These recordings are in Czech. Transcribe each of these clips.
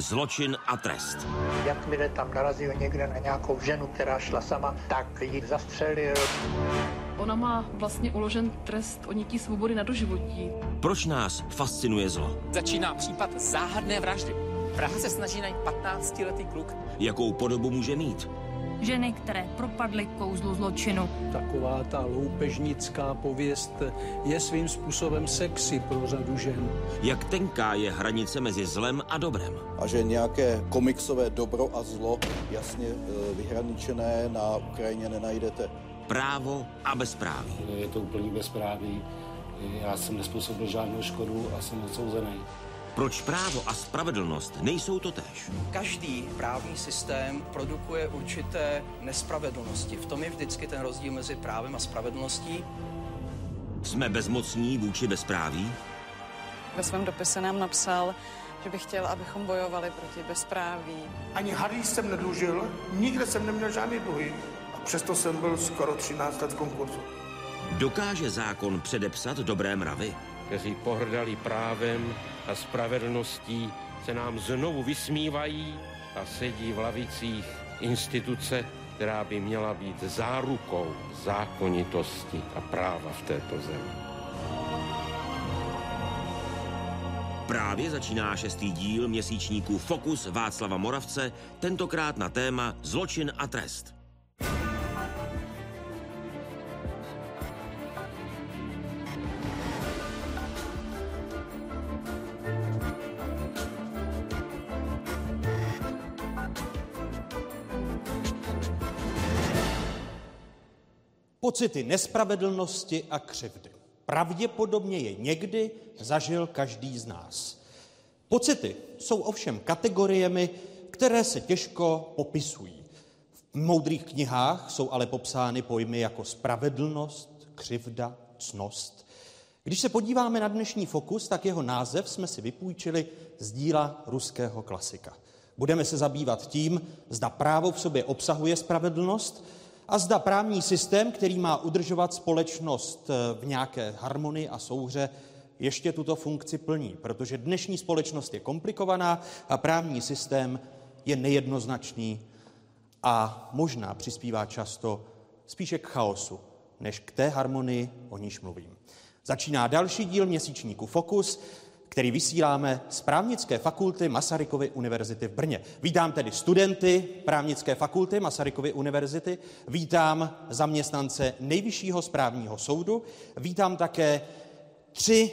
Zločin a trest. Jakmile tam narazil někde na nějakou ženu, která šla sama, tak ji zastřelil. Ona má vlastně uložen trest odnětí svobody na doživotí. Proč nás fascinuje zlo? Začíná případ záhadné vraždy. Praha se snaží najít 15-letý kluk. Jakou podobu může mít? Ženy, které propadly kouzlu zločinu. Taková ta loupežnická pověst je svým způsobem sexy pro řadu žen. Jak tenká je hranice mezi zlem a dobrem? A že nějaké komiksové dobro a zlo jasně e, vyhraničené na Ukrajině nenajdete. Právo a bezpráví. Je to úplný bezpráví. Já jsem nespůsobil žádnou škodu a jsem odsouzený. Proč právo a spravedlnost nejsou to tež? Každý právní systém produkuje určité nespravedlnosti. V tom je vždycky ten rozdíl mezi právem a spravedlností. Jsme bezmocní vůči bezpráví? Ve svém dopise nám napsal, že bych chtěl, abychom bojovali proti bezpráví. Ani hadý jsem nedlužil, nikde jsem neměl žádný dluhy. A přesto jsem byl skoro 13 let v konkurzu. Dokáže zákon předepsat dobré mravy? Kteří pohrdali právem a spravedlností, se nám znovu vysmívají a sedí v lavicích instituce, která by měla být zárukou zákonitosti a práva v této zemi. Právě začíná šestý díl měsíčníku Fokus Václava Moravce, tentokrát na téma Zločin a trest. Pocity nespravedlnosti a křivdy. Pravděpodobně je někdy zažil každý z nás. Pocity jsou ovšem kategoriemi, které se těžko popisují. V moudrých knihách jsou ale popsány pojmy jako spravedlnost, křivda, cnost. Když se podíváme na dnešní fokus, tak jeho název jsme si vypůjčili z díla ruského klasika. Budeme se zabývat tím, zda právo v sobě obsahuje spravedlnost a zda právní systém, který má udržovat společnost eh, v nějaké harmonii a souhře, ještě tuto funkci plní, protože dnešní společnost je komplikovaná a právní systém je nejednoznačný a možná přispívá často spíše k chaosu, než k té harmonii, o níž mluvím. Začíná další díl měsíčníku Fokus který vysíláme z právnické fakulty Masarykovy univerzity v Brně. Vítám tedy studenty právnické fakulty Masarykovy univerzity, vítám zaměstnance Nejvyššího správního soudu, vítám také tři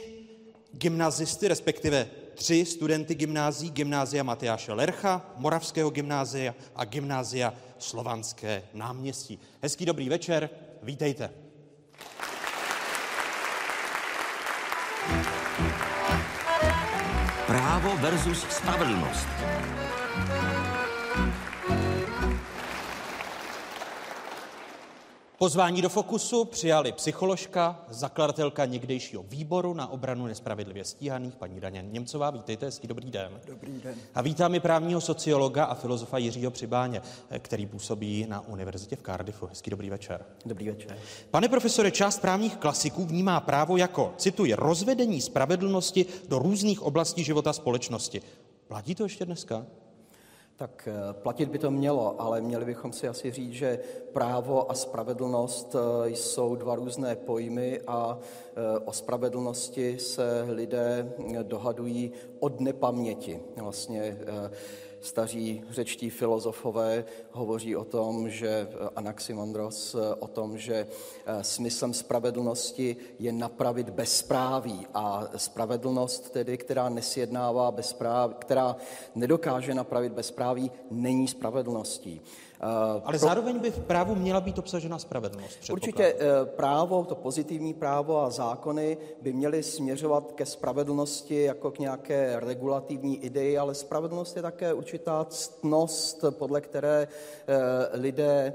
gymnazisty, respektive tři studenty gymnází, gymnázia Matyáše Lercha, Moravského gymnázia a gymnázia Slovanské náměstí. Hezký dobrý večer, vítejte. Právo versus spravedlnost. Pozvání do Fokusu přijali psycholožka, zakladatelka někdejšího výboru na obranu nespravedlivě stíhaných, paní Daně Němcová. Vítejte, hezký dobrý den. Dobrý den. A vítám i právního sociologa a filozofa Jiřího Přibáně, který působí na univerzitě v Cardiffu. Hezký dobrý večer. Dobrý večer. Pane profesore, část právních klasiků vnímá právo jako, cituji, rozvedení spravedlnosti do různých oblastí života společnosti. Platí to ještě dneska? Tak eh, platit by to mělo, ale měli bychom si asi říct, že právo a spravedlnost eh, jsou dva různé pojmy a eh, o spravedlnosti se lidé dohadují od nepaměti. Vlastně Staří řečtí filozofové hovoří o tom, že Anaximandros o tom, že smyslem spravedlnosti je napravit bezpráví a spravedlnost tedy, která nesjednává bezpráví, která nedokáže napravit bezpráví, není spravedlností. Eh, Ale zároveň by v právu měla být obsažena spravedlnost. Určitě eh, právo, to pozitivní právo a zákony by měly směřovat ke spravedlnosti jako k nějaké regulativní ideji, ale spravedlnost je také určitá ctnost, podle které eh, lidé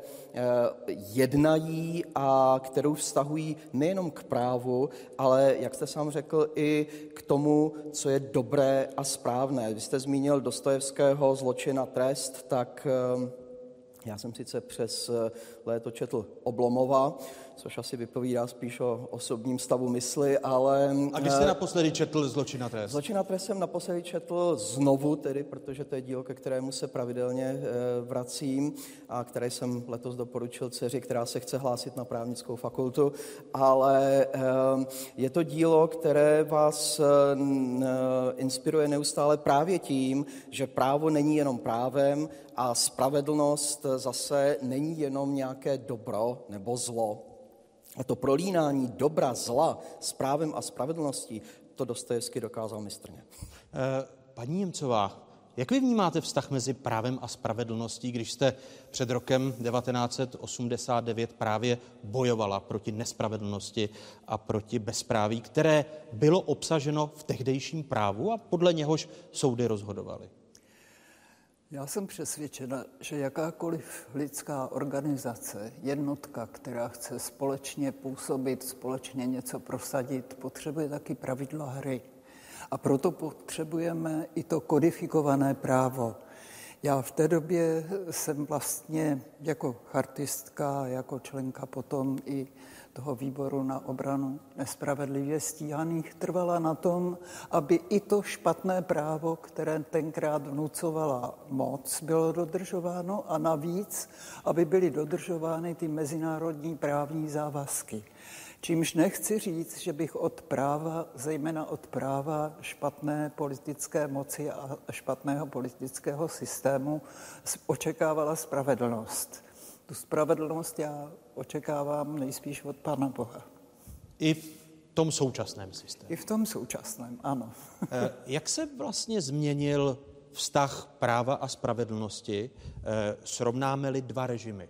jednají a kterou vztahují nejenom k právu, ale, jak jste sám řekl, i k tomu, co je dobré a správné. Vy jste zmínil Dostojevského zločin a trest, tak já jsem sice přes léto četl Oblomova, což asi vypovídá spíš o osobním stavu mysli, ale... A když jste naposledy četl Zločin a trest? Zločin a trest jsem naposledy četl znovu tedy, protože to je dílo, ke kterému se pravidelně vracím a které jsem letos doporučil dceři, která se chce hlásit na právnickou fakultu, ale je to dílo, které vás inspiruje neustále právě tím, že právo není jenom právem a spravedlnost zase není jenom nějaké dobro nebo zlo. A to prolínání dobra, zla s právem a spravedlností, to Dostojevsky dokázal mistrně. Eh, paní Němcová, jak vy vnímáte vztah mezi právem a spravedlností, když jste před rokem 1989 právě bojovala proti nespravedlnosti a proti bezpráví, které bylo obsaženo v tehdejším právu a podle něhož soudy rozhodovaly? Já jsem přesvědčena, že jakákoliv lidská organizace, jednotka, která chce společně působit, společně něco prosadit, potřebuje taky pravidla hry. A proto potřebujeme i to kodifikované právo. Já v té době jsem vlastně jako chartistka, jako členka potom i toho výboru na obranu nespravedlivě stíhaných trvala na tom, aby i to špatné právo, které tenkrát vnucovala moc, bylo dodržováno a navíc, aby byly dodržovány ty mezinárodní právní závazky. Čímž nechci říct, že bych od práva, zejména od práva špatné politické moci a špatného politického systému, očekávala spravedlnost. Tu spravedlnost já očekávám nejspíš od Pána Boha. I v tom současném systému. I v tom současném, ano. Eh, jak se vlastně změnil vztah práva a spravedlnosti, eh, srovnáme-li dva režimy?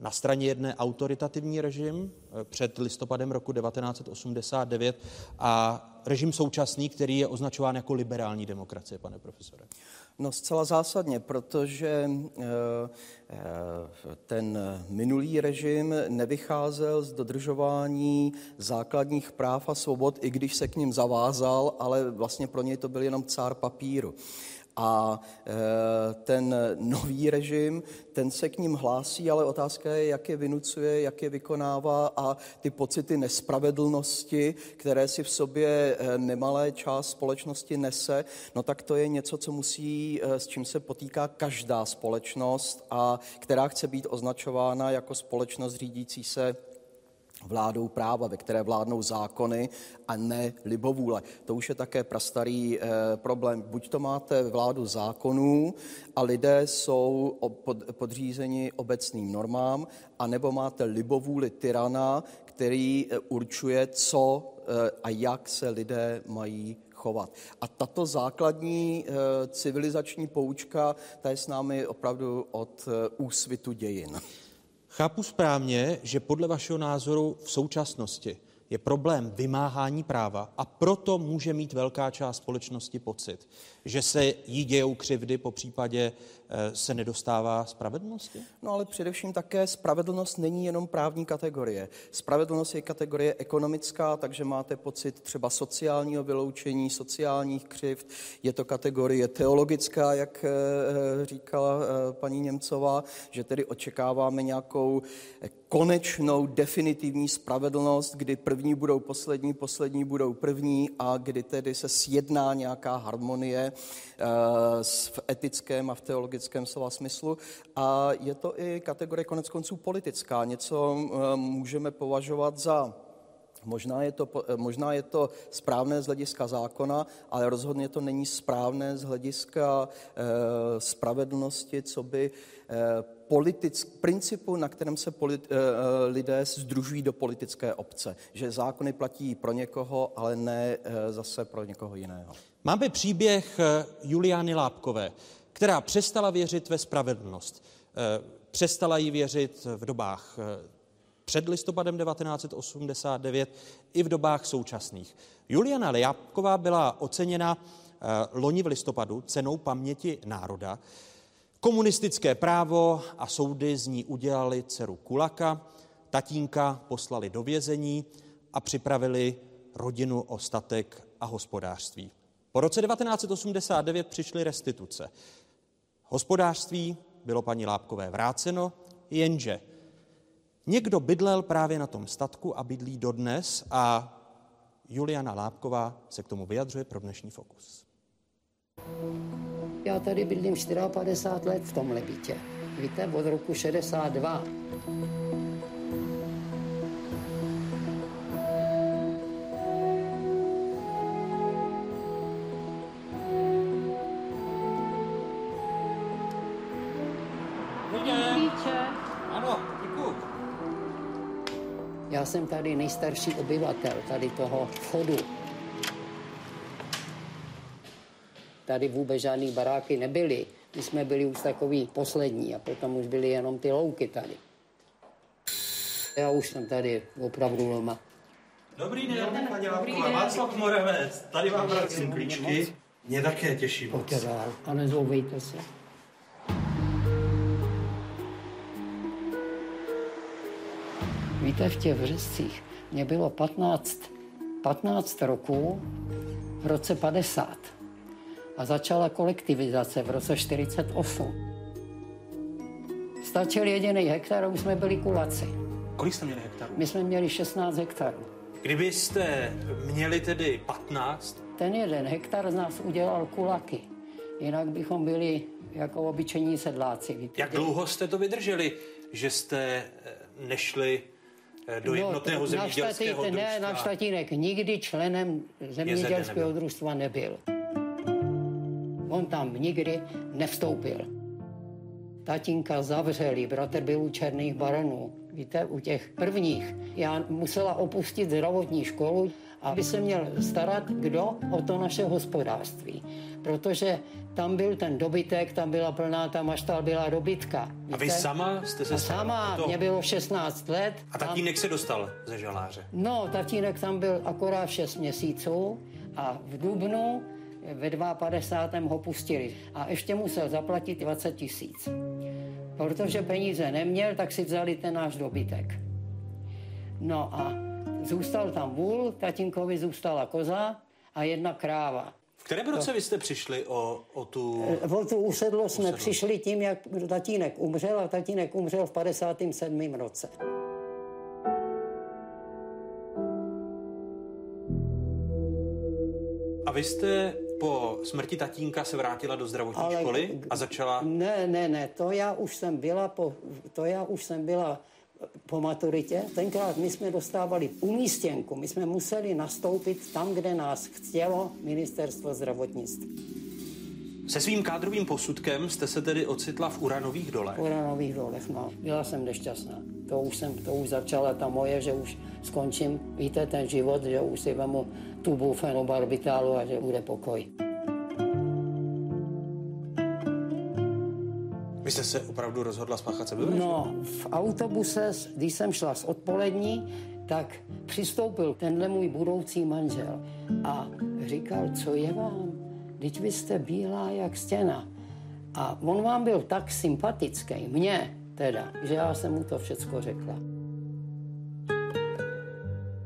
Na straně jedné autoritativní režim eh, před listopadem roku 1989 a režim současný, který je označován jako liberální demokracie, pane profesore. No zcela zásadně, protože eh, eh, ten minulý režim nevycházel z dodržování základních práv a svobod, i když se k ním zavázal, ale vlastně pro něj to byl jenom cár papíru. A e, ten nový režim, ten se k ním hlásí, ale otázka je, jak je vynucuje, jak je vykonává a ty pocity nespravedlnosti, které si v sobě e, nemalé část společnosti nese, no tak to je něco, co musí, e, s čím se potýká každá společnost a která chce být označována jako společnost řídící se vládou práva, ve které vládnou zákony a ne libovůle. To už je také prastarý eh, problém. Buď to máte vládu zákonů a lidé jsou pod, podřízeni obecným normám, anebo máte libovůli tyrana, který eh, určuje, co eh, a jak se lidé mají chovat. A tato základní eh, civilizační poučka, ta je s námi opravdu od úsvitu dějin. Chápu správně, že podle vašeho názoru v současnosti je problém vymáhání práva a proto může mít velká část společnosti pocit, že se jí dějou křivdy, po případě se nedostává spravedlnosti? No ale především také spravedlnost není jenom právní kategorie. Spravedlnost je kategorie ekonomická, takže máte pocit třeba sociálního vyloučení, sociálních křivd. Je to kategorie teologická, jak eh, eh, říkala paní Němcová, že tedy očekáváme nějakou konečnou definitivní spravedlnost, kdy první budou poslední, poslední budou první a kdy tedy se sjedná nějaká harmonie eh, v etickém a v teologickém slova smyslu. A je to i kategorie konec konců politická. Něco eh, můžeme považovat za Možná je, to, eh, možná je to správné z hlediska zákona, ale rozhodně to není správné z hlediska e, spravedlnosti, co by e, politic, principu, na kterém se polit, e, lidé združují do politické obce. Že zákony platí pro někoho, ale ne e, zase pro někoho jiného. Máme příběh Juliány Lápkové, která přestala věřit ve spravedlnost. E, přestala jí věřit v dobách před listopadem 1989 i v dobách současných. Juliana Lejápková byla oceněna eh, loni v listopadu cenou paměti národa. Komunistické právo a soudy z ní udělali dceru Kulaka, tatínka poslali do vězení a připravili rodinu o statek a hospodářství. Po roce 1989 přišly restituce. Hospodářství bylo paní Lápkové vráceno, jenže Někdo bydlel právě na tom statku a bydlí dodnes a Juliana Lápková se k tomu vyjadřuje pro dnešní Fokus. Já tady bydlím 54 let v tomhle bytě. Víte, od roku 62. Já jsem tady nejstarší obyvatel tady toho vchodu. Tady vůbec žádný baráky nebyly. My jsme byli už takový poslední a potom už byly jenom ty louky tady. Já už jsem tady opravdu doma. Dobrý den, paní Lápková. Václav Moravec, tady vám vracím klíčky. Mě také těší moc. Pojďte dál a nezlouvejte se. Víte, v těch vřescích mě bylo 15, 15 roků v roce 50 a začala kolektivizace v roce 48. Stačil jediný hektar a už jsme byli kulaci. Kolik jste měli hektarů? My jsme měli 16 hektarů. Kdybyste měli tedy 15, Ten jeden hektar z nás udělal kulaky. Jinak bychom byli jako obyčejní sedláci. Víte? jak dlouho jste to vydrželi, že jste eh, nešli do jednotného No, zemědělského Štatín- Ne, družstva? na Štatínek nikdy členem zemědělského družstva nebyl. On tam nikdy nevstoupil. Tatínka zavřeli, bratr byl u černých baronů. Víte, u těch prvních. Já musela opustit zdravotní školu, aby se měl starat kdo o to naše hospodářství. Protože tam byl ten dobytek, tam byla plná ta maštal, byla dobytka. A vy sama jste se A sama, to? mě bylo 16 let. A tatínek se dostal ze žaláře. No, tatínek tam byl akorát 6 měsíců a v Dubnu ve 52. ho pustili. A ještě musel zaplatit 20 tisíc. Protože peníze neměl, tak si vzali ten náš dobytek. No a zůstal tam vůl, tatínkovi zůstala koza a jedna kráva. V kterém roce vy jste přišli o, o tu... E, O tu usedlost jsme přišli tím, jak tatínek umřel a tatínek umřel v 57. roce. A vy jste po smrti tatínka se vrátila do zdravotní Ale- školy a začala... Ne, ne, ne, to já už jsem byla po, to já už jsem byla po maturitě. Tenkrát my jsme dostávali umístěnku, my jsme museli nastoupit tam, kde nás chtělo ministerstvo zdravotnictví. Se svým kádrovým posudkem jste se tedy ocitla v uranových dolech. V Uranových dolech, no. Byla jsem nešťastná. To už jsem, to už začala ta moje, že už skončím, víte, ten život, že už si vemu tubu fenobarbitálu a že bude pokoj. Vy jste se opravdu rozhodla spáchat sebevraždu? No, v autobuse, když jsem šla z odpolední, tak přistoupil tenhle můj budoucí manžel a říkal, co je vám? Teď vy jste bílá jak stěna. A on vám byl tak sympatický, mně teda, že já jsem mu to všecko řekla.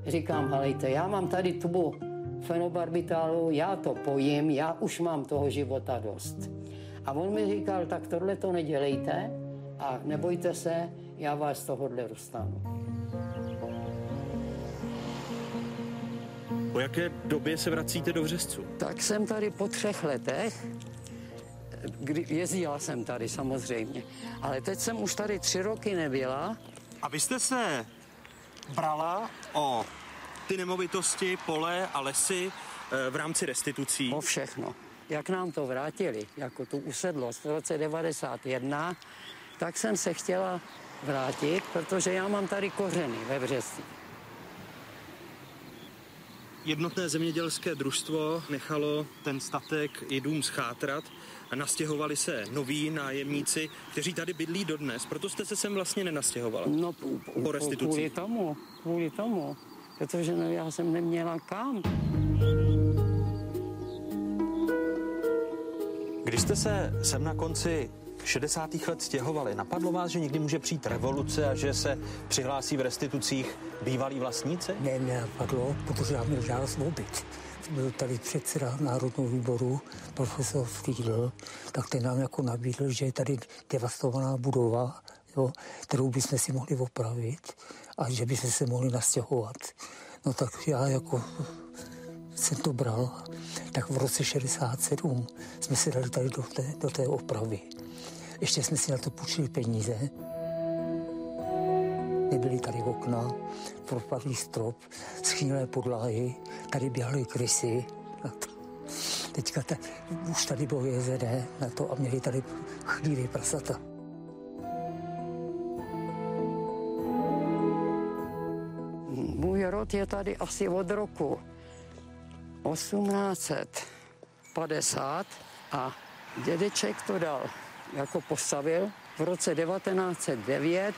Říkám, helejte, já mám tady tubu fenobarbitálu, já to pojím, já už mám toho života dost. A on mi říkal, tak tohle to nedělejte a nebojte se, já vás z tohohle dostanu. Po jaké době se vracíte do Vřescu? Tak jsem tady po třech letech, kdy jezdila jsem tady samozřejmě, ale teď jsem už tady tři roky nebyla. A vy jste se brala o ty nemovitosti, pole a lesy eh, v rámci restitucí? O všechno. Jak nám to vrátili, jako tu usedlost v roce 91, tak jsem se chtěla vrátit, protože já mám tady kořeny ve Břesci. Jednotné zemědělské družstvo nechalo ten statek i dům schátrat a nastěhovali se noví nájemníci, kteří tady bydlí dodnes. Proto jste se sem vlastně nenastěhovala. No, po restituci. Kvůli tomu, kvůli tomu, protože ne, já jsem neměla kam. Když jste se sem na konci 60. let stěhovali, napadlo vás, že někdy může přijít revoluce a že se přihlásí v restitucích bývalí vlastníci? Ne, nenapadlo, protože já měl žádost byt. Byl tady předseda Národního výboru, profesor Frídl, tak ten nám jako nabídl, že je tady devastovaná budova jo, kterou bychom si mohli opravit a že bychom se mohli nastěhovat. No tak já jako jsem to bral, tak v roce 67 jsme si dali tady do té, do té opravy. Ještě jsme si na to půjčili peníze. Nebyly tady okna, propadlý strop, schnilé podlahy, tady běhaly krysy. Teďka te, už tady bylo jezené na to a měli tady chlívy prasata. Můj rod je tady asi od roku 1850 a dědeček to dal, jako postavil v roce 1909.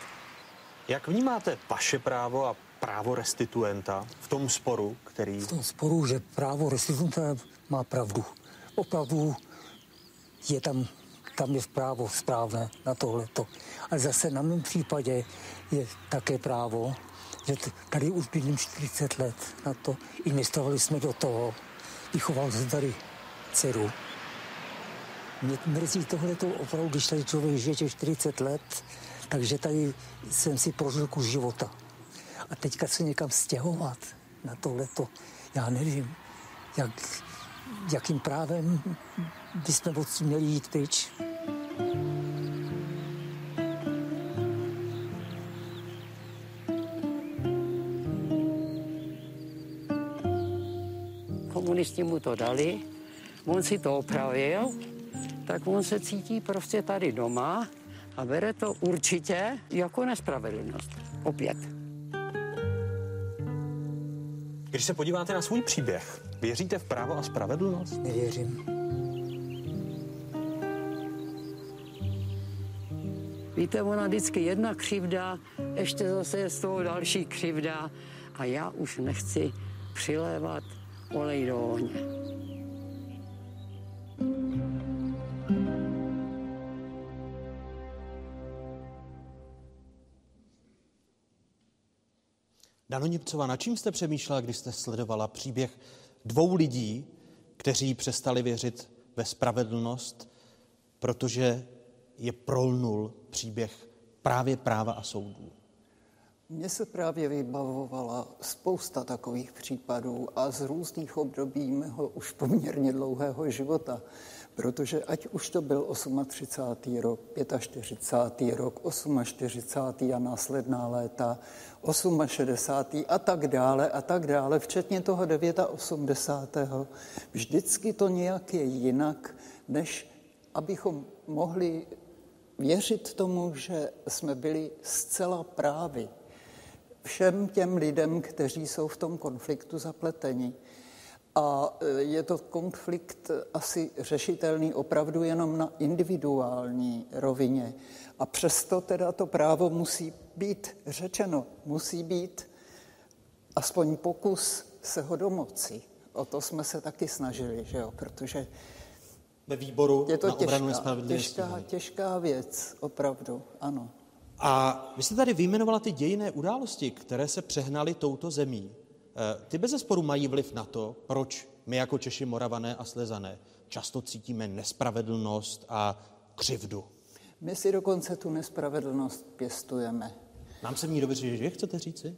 Jak vnímáte vaše právo a právo restituenta v tom sporu, který... V tom sporu, že právo restituenta má pravdu. Opravdu je tam, tam je právo správné na tohleto. Ale zase na mém případě je také právo, že tady už bydlím 40 let na to. Investovali jsme do toho. Vychoval jsem tady dceru. Mě mrzí tohleto opravdu, když tady člověk žije těch 40 let, takže tady jsem si prožil kus života. A teďka se někam stěhovat na tohleto, já nevím, jak, jakým právem bychom měli jít pryč. Komunisti mu to dali, on si to opravil, tak on se cítí prostě tady doma a bere to určitě jako nespravedlnost. Opět. Když se podíváte na svůj příběh, věříte v právo a spravedlnost? Nevěřím. Víte, ona vždycky jedna křivda, ještě zase je z toho další křivda a já už nechci přilévat ohně. Dano Nipcova, na čím jste přemýšlela, když jste sledovala příběh dvou lidí, kteří přestali věřit ve spravedlnost, protože je prolnul příběh právě práva a soudů? Mně se právě vybavovala spousta takových případů a z různých období mého už poměrně dlouhého života, protože ať už to byl 38. rok, 45. rok, 48. a následná léta, 68. a tak dále a tak dále, včetně toho 89. Vždycky to nějak je jinak, než abychom mohli věřit tomu, že jsme byli zcela právy všem těm lidem, kteří jsou v tom konfliktu zapleteni. A je to konflikt asi řešitelný opravdu jenom na individuální rovině. A přesto teda to právo musí být řečeno, musí být aspoň pokus se ho domoci. O to jsme se taky snažili, že jo? protože ve výboru je to na obranu těžká, těžká, těžká věc, opravdu, ano. A vy jste tady vyjmenovala ty dějiné události, které se přehnaly touto zemí. Eh, ty bez zesporu mají vliv na to, proč my jako Češi, Moravané a Slezané často cítíme nespravedlnost a křivdu. My si dokonce tu nespravedlnost pěstujeme. Nám se v ní dobře žije, chcete říci?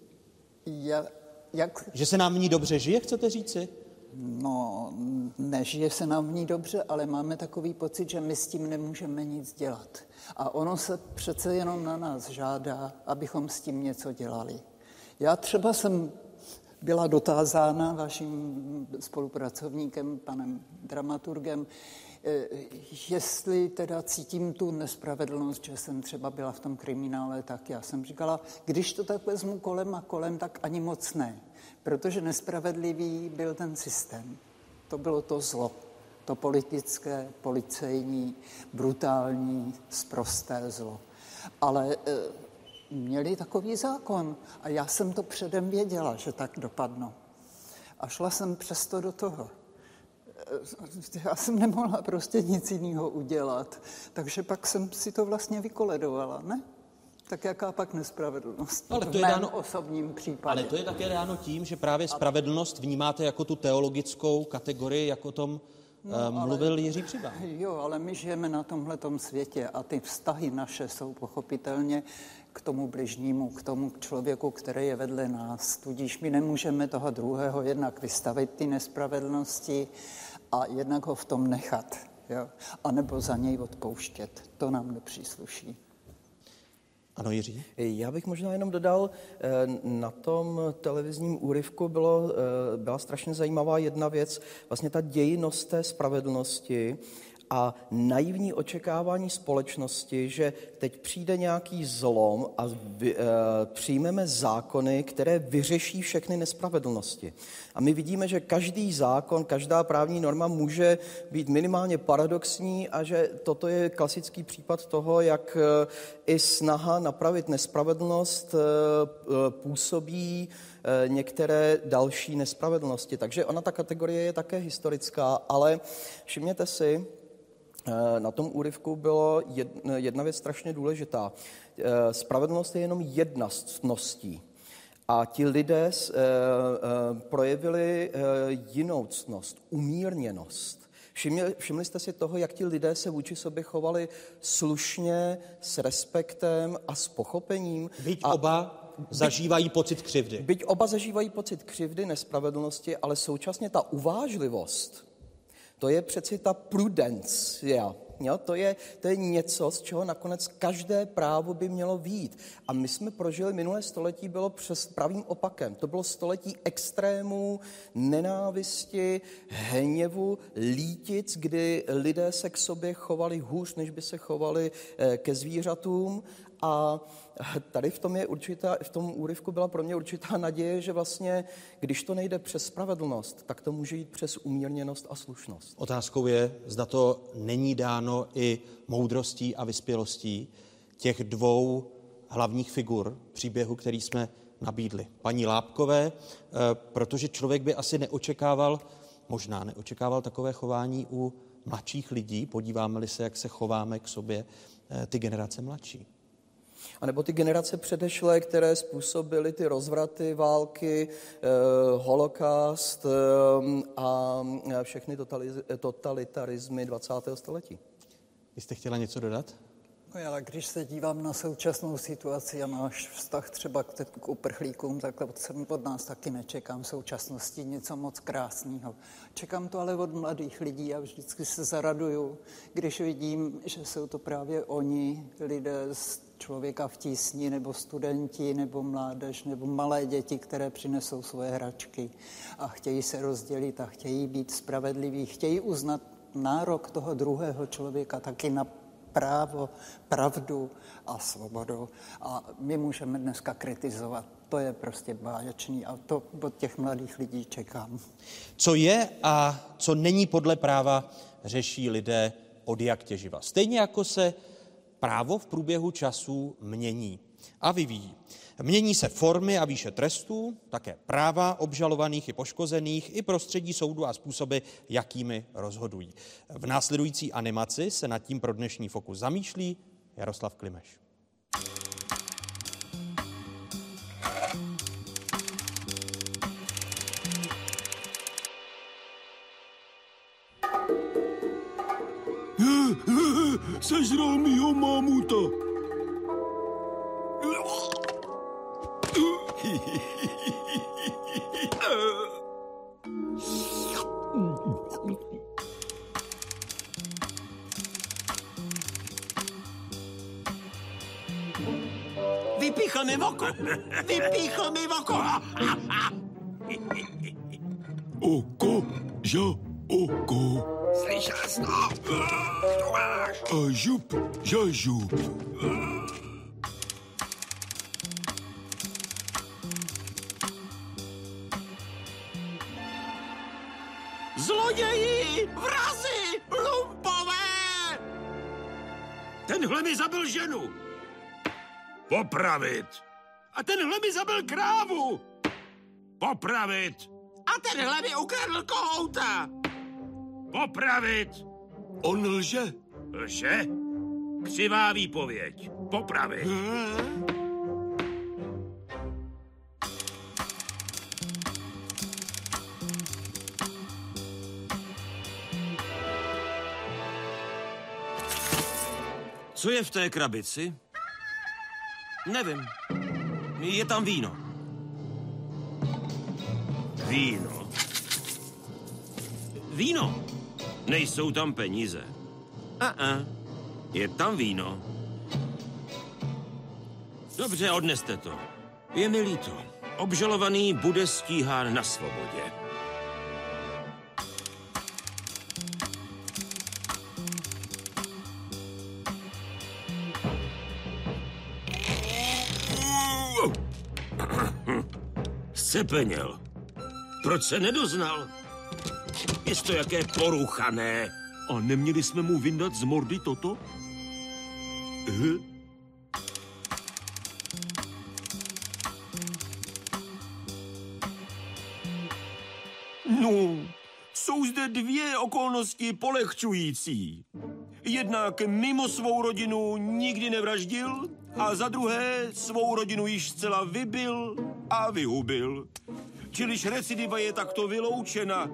Ja, jak... Že se nám v ní dobře žije, chcete říci? No, nežije se nám v ní dobře, ale máme takový pocit, že my s tím nemůžeme nic dělat. A ono se přece jenom na nás žádá, abychom s tím něco dělali. Já třeba jsem byla dotázána vaším spolupracovníkem, panem dramaturgem, eh, jestli teda cítím tu nespravedlnost, že jsem třeba byla v tom kriminále, tak já jsem říkala, když to tak vezmu kolem a kolem, tak ani moc ne, protože nespravedlivý byl ten systém. To bylo to zlo, to politické, policejní, brutální, sprosté zlo. Ale e, měli takový zákon a já jsem to předem věděla, že tak dopadnou. A šla jsem přesto do toho. Já jsem nemohla prostě nic jiného udělat, takže pak jsem si to vlastně vykoledovala, ne? Tak jaká pak nespravedlnost? Ale to je dáno, osobním případě. Ale to je také dáno tím, že právě spravedlnost vnímáte jako tu teologickou kategorii, jako tom no, mluvil ale, Jiří Přiba. Jo, ale my žijeme na tomhletom světě a ty vztahy naše jsou pochopitelně k tomu bližnímu, k tomu člověku, který je vedle nás. Tudíž my nemůžeme toho druhého jednak vystavit ty nespravedlnosti a jednak ho v tom nechat. Jo? A nebo za něj odpouštět. To nám nepřísluší. Ano, Jiří? Já bych možná jenom dodal, eh, na tom televizním úryvku bylo, eh, byla strašně zajímavá jedna věc, vlastně ta dějnost té spravedlnosti, a naivní očekávání společnosti, že teď přijde nějaký zlom a vy, e, přijmeme zákony, které vyřeší všechny nespravedlnosti. A my vidíme, že každý zákon, každá právní norma může být minimálně paradoxní a že toto je klasický případ toho, jak e, i snaha napravit nespravedlnost e, působí některé další nespravedlnosti. Takže ona ta kategorie je také historická, ale všimněte si, Eh, na tom úryvku bylo jedna věc strašně důležitá. Eh, spravedlnost je jenom jedna z ctností. A ti lidé eh, projevili jinou ctnost, umírněnost. Všimli, všimli jste si toho, jak ti lidé se vůči sobě chovali slušně, s respektem a s pochopením. Byť a oba zažívají pocit křivdy. Byť oba zažívají pocit křivdy, nespravedlnosti, ale současně ta uvážlivost, to je přeci ta prudence. Jo? To, je, to je něco, z čeho nakonec každé právo by mělo vít. A my jsme prožili minulé století, bylo přes pravým opakem. To bylo století extrémů, nenávisti, hněvu, lític, kdy lidé se k sobě chovali hůř, než by se chovali eh, ke zvířatům. A tady v tom, je určitá, v tom úryvku byla pro mě určitá naděje, že vlastně, když to nejde přes spravedlnost, tak to může jít přes umírněnost a slušnost. Otázkou je, zda to není dáno i moudrostí a vyspělostí těch dvou hlavních figur příběhu, který jsme nabídli. Paní Lápkové, eh, protože člověk by asi neočekával, možná neočekával takové chování u mladších lidí, podíváme-li se, jak se chováme k sobě eh, ty generace mladší. A nebo ty generace předešlé, které způsobily ty rozvraty, války, eh, holokaust eh, a všechny totalitarizmy 20. století. Vy jste chtěla něco dodat? No já, když se dívám na současnou situaci a náš vztah třeba k, k uprchlíkům, tak jsem od nás taky nečekám v současnosti něco moc krásného. Čekám to ale od mladých lidí a vždycky se zaraduju, když vidím, že jsou to právě oni, lidé z člověka v tísni, nebo studenti, nebo mládež, nebo malé děti, které přinesou svoje hračky a chtějí se rozdělit a chtějí být spravedliví, chtějí uznat nárok toho druhého člověka taky na právo, pravdu a svobodu. A my můžeme dneska kritizovat. To je prostě báječný a to od těch mladých lidí čekám. Co je a co není podle práva, řeší lidé od jak těživa. Stejně jako se právo v průběhu času mění a vyvíjí. Mění se formy a výše trestů, také práva obžalovaných i poškozených, i prostředí soudu a způsoby, jakými rozhodují. V následující animaci se nad tím pro dnešní fokus zamýšlí Jaroslav Klimeš. Сожрал ее маму-то. Vypíchame voko! Vypíchame voko! Oko, žo. Žup. Zloději! Vrazy! Lumpové! Tenhle mi zabil ženu. Popravit. A tenhle mi zabil krávu. Popravit. A tenhle mi ukradl kohouta. Popravit! On lže. Lže? Křivá výpověď. Popravy. Co je v té krabici? Nevím. Je tam víno. Víno? Víno. Nejsou tam peníze. A-a. Uh -uh. Je tam víno. Dobře, odneste to. Je mi líto. Obžalovaný bude stíhán na svobodě. Scepeněl. Proč se nedoznal? Je to jaké poruchané. A neměli jsme mu vyndat z mordy toto? No, jsou zde dvě okolnosti polehčující. Jednak mimo svou rodinu nikdy nevraždil a za druhé svou rodinu již zcela vybil a vyhubil. Čiliž recidiva je takto vyloučena.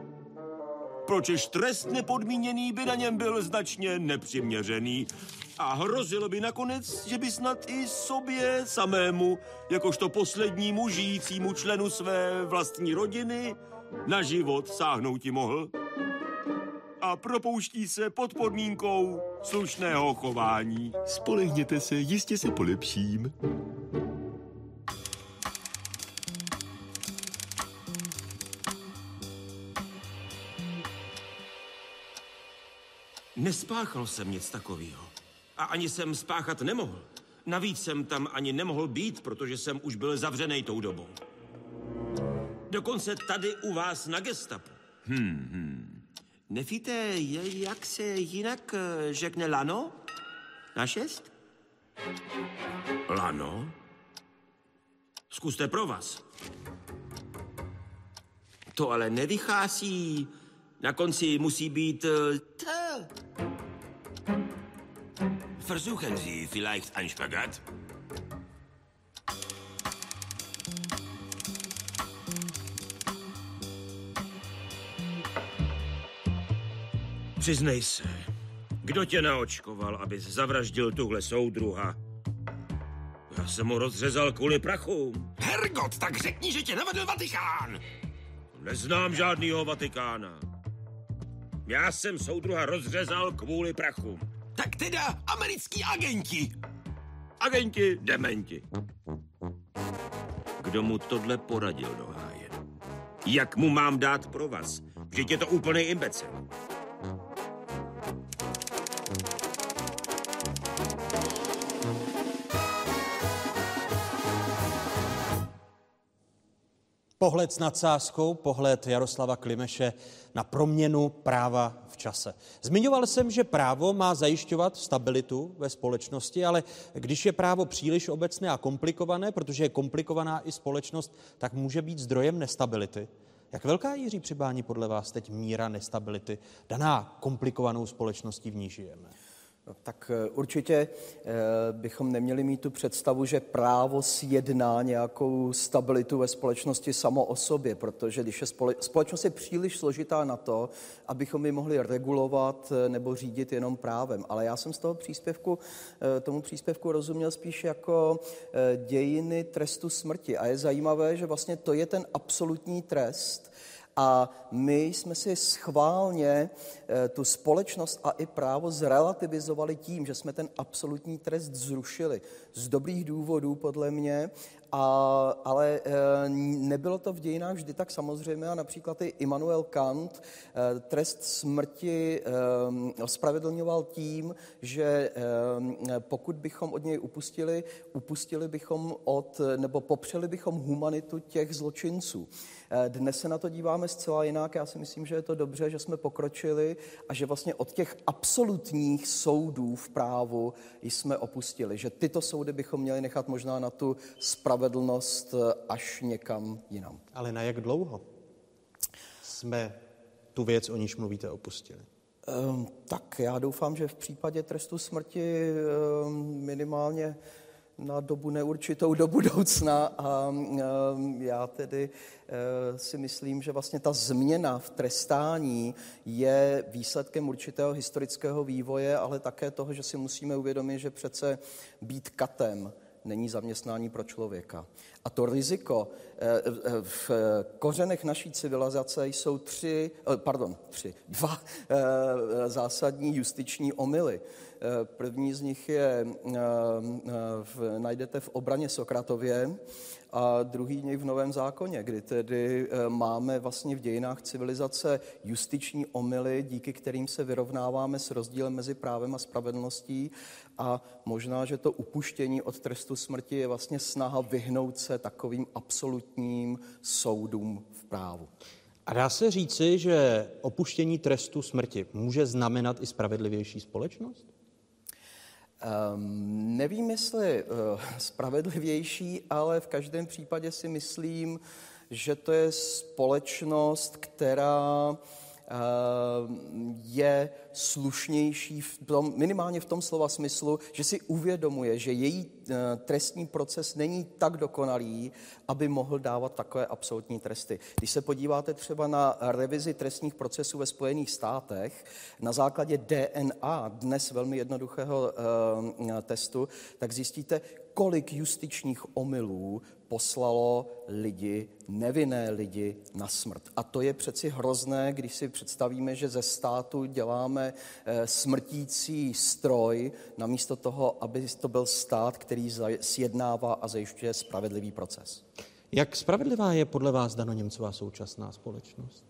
Pročež trest nepodmíněný by na něm byl značně nepřiměřený a hrozilo by nakonec, že by snad i sobě samému, jakožto poslednímu žijícímu členu své vlastní rodiny, na život sáhnout ti mohl. A propouští se pod podmínkou slušného chování. Spolehněte se, jistě se polepším. Nespáchal jsem nic takového. A ani jsem spáchat nemohl. Navíc jsem tam ani nemohl být, protože jsem už byl zavřený tou dobou. Dokonce tady u vás na gestapu. Hmm, hmm. Nefíte, jak se jinak eh, řekne lano? Na šest? Lano? Zkuste pro vás. To ale nevychází. Na konci musí být eh, t. Versuchen Sie vielleicht ein Spagat? Přiznej se, kdo tě naočkoval, abys zavraždil tuhle soudruha? Já jsem mu rozřezal kvůli prachu. Hergot, tak řekni, že tě navedl Vatikán! Neznám žádnýho Vatikána. Já jsem soudruha rozřezal kvůli prachu. Tak teda americký agenti. Agenti, dementi. Kdo mu tohle poradil do háje? Jak mu mám dát pro vás? Vždyť je to úplný imbecil. Pohled s nadsázkou, pohled Jaroslava Klimeše na proměnu práva v čase. Zmiňoval jsem, že právo má zajišťovat stabilitu ve společnosti, ale když je právo příliš obecné a komplikované, protože je komplikovaná i společnost, tak může být zdrojem nestability. Jak velká, Jiří Přibání, podle vás teď míra nestability daná komplikovanou společností, v ní žijeme? No, tak eh, určitě eh, bychom neměli mít tu představu, že právo sjedná nějakou stabilitu ve společnosti samo o sobě, protože když je společnost je příliš složitá na to, abychom ji mohli regulovat eh, nebo řídit jenom právem. Ale já jsem z toho příspěvku, tomu příspěvku rozuměl spíš jako dějiny trestu smrti. A je zajímavé, že vlastně to je ten absolutní trest, a my jsme si schválně eh, tu společnost a i právo zrelativizovali tím, že jsme ten absolutní trest zrušili. Z dobrých důvodů, podle mě, a, ale e, nebylo to v dějinách vždy tak samozřejmé a například i Immanuel Kant e, trest smrti ospravedlňoval tím, že pokud bychom od něj upustili, upustili bychom od, nebo popřeli bychom humanitu těch zločinců. E, dnes se na to díváme zcela jinak. Já si myslím, že je to dobře, že jsme pokročili a že vlastně od těch absolutních soudů v právu jsme opustili. Že tyto soudy bychom měli nechat možná na tu spravedlnost spravedlnost eh, až někam jinam. Ale na jak dlouho jsme tu věc, o níž mluvíte, opustili? Um, tak já doufám, že v případě trestu smrti um, minimálně na dobu neurčitou do budoucna a já tedy e, si myslím, že vlastně ta změna v trestání je výsledkem určitého historického vývoje, ale také toho, že si musíme uvědomit, že přece být katem není zaměstnání pro člověka. A to riziko eh, eh, v kořenech naší civilizace jsou tři, eh, pardon, tři, dva zásadní justiční omily. První z nich je, najdete v obraně Sokratově, a druhý dní v Novém zákoně, kdy tedy máme vlastně v dějinách civilizace justiční omily, díky kterým se vyrovnáváme s rozdílem mezi právem a spravedlností a možná, že to upuštění od trestu smrti je vlastně snaha vyhnout se takovým absolutním soudům v právu. A dá se říci, že opuštění trestu smrti může znamenat i spravedlivější společnost? Um, nevím, jestli uh, spravedlivější, ale v každém případě si myslím, že to je společnost, která je slušnější v tom, minimálně v tom slova smyslu, že si uvědomuje, že její eh, trestní proces není tak dokonalý, aby mohl dávat takové absolutní tresty. Když se podíváte třeba na revizi trestních procesů ve Spojených státech na základě DNA, dnes velmi jednoduchého uh, testu, tak zjistíte, kolik justičních omylů poslalo lidi, nevinné lidi na smrt. A to je přeci hrozné, když si představíme, že ze státu děláme eh, smrtící stroj, namísto toho, aby to byl stát, který sjednává a zajišťuje spravedlivý proces. Jak spravedlivá je podle vás Dano Němcová současná společnost?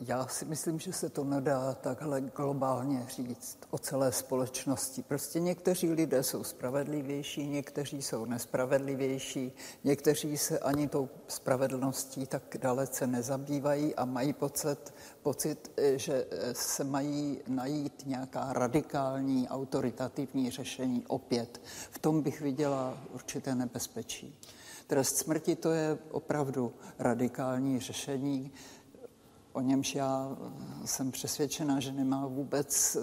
Já si myslím, že se to nedá takhle globálně říct o celé společnosti. Prostě někteří lidé jsou spravedlivější, někteří jsou nespravedlivější, někteří se ani tou spravedlností tak dalece nezabývají a mají pocit, pocit, že se mají najít nějaká radikální, autoritativní řešení opět. V tom bych viděla určité nebezpečí. Trest smrti to je opravdu radikální řešení, o němž já jsem přesvědčena, že nemá vůbec eh,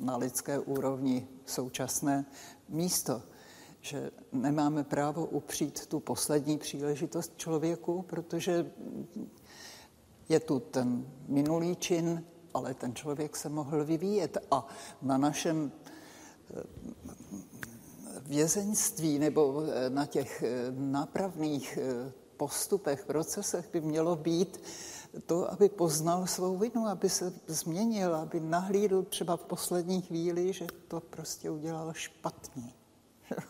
na lidské úrovni současné místo. Že nemáme právo upřít tu poslední příležitost člověku, protože je tu ten minulý čin, ale ten člověk se mohl vyvíjet. A na našem eh, vězeňství nebo eh, na těch nápravných postupech, procesech by mělo být to, aby poznal svou vinu, aby se změnil, aby nahlídl třeba v poslední chvíli, že to prostě udělal špatně.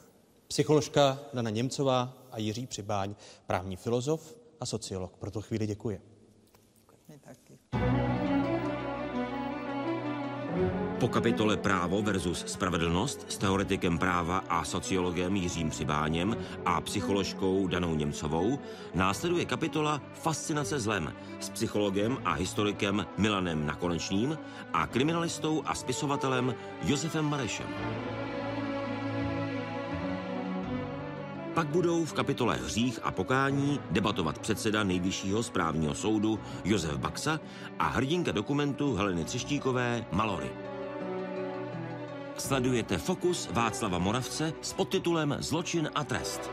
Psycholožka Dana Němcová a Jiří Přibáň, právní filozof a sociolog. Pro tu chvíli děkuji. Děkuji taky. Po kapitole Právo versus spravedlnost s teoretikem práva a sociologem Jiřím Přibáněm a psycholožkou Danou Němcovou následuje kapitola Fascinace zlem s psychologem a historikem Milanem Nakonečným a kriminalistou a spisovatelem Josefem Marešem. Pak budou v kapitole Hřích a pokání debatovat předseda Nejvyššího správního soudu Josef Baxa a hrdinka dokumentu Heleny Třeštíkové Malory. Sledujete Fokus Václava Moravce s podtitulem Zločin a trest.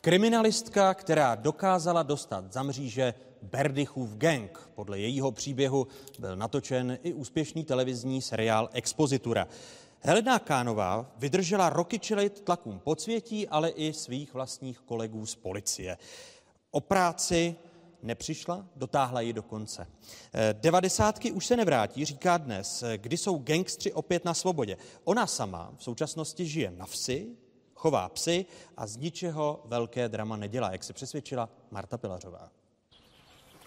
Kriminalistka, která dokázala dostat za mříže Berdychův gang. Podle jejího příběhu byl natočen i úspěšný televizní seriál Expozitura. Helena Kánová vydržela roky čelit tlakům podsvětí, ale i svých vlastních kolegů z policie. O práci nepřišla, dotáhla ji do konce. Eh, devadesátky už se nevrátí, říká dnes, eh, kdy jsou gangstři opět na svobodě. Ona sama v současnosti žije na vsi, chová psy a z ničeho velké drama nedělá, jak se přesvědčila Marta Pilařová.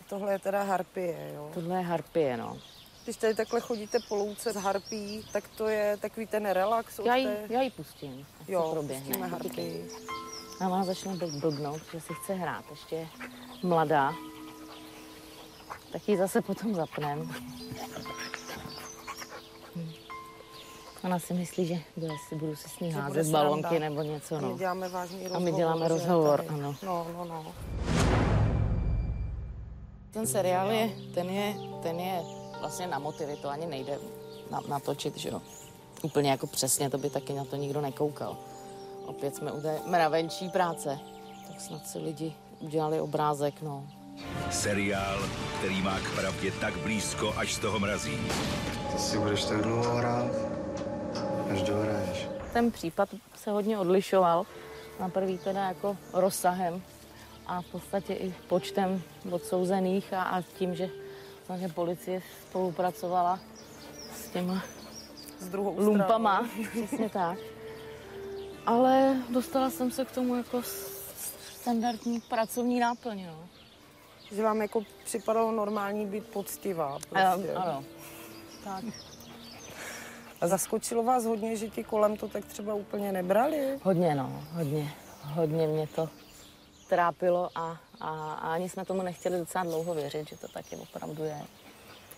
Tohle je teda harpie, jo? Tohle je harpie, no. Když tady takhle chodíte po louce s harpí, tak to je takový ten relax. Já ji, já ji pustím. Jo, proběhne. harpii. A ona začne blbnout, že si chce hrát. Ještě mladá. Tak ji zase potom zapnem. Ona si myslí, že si budu si s ní házet balonky nebo něco. No. A my děláme vážný rozhovor. A my děláme rozhovor, tady. ano. No, no, no. Ten seriál je, ten je, ten je vlastně na motivy, to ani nejde natočit, že jo. Úplně jako přesně, to by taky na to nikdo nekoukal. Opět jsme u té mravenčí práce, tak snad si lidi udělali obrázek, no. Seriál, který má k pravdě tak blízko, až z toho mrazí. Ty si budeš tak dlouho hrát, až dohraješ. Ten případ se hodně odlišoval. Na prvý teda jako rozsahem a v podstatě i počtem odsouzených a, a tím, že vlastně policie spolupracovala s těma s druhou lumpama, přesně tak. Ale dostala jsem se k tomu jako standardní pracovní náplň, no. Že vám jako připadalo normální být poctivá prostě. Ano, ano. Tak. A zaskočilo vás hodně, že ti kolem to tak třeba úplně nebrali? Hodně, no, hodně. Hodně mě to trápilo a, a, a ani jsme tomu nechtěli docela dlouho věřit, že to taky opravdu je.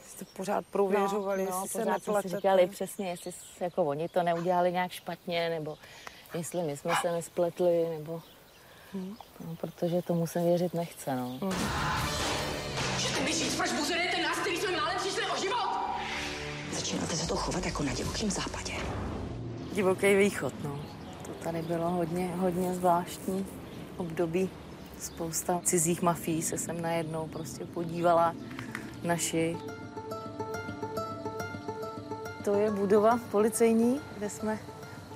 Jste pořád prověřovali, no, no, jestli pořád se jsme si říkali přesně, jestli jako oni to neudělali nějak špatně, nebo jestli my jsme se nespletli, nebo... Hmm. No, protože tomu se věřit nechce, no. Hmm. Můžete mi říct, proč buzerujete nás, který jsme málem přišli o život? Začínáte se to chovat jako na divokém západě. Divoký východ, no. To tady bylo hodně, hodně zvláštní období. Spousta cizích mafí se sem najednou prostě podívala naši. To je budova policejní, kde jsme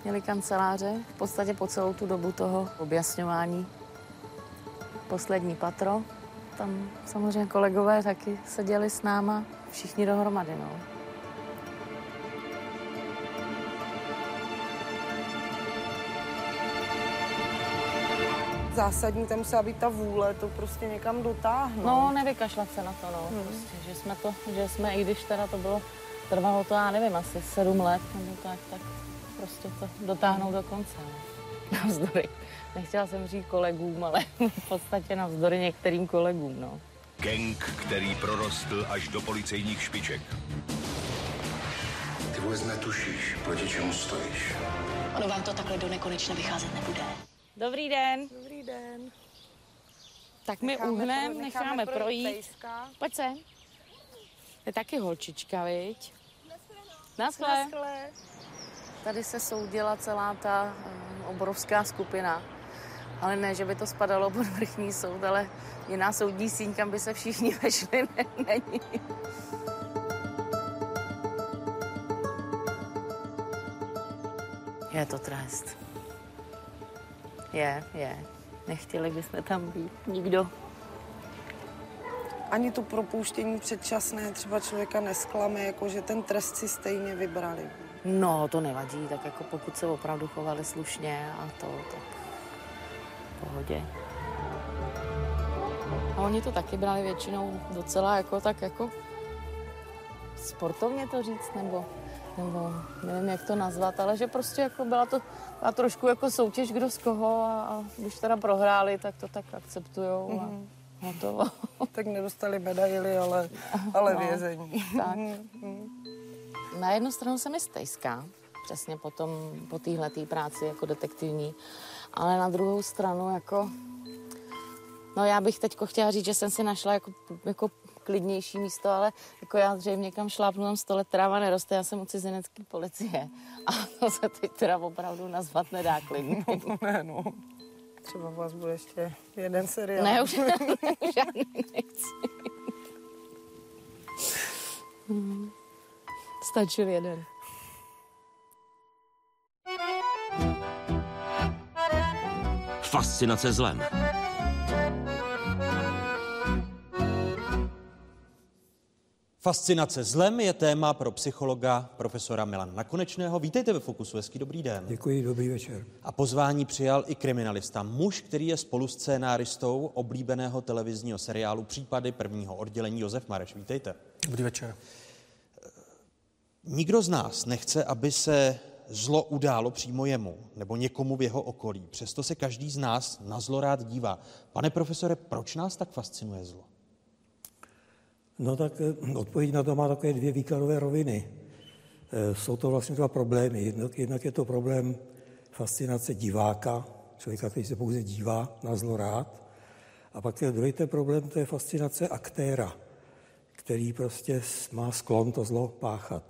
měli kanceláře v podstatě po celou tu dobu toho objasňování. Poslední patro, tam samozřejmě kolegové taky seděli s náma, všichni dohromady, no. Zásadní tam musela být ta vůle to prostě někam dotáhnout. No, nevykašlat se na to, no. Hmm. Prostě, že jsme to, že jsme, i když teda to bylo, trvalo to, já nevím, asi sedm let nebo tak, tak prostě to dotáhnout do konce. No. Navzdory. Nechtěla jsem říct kolegům, ale v podstatě navzdory některým kolegům, no. Gang, který prorostl až do policejních špiček. Ty vůbec netušíš, proti čemu stojíš. Ono vám to takhle do nekonečna vycházet nebude. Dobrý den. Dobrý den. Tak my Necháme uhnem pro- necháme, necháme projít. pejska. Pojď sem. Je taky holčička, viď? Naschle. Naschle. Tady se soudila celá ta um, obrovská skupina. Ale ne, že by to spadalo pod vrchní soud, ale jiná soudní síň, kam by se všichni vešli, ne, není. Je to trest. Je, je. Nechtěli bychom tam být. Nikdo. Ani to propouštění předčasné třeba člověka nesklame, jako že ten trest si stejně vybrali. No, to nevadí, tak jako pokud se opravdu chovali slušně a to, tak v pohodě. A oni to taky brali většinou docela jako tak jako sportovně to říct, nebo, nebo nevím, jak to nazvat, ale že prostě jako byla to a trošku jako soutěž kdo z koho a, a když teda prohráli, tak to tak akceptujou a Mhm. hotovo. tak nedostali medaily, ale, ale No, vězení. tak. Na jednu stranu jsem jistejská, přesně po, tom, po téhletý práci jako detektivní, ale na druhou stranu jako, no já bych teďko chtěla říct, že jsem si našla jako, jako klidnější místo, ale jako já zřejmě někam šlápnu, tam sto let tráva neroste, já jsem u cizinecké policie a to se teď teda opravdu nazvat nedá klidný. ne, no. Třeba vás bude ještě jeden seriál. Ne, už žádný nechci. Hmm. Stačil jeden. Fascinace zlem. Fascinace zlem je téma pro psychologa profesora Milana Nakonečného. Vítejte ve Fokusu, hezký dobrý den. Děkuji, dobrý večer. A pozvání přijal i kriminalista, muž, který je spoluscénáristou oblíbeného televizního seriálu Případy prvního oddělení Josef Mareš. Vítejte. Dobrý večer. Nikdo z nás nechce, aby se zlo událo přímo jemu nebo někomu v jeho okolí. Přesto se každý z nás na zlo rád dívá. Pane profesore, proč nás tak fascinuje zlo? No tak eh, odpověď na to má takové dvě výkladové roviny. Eh, Jsou to vlastně dva problémy. Jednak, jednak je to problém fascinace diváka, člověka, který se pouze dívá na zlo rád. A pak je druhý ten problém, to je fascinace aktéra, který prostě má sklon to zlo páchat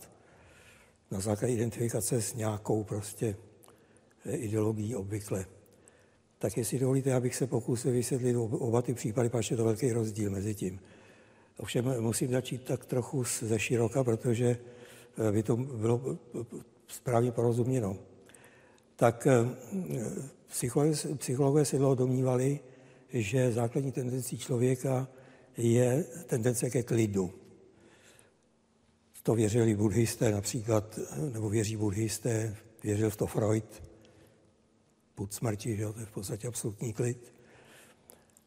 na základě identifikace s nějakou prostě eh, ideologií obvykle. Tak jestli dovolíte, abych se pokusil vysvětlit oba ty případy, pač je to velký rozdíl mezi tím. Ovšem musím začít tak trochu ze široka, protože eh, by to bylo eh, správně porozuměno. Tak psychologové, psychologové se dlouho domnívali, že základní tendencí člověka je tendence ke klidu. To věřili buddhisté například, nebo věří buddhisté, věřil v to Freud, put smrti, že to je v podstatě absolutní klid.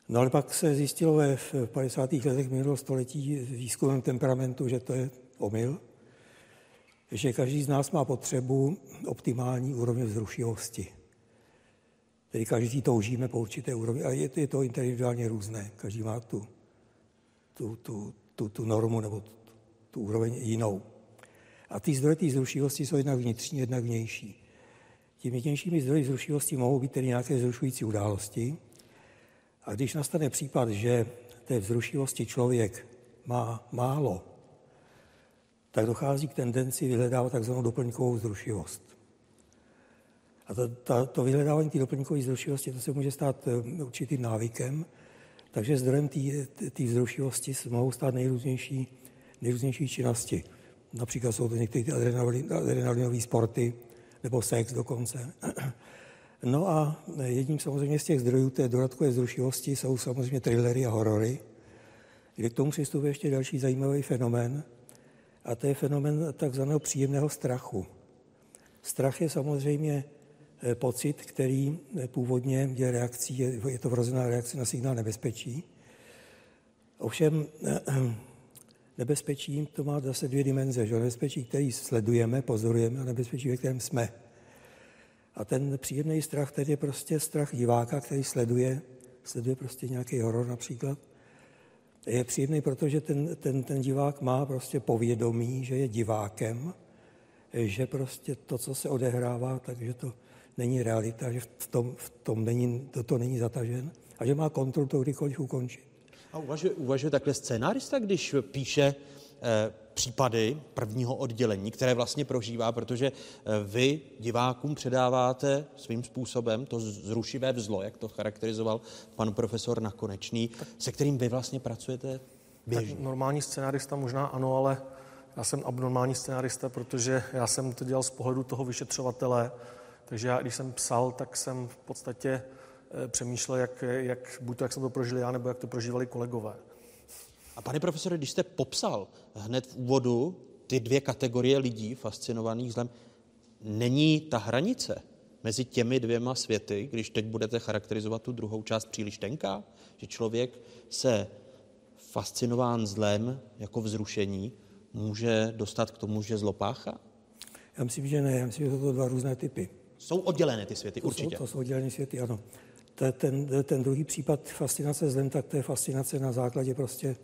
No ale pak se zjistilo ve v 50. letech minulého století výzkumem temperamentu, že to je omyl, že každý z nás má potřebu optimální úrovně vzrušivosti. Tedy každý toužíme po určité úrovni, ale je to, je to individuálně různé. Každý má tu, tu, tu, tu, tu normu nebo tu, tu úroveň jinou. A ty zdroje té zrušivosti jsou jednak vnitřní, jednak vnější. Těmi vnějšími zdroji zrušivosti mohou být tedy nějaké zrušující události. A když nastane případ, že té vzrušivosti člověk má málo, tak dochází k tendenci vyhledávat takzvanou doplňkovou zrušivost. A to, to, to vyhledávání té doplňkové vzrušivosti, to se může stát eh, určitým návykem, takže zdrojem té vzrušivosti mohou stát nejrůznější, nejrůznější činnosti. Například jsou to některé adrenalinové sporty, nebo sex dokonce. No a jedním samozřejmě z těch zdrojů té dodatkové zrušivosti jsou samozřejmě thrillery a horory, kde k tomu přistupuje ještě další zajímavý fenomén, a to je fenomén takzvaného příjemného strachu. Strach je samozřejmě Eh, pocit, který eh, původně je reakcí, je, to vrozená reakce na signál nebezpečí. Ovšem eh, nebezpečí to má zase dvě dimenze. Že? Nebezpečí, který sledujeme, pozorujeme a nebezpečí, ve kterém jsme. A ten příjemný strach, tedy je prostě strach diváka, který sleduje, sleduje prostě nějaký horor například. Je příjemný, protože ten, ten, ten divák má prostě povědomí, že je divákem, že prostě to, co se odehrává, takže to není realita, že v tom, v tom není, to, to není zatažen a že má kontrolu to kdykoliv ukončit. A uvažuje, uvažuje takhle scénárista, když píše eh, případy prvního oddělení, které vlastně prožívá, protože eh, vy divákům předáváte svým způsobem to zrušivé vzlo, jak to charakterizoval pan profesor Nakonečný, se kterým vy vlastně pracujete běžně. Tak normální scénárista možná ano, ale já jsem abnormální scénárista, protože já jsem to dělal z pohledu toho vyšetřovatele, takže já, když jsem psal, tak jsem v podstatě eh, přemýšlel, jak, jak buď to, jak jsem to prožil já, nebo jak to prožívali kolegové. A pane profesore, když jste popsal hned v úvodu ty dvě kategorie lidí fascinovaných zlem, není ta hranice mezi těmi dvěma světy, když teď budete charakterizovat tu druhou část příliš tenká, že člověk se fascinován zlem jako vzrušení může dostat k tomu, že zlopácha? Já myslím, že ne. Já myslím, že to jsou dva různé typy. Jsou oddělené ty světy, to určitě. Jsou, to jsou oddělené světy, ano. Ten, ten druhý případ fascinace zlem, tak to je fascinace na základě prostě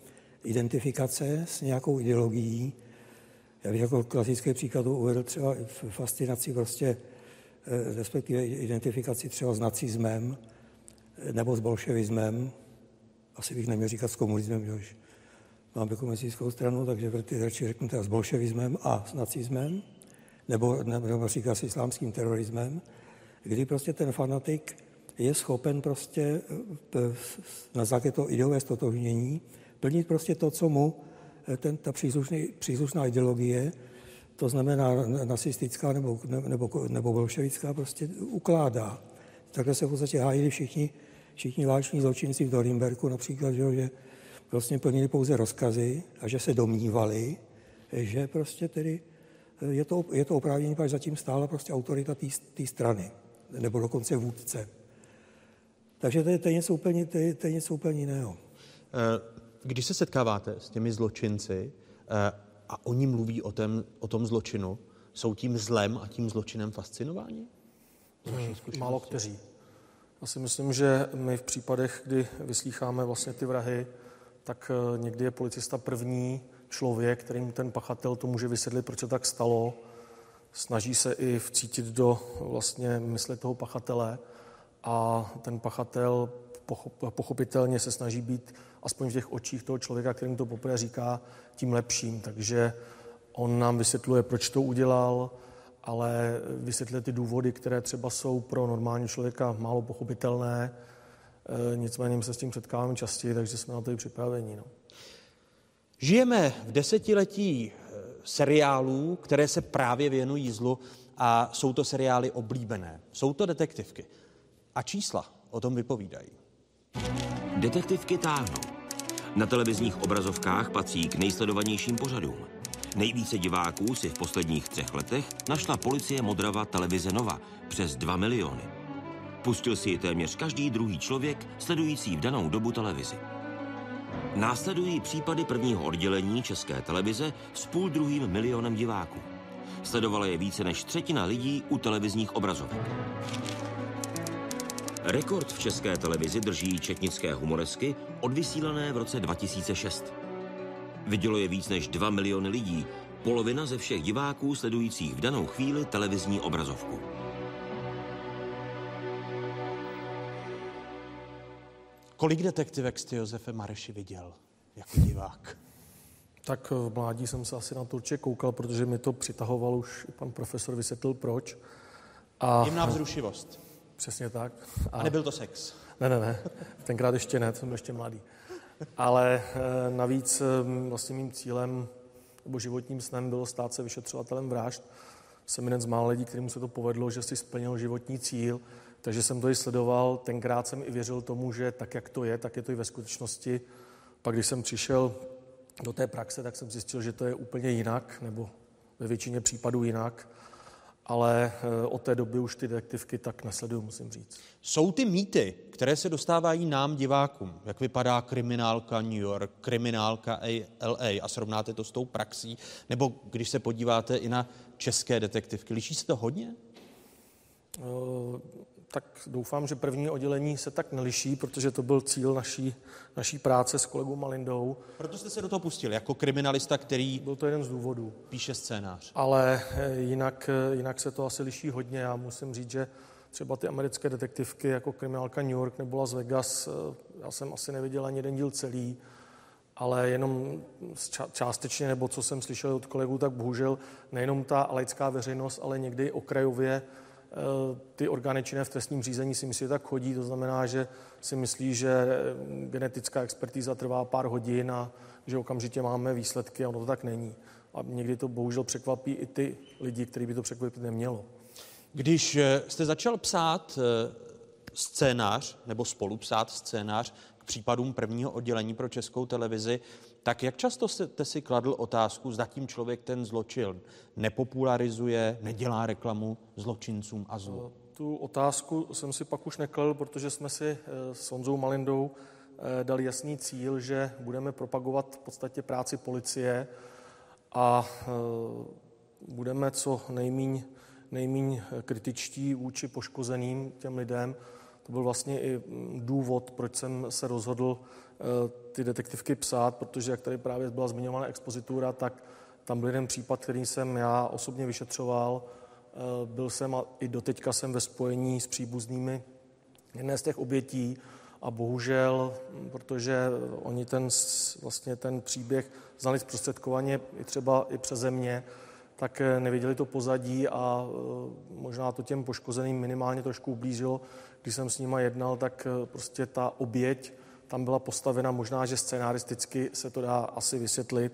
identifikace s nějakou ideologií. Já bych jako klasický příklad uvedl třeba fascinaci prostě, eh, respektive identifikaci třeba s nacismem eh, nebo s bolševismem. Asi bych neměl říkat s komunismem, že už mám komunistickou stranu, takže radši řeknu teda s bolševismem a s nacismem nebo, nebo například s islámským terorismem, kdy prostě ten fanatik je schopen prostě eh, na základě toho ideové stotožnění plnit prostě to, co mu eh, ten, ta příslušná ideologie, to znamená nacistická nebo, nebo, nebo bolševická, prostě ukládá. Takhle se v podstatě hájili všichni, všichni váleční zločinci v Dorimberku například, že, vlastně plnili pouze rozkazy a že se domnívali, že prostě tedy je to, je to oprávnění, protože zatím stála prostě autorita té strany, nebo dokonce vůdce. Takže to je, to je, něco, úplně, to je, to je něco úplně jiného. Když se setkáváte s těmi zločinci eh, a oni mluví o, tom, o tom zločinu, jsou tím zlem a tím zločinem fascinováni? Hmm, málo kteří. Já si myslím, že my v případech, kdy vyslýcháme vlastně ty vrahy, tak eh, někdy je policista první, člověk, kterým ten pachatel to může vysvětlit, proč se tak stalo. Snaží se i vcítit do vlastně mysli toho pachatele a ten pachatel pochopitelně se snaží být aspoň v těch očích toho člověka, kterým to poprvé říká, tím lepším. Takže on nám vysvětluje, proč to udělal, ale vysvětluje ty důvody, které třeba jsou pro normální člověka málo pochopitelné. E, nicméně my se s tím setkáváme častěji, takže jsme na to i připraveni. No. Žijeme v desetiletí e, seriálů, které se právě věnují zlu a jsou to seriály oblíbené. Jsou to detektivky. A čísla o tom vypovídají. Detektivky táhnou. Na televizních obrazovkách patří k nejsledovanějším pořadům. Nejvíce diváků si v posledních třech letech našla policie Modrava televize Nova přes 2 miliony. Pustil si ji téměř každý druhý člověk sledující v danou dobu televizi. Následují případy prvního oddělení České televize s půl druhým milionem diváků. Sledovala je více než třetina lidí u televizních obrazovek. Rekord v české televizi drží četnické humoresky, odvysílané v roce 2006. Vidělo je víc než 2 miliony lidí, polovina ze všech diváků sledujících v danou chvíli televizní obrazovku. Kolik detektivek jste Josefe Mareši viděl jako divák? Tak v mládí jsem se asi na to určitě koukal, protože mi to přitahoval už i pan profesor vysvětlil proč. A... Jemná vzrušivost. Přesně tak. A, a nebyl to sex? Ne, ne, ne. Tenkrát ještě ne, jsem byl ještě mladý. Ale e, navíc e, vlastně mým cílem nebo životním snem bylo stát se vyšetřovatelem vražd. Jsem jeden z mála lidí, kterým se to povedlo, že si splnil životní cíl, takže jsem to i sledoval. Tenkrát jsem i věřil tomu, že tak, jak to je, tak je to i ve skutečnosti. Pak, když jsem přišel do té praxe, tak jsem zjistil, že to je úplně jinak, nebo ve většině případů jinak ale eh, od té doby už ty detektivky tak nesleduju, musím říct. Jsou ty mýty, které se dostávají nám, divákům, jak vypadá kriminálka New York, kriminálka LA a srovnáte to s tou praxí, nebo když se podíváte i na české detektivky, liší se to hodně? Tak doufám, že první oddělení se tak neliší, protože to byl cíl naší, naší práce s kolegou Malindou. Proto jste se do toho pustil, jako kriminalista, který... Byl to jeden z důvodů. Píše scénář. Ale eh, jinak, eh, jinak se to asi liší hodně. Já musím říct, že třeba ty americké detektivky jako kriminálka New York nebo Las Vegas, eh, já jsem asi neviděl ani jeden díl celý, ale jenom částečně, nebo co jsem slyšel od kolegů, tak bohužel nejenom ta laická veřejnost, ale někdy okrajově ty orgány činné v trestním řízení si myslí, že tak chodí. To znamená, že si myslí, že genetická expertíza trvá pár hodin a že okamžitě máme výsledky a ono to tak není. A někdy to bohužel překvapí i ty lidi, který by to překvapit nemělo. Když eh, jste začal psát eh, scénář nebo spolupsát scénář k případům prvního oddělení pro českou televizi, tak jak často jste si kladl otázku, zda tím člověk ten zločin nepopularizuje, nedělá reklamu zločincům a zlu? Tu otázku jsem si pak už nekladl, protože jsme si eh, s Honzou Malindou eh, dali jasný cíl, že budeme propagovat v podstatě práci policie a eh, budeme co nejmíň, nejmíň kritičtí vůči poškozeným těm lidem. To byl vlastně i mm, důvod, proč jsem se rozhodl Eh, ty detektivky psát, protože jak tady právě byla zmiňována expozitura, tak tam byl jeden případ, který jsem já osobně vyšetřoval. Eh, byl jsem a i doteďka jsem ve spojení s příbuznými jedné z těch obětí a bohužel, protože oni ten, vlastně ten příběh znali zprostředkovaně i třeba i přeze mě, tak eh, nevěděli to pozadí a možná to těm poškozeným minimálně trošku ublížilo. Když jsem s nima jednal, tak prostě ta oběť tam byla postavena. Možná, že scénaristicky se to dá asi vysvětlit,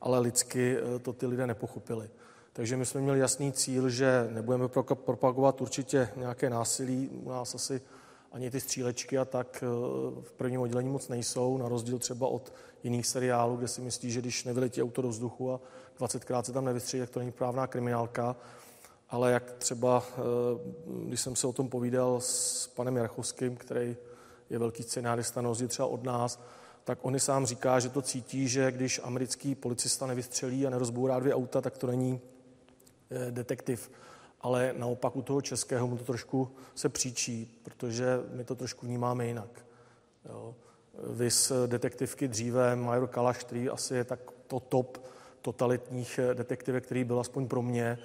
ale lidsky eh, to ty lidé nepochopili. Takže my jsme měli jasný cíl, že nebudeme propagovat určitě nějaké násilí. U nás asi ani ty střílečky a tak eh, v prvním oddělení moc nejsou, na rozdíl třeba od jiných seriálů, kde si myslí, že když nevyletí auto do vzduchu a 20krát se tam nevystřílí, tak to není právná kriminálka. Ale jak třeba, eh, když jsem se o tom povídal s panem Jarchovským, který je velký scenárista na třeba od nás, tak on sám říká, že to cítí, že když americký policista nevystřelí a nerozbourá dvě auta, tak to není eh, detektiv. Ale naopak u toho českého mu to trošku se příčí, protože my to trošku vnímáme jinak. Jo. Vys detektivky dříve, Major Kalaš, který asi je tak to top totalitních eh, detektivek, který byl aspoň pro mě,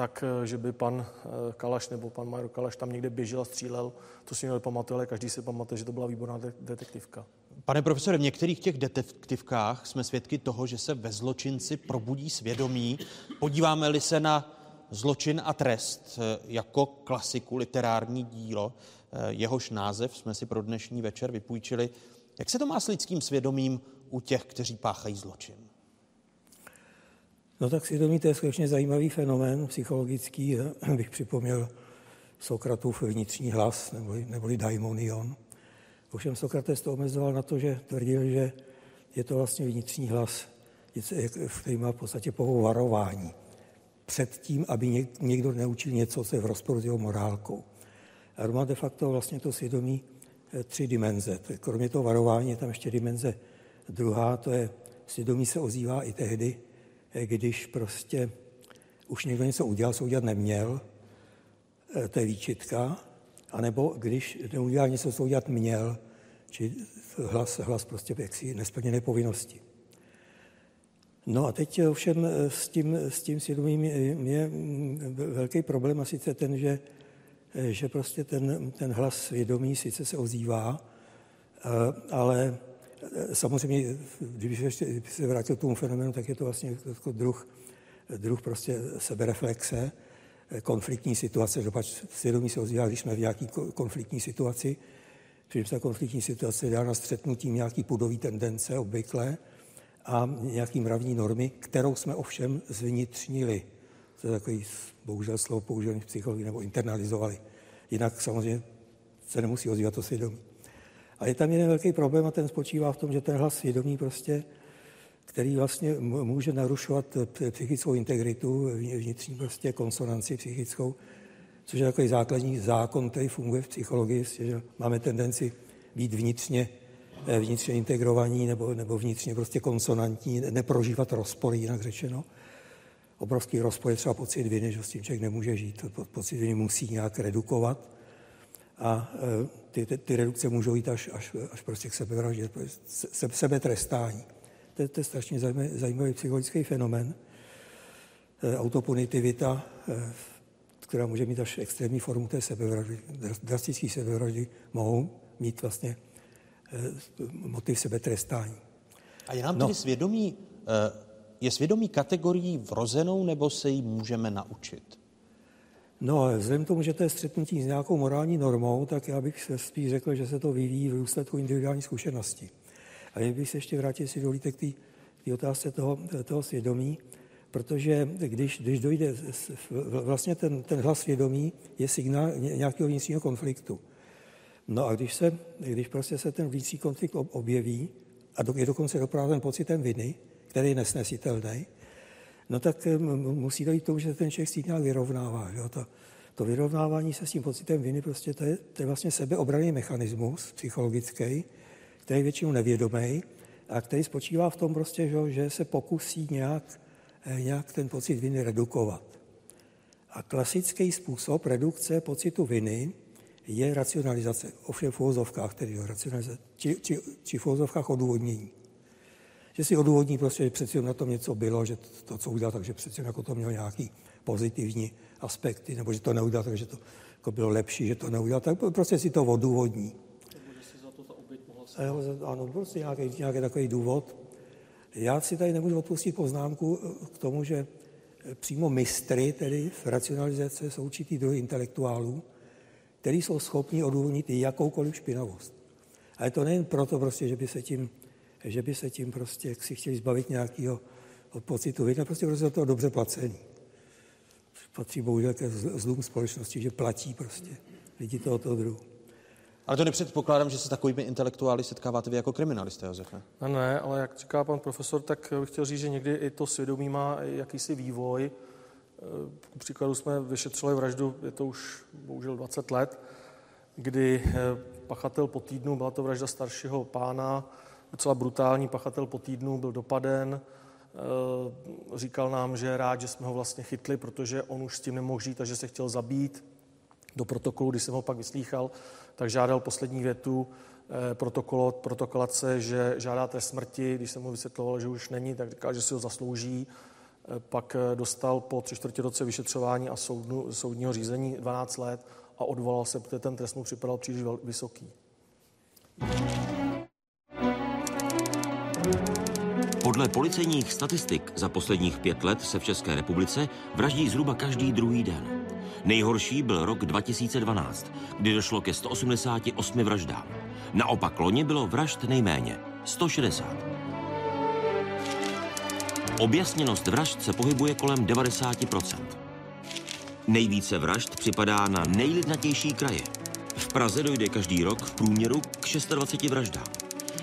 tak eh, že by pan eh, Kalaš nebo pan Major Kalaš tam někde běžel a střílel, to si nepamatuje, ale každý si pamatuje, že to byla výborná detektivka. Pane profesore, v některých těch detektivkách jsme svědky toho, že se ve zločinci probudí svědomí. Podíváme-li se na Zločin a trest eh, jako klasiku literární dílo, jehož název jsme si pro dnešní večer vypůjčili. Jak se to má s lidským svědomím u těch, kteří páchají zločin? No tak svědomí to je skutečně zajímavý fenomén psychologický. Bych připomněl Sokratův vnitřní hlas, neboli, neboli daimonion. Ovšem Sokrates to omezoval na to, že tvrdil, že je to vlastně vnitřní hlas, který má v podstatě pohou varování před tím, aby někdo neučil něco, co je v rozporu s jeho morálkou. A má de facto vlastně to svědomí eh, tři dimenze. Kromě toho varování je tam ještě dimenze druhá, to je svědomí se ozývá i tehdy, eh, když prostě už někdo něco udělal, co udělat neměl, eh, to je výčitka, anebo když neudělal něco, co udělat měl, či hlas, hlas prostě jaksi nesplněné povinnosti. No a teď ovšem s tím, s tím svědomím je, mm, velký problém a sice ten, že, že prostě ten, ten hlas svědomí sice se ozývá, ale samozřejmě, když ještě, když se vrátil k tomu fenoménu, tak je to vlastně jako druh, druh prostě sebereflexe, konfliktní situace, že svědomí se ozývá, když jsme v nějaké konfliktní situaci, když ta konfliktní situace dá na střetnutí nějaký pudový tendence obvykle a nějaký mravní normy, kterou jsme ovšem zvnitřnili. To je takový, bohužel slovo používaný v psychologii, nebo internalizovali. Jinak samozřejmě se nemusí ozývat to svědomí. A je tam jeden velký problém a ten spočívá v tom, že ten hlas svědomí prostě, který vlastně může narušovat psychickou integritu, vnitřní prostě konsonanci psychickou, což je takový základní zákon, který funguje v psychologii, že máme tendenci být vnitřně, eh, vnitřně integrovaní nebo, nebo vnitřně prostě konsonantní, neprožívat rozpory, jinak řečeno. Obrovský rozpor je třeba pocit viny, že s tím člověk nemůže žít. Pocit viny musí nějak redukovat a eh, ty, ty, ty redukce můžou jít až, až, až prostě k sebevraždě, se, sebetrestání. To, to je strašně zajímavý, zajímavý psychologický fenomen. Eh, autopunitivita, která může mít až extrémní formu té sebevraždy. Drastické sebevraždy mohou mít vlastně eh, motiv sebetrestání. A je nám no. tedy svědomí, eh, je svědomí kategorií vrozenou, nebo se jí můžeme naučit? No, vzhledem k tomu, že to je střetnutí s nějakou morální normou, tak já bych se spíš řekl, že se to vyvíjí v důsledku individuální zkušenosti. A jen bych se ještě vrátil, si dovolíte, k té otázce toho, toho svědomí protože když, když dojde, vlastně ten, ten hlas svědomí je signál nějakého vnitřního konfliktu. No a když, se, když prostě se ten vnitřní konflikt objeví a je dokonce dopraven pocitem viny, který je nesnesitelný, no tak musí dojít k tomu, že ten člověk si nějak vyrovnává. Že? To, to vyrovnávání se s tím pocitem viny, prostě to je, to je vlastně sebeobraný mechanismus psychologický, který je většinou nevědomý a který spočívá v tom prostě, že, že se pokusí nějak Eh, nějak ten pocit viny redukovat. A klasický způsob redukce pocitu viny je racionalizace, ovšem v úvozovkách tedy, racionalizace, či, či, či v úvozovkách odůvodnění. Že si odůvodní prostě, že přeci na tom něco bylo, že to, co udělal, takže přeci jako to mělo nějaký pozitivní aspekty, nebo že to neudělal, takže to jako bylo lepší, že to neudělal, tak prostě si to odůvodní. Ano, prostě nějaký, nějaký takový důvod. Já si tady nemůžu odpustit poznámku eh, k tomu, že eh, přímo mistry, tedy v racionalizace, jsou určitý druhy intelektuálů, který jsou schopni odůvodnit jakoukoliv špinavost. Ale to nejen proto, prostě, že by se tím, že by se tím prostě, jak si chtěli zbavit nějakého pocitu viny, prostě protože to dobře placení. Patří bohužel ke zlům společnosti, že platí prostě lidi tohoto druhu. Ale to nepředpokládám, že se takovými intelektuály setkáváte vy jako kriminalista, Josefe. Ne, ne, ale jak říká pan profesor, tak bych chtěl říct, že někdy i to svědomí má jakýsi vývoj. K příkladu jsme vyšetřili vraždu, je to už bohužel 20 let, kdy eh, pachatel po týdnu, byla to vražda staršího pána, docela brutální pachatel po týdnu byl dopaden, eh, říkal nám, že je rád, že jsme ho vlastně chytli, protože on už s tím nemohl žít a že se chtěl zabít. Do protokolu, když jsem ho pak vyslýchal, tak žádal poslední větu eh, protokolo, protokolace, že žádá té smrti. Když jsem mu vysvětloval, že už není, tak říkal, že si ho zaslouží. pak dostal po tři čtvrtě roce vyšetřování a soudnu, soudního řízení 12 let a odvolal se, protože ten trest mu připadal příliš vysoký. Podle policejních statistik za posledních pět let se v České republice vraždí zhruba každý druhý den. Nejhorší byl rok 2012, kdy došlo ke 188 vraždám. Naopak loni bylo vražd nejméně 160. Objasněnost vražd se pohybuje kolem 90%. Nejvíce vražd připadá na nejlidnatější kraje. V Praze dojde každý rok v průměru k 26 vraždám.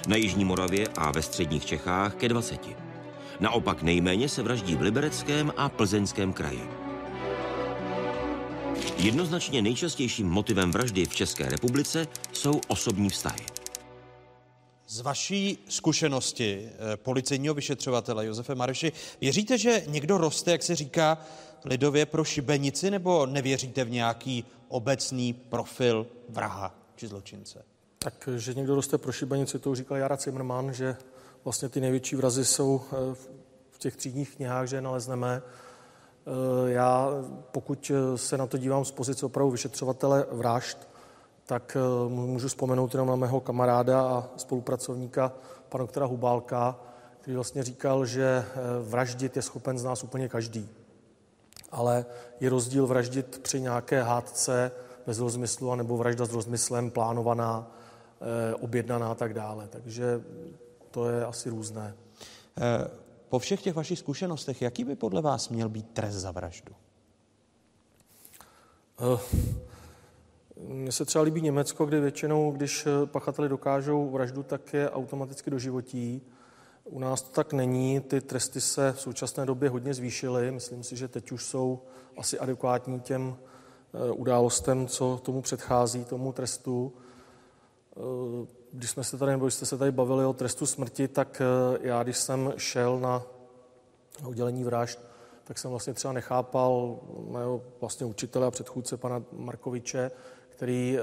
Na Jižní Moravě a ve středních Čechách ke 20. Naopak nejméně se vraždí v Libereckém a Plzeňském kraji. Jednoznačně nejčastějším motivem vraždy v České republice jsou osobní vztahy. Z vaší zkušenosti eh, policejního vyšetřovatele Josefe Mareši, věříte, že někdo roste, jak se říká lidově, pro šibenici, nebo nevěříte v nějaký obecný profil vraha či zločince? Tak, že někdo roste pro šibenici, to už říkal Jara Zimmerman, že vlastně ty největší vrazy jsou eh, v těch třídních knihách, že je nalezneme. Eh, já, pokud se na to dívám z pozice opravdu vyšetřovatele vražd, tak eh, můžu vzpomenout jenom na mého kamaráda a spolupracovníka, pana doktora Hubálka, který vlastně říkal, že vraždit je schopen z nás úplně každý. Ale je rozdíl vraždit při nějaké hádce bez rozmyslu, anebo vražda s rozmyslem, plánovaná, Eh, objednaná a tak dále. Takže to je asi různé. Eh, po všech těch vašich zkušenostech, jaký by podle vás měl být trest za vraždu? Eh, mně se třeba líbí Německo, kde většinou, když pachateli dokážou vraždu, tak je automaticky do životí. U nás to tak není, ty tresty se v současné době hodně zvýšily. Myslím si, že teď už jsou asi adekvátní těm událostem, co tomu předchází, tomu trestu. Eh, když jsme se tady, nebo jste se tady bavili o trestu smrti, tak eh, já, když jsem šel na udělení vražd, tak jsem vlastně třeba nechápal mého vlastně učitele a předchůdce pana Markoviče, který eh,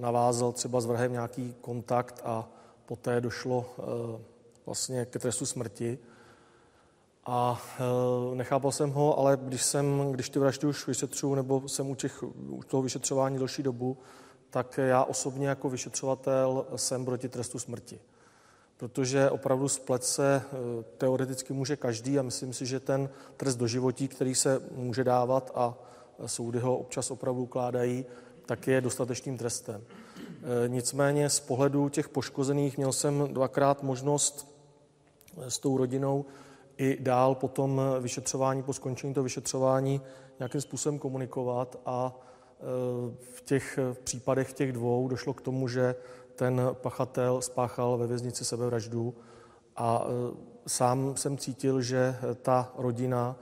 navázal třeba s vrhem nějaký kontakt a poté došlo vlastně ke trestu smrti. A nechápal jsem ho, ale když, jsem, když ty vraždy už vyšetřuju, nebo jsem u, těch, u toho vyšetřování další dobu, tak já osobně jako vyšetřovatel jsem proti trestu smrti. Protože opravdu splet se eh, teoreticky může každý a myslím si, že ten trest do životí, který se může dávat a soudy ho občas opravdu ukládají, tak je dostatečným trestem. Eh, nicméně z pohledu těch poškozených měl jsem dvakrát možnost eh, s tou rodinou i dál po tom vyšetřování, po skončení toho vyšetřování nějakým způsobem komunikovat a v těch případech, v těch dvou, došlo k tomu, že ten pachatel spáchal ve věznici sebevraždu a e, sám jsem cítil, že ta rodina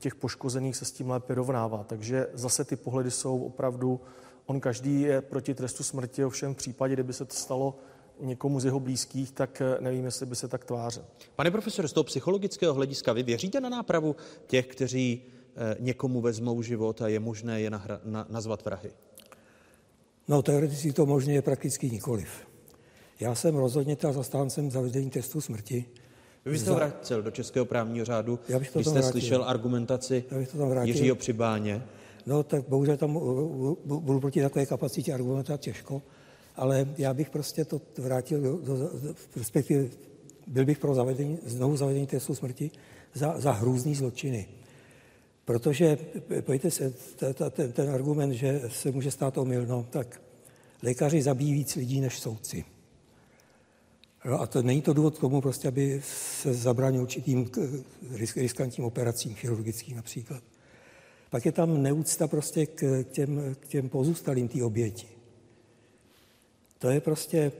těch poškozených se s tím lépe rovnává. Takže zase ty pohledy jsou opravdu, on každý je proti trestu smrti, ovšem v případě, kdyby se to stalo někomu z jeho blízkých, tak nevím, jestli by se tak tvářil. Pane profesore, z toho psychologického hlediska, vy věříte na nápravu těch, kteří Eh, někomu vezmou život a je možné je nahra, na, nazvat vrahy? No, teoreticky to možné je prakticky nikoliv. Já jsem rozhodně ta zastáncem zavedení testu smrti. Vy byste Za... vrátil do českého právního řádu, Já bych to když jste slyšel argumentaci Já bych to tam vrátil. Jiřího Přibáně. No, tak bohužel tam budu proti takové kapacitě argumentovat těžko, ale já bych prostě to vrátil do, do, do respektive byl bych pro zavedení, znovu zavedení testu smrti za, za hrůzný zločiny. Protože, pojďte se, ten, ten argument, že se může stát omylno, tak lékaři zabíjí víc lidí než soudci. No a to není to důvod k tomu, prostě, aby se zabránil určitým riskantním operacím, chirurgickým například. Pak je tam neúcta prostě k těm, k těm pozůstalým té oběti. To je prostě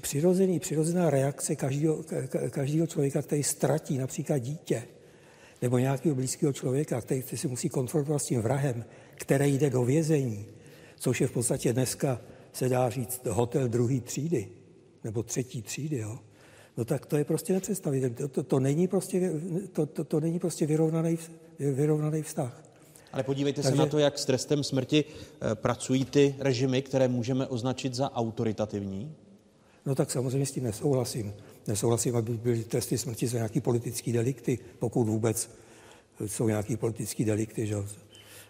přirozený, přirozená reakce každého, každého člověka, který ztratí například dítě nebo nějakého blízkého člověka, který si musí konfrontovat s tím vrahem, který jde do vězení, což je v podstatě dneska, se dá říct, hotel druhé třídy, nebo třetí třídy, jo? no tak to je prostě nepředstavitelné. To, to, to, není prostě, to, to, to není prostě vyrovnaný, vyrovnaný vztah. Ale podívejte Takže... se na to, jak s trestem smrti eh, pracují ty režimy, které můžeme označit za autoritativní. No tak samozřejmě s tím nesouhlasím. Nesouhlasím, aby byly tresty smrti za nějaký politický delikty, pokud vůbec jsou nějaký politický delikty. Že?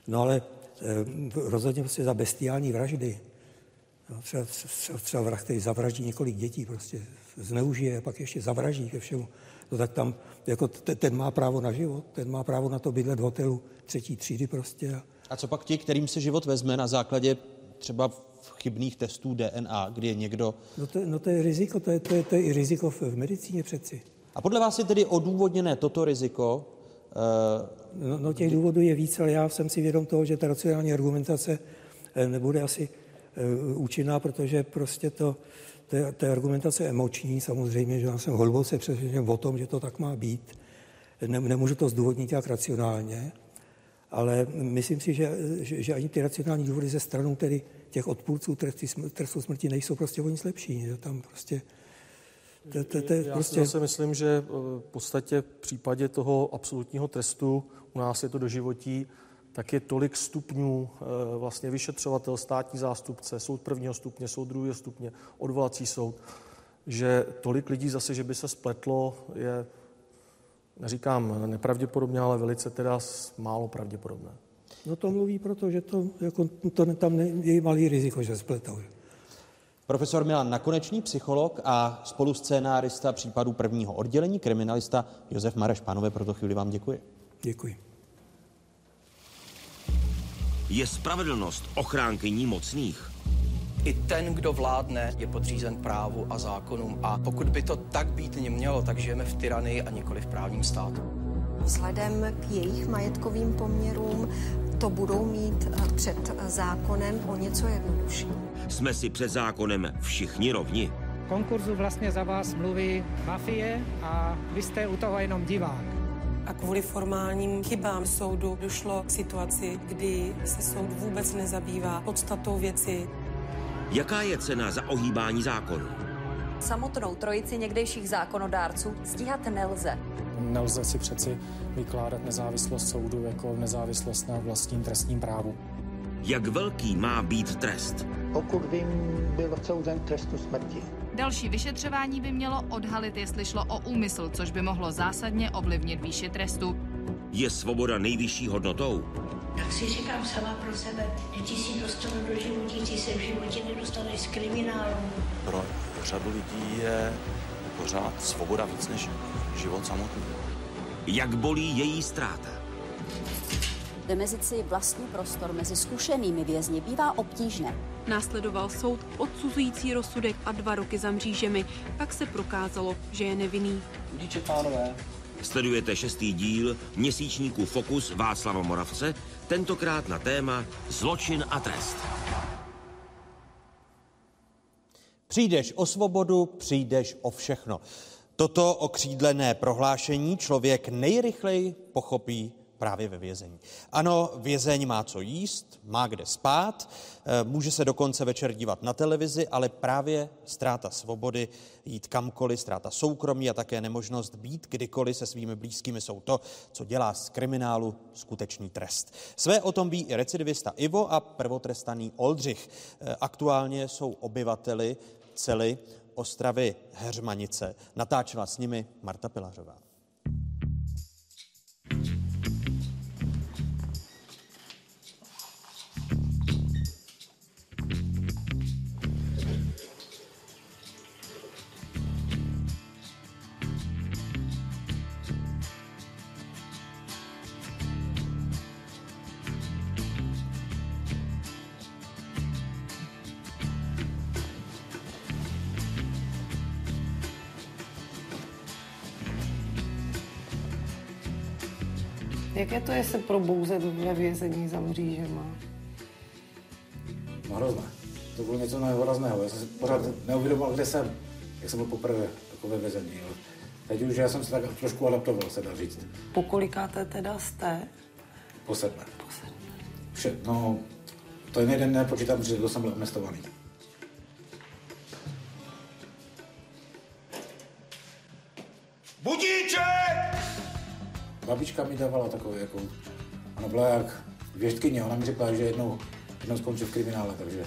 No ale eh, rozhodně prostě za bestiální vraždy. No, třeba, třeba, třeba vrah, který zavraždí několik dětí, prostě zneužije, pak ještě zavraždí ke všemu. No tak tam, jako ten má právo na život, ten má právo na to bydlet v hotelu třetí třídy prostě. A co pak ti, kterým se život vezme na základě třeba chybných testů DNA, kdy je někdo... No to, no to je riziko, to je, to, je, to je i riziko v, v medicíně přeci. A podle vás je tedy odůvodněné toto riziko? Uh, no, no těch důvodů je víc, ale já jsem si vědom toho, že ta racionální argumentace eh, nebude asi uh, účinná, protože prostě to, to, je, to je argumentace emoční, samozřejmě, že já jsem hluboce přesvědčen o tom, že to tak má být. Ne, nemůžu to zdůvodnit jak racionálně, ale myslím si, že, že, že ani ty racionální důvody ze stranou tedy těch odpůrců trestu, smrti nejsou prostě o nic lepší. Že tam prostě to, to, to, Já prostě... si myslím, že eh, v podstatě v případě toho absolutního trestu, u nás je to doživotí, tak je tolik stupňů, eh, vlastně vyšetřovatel, státní zástupce, soud prvního stupně, soud druhého stupně, odvolací soud, že tolik lidí zase, že by se spletlo, je, neříkám nepravděpodobně, ale velice teda málo pravděpodobné. No to mluví proto, že to, jako, to tam je malý riziko, že spletou. Profesor Milan Nakonečný, psycholog a spoluscénárista případu prvního oddělení, kriminalista Josef Mareš. Pánové, pro to chvíli vám děkuji. Děkuji. Je spravedlnost ochránkyní mocných? I ten, kdo vládne, je podřízen právu a zákonům. A pokud by to tak být nemělo, tak žijeme v tyranii a nikoli v právním státu. Vzhledem k jejich majetkovým poměrům to budou mít eh, před zákonem o něco jednodušší. Jsme si před zákonem všichni rovni. Konkurzu vlastně za vás mluví mafie a vy jste u toho jenom divák. A kvůli formálním chybám soudu došlo k situaci, kdy se soud vůbec nezabývá podstatou věci. Jaká je cena za ohýbání zákonu? Samotnou trojici někdejších zákonodárců stíhat nelze. Nelze si přeci vykládat nezávislost soudu jako nezávislost na vlastním trestním právu. Jak velký má být trest? Pokud vím, byl odsouzen k trestu smrti. Další vyšetřování by mělo odhalit, jestli šlo o úmysl, což by mohlo zásadně ovlivnit výši trestu. Je svoboda nejvyšší hodnotou? Tak si říkám sama pro sebe, že ti si dostanu do životící se v životě nedostaneš z kriminálu. Pro řadu lidí je pořád svoboda víc než život samotný. Jak bolí její ztráta? Vymezit si vlastní prostor mezi zkušenými vězni bývá obtížné. Následoval soud odsuzující rozsudek a dva roky za mřížemi. Pak se prokázalo, že je nevinný. Díče pánové. Sledujete šestý díl měsíčníku Fokus Václava Moravce, tentokrát na téma Zločin a trest. Přijdeš o svobodu, přijdeš o všechno. Toto okřídlené prohlášení člověk nejrychleji pochopí právě ve vězení. Ano, vězeň má co jíst, má kde spát, eh, může se dokonce večer dívat na televizi, ale právě ztráta svobody, jít kamkoliv, ztráta soukromí a také nemožnost být kdykoliv se svými blízkými jsou to, co dělá z kriminálu skutečný trest. Své o tom ví i recidivista Ivo a prvotrestaný Oldřich. Eh, aktuálně jsou obyvateli cely Ostravy Heřmanice. Natáčela s nimi Marta Pilařová. Jaké to je se probouzet ve vězení za mřížema? No hrozné. To bylo něco nehorazného. Já jsem si pořád neuvědomoval, kde jsem. Jak jsem byl poprvé takové vězení. Jo. Teď už já jsem se tak trošku adaptoval, se dá říct. Po kolikáté teda jste? Po sedmé. Po sedmé. Vše, no, to je jeden nepočítám, že to jsem byl amnestovaný. Babička mi dávala takovou, jako, ona byla jak věštkyně, ona mi řekla, že jednou, jednou skončí v kriminále, takže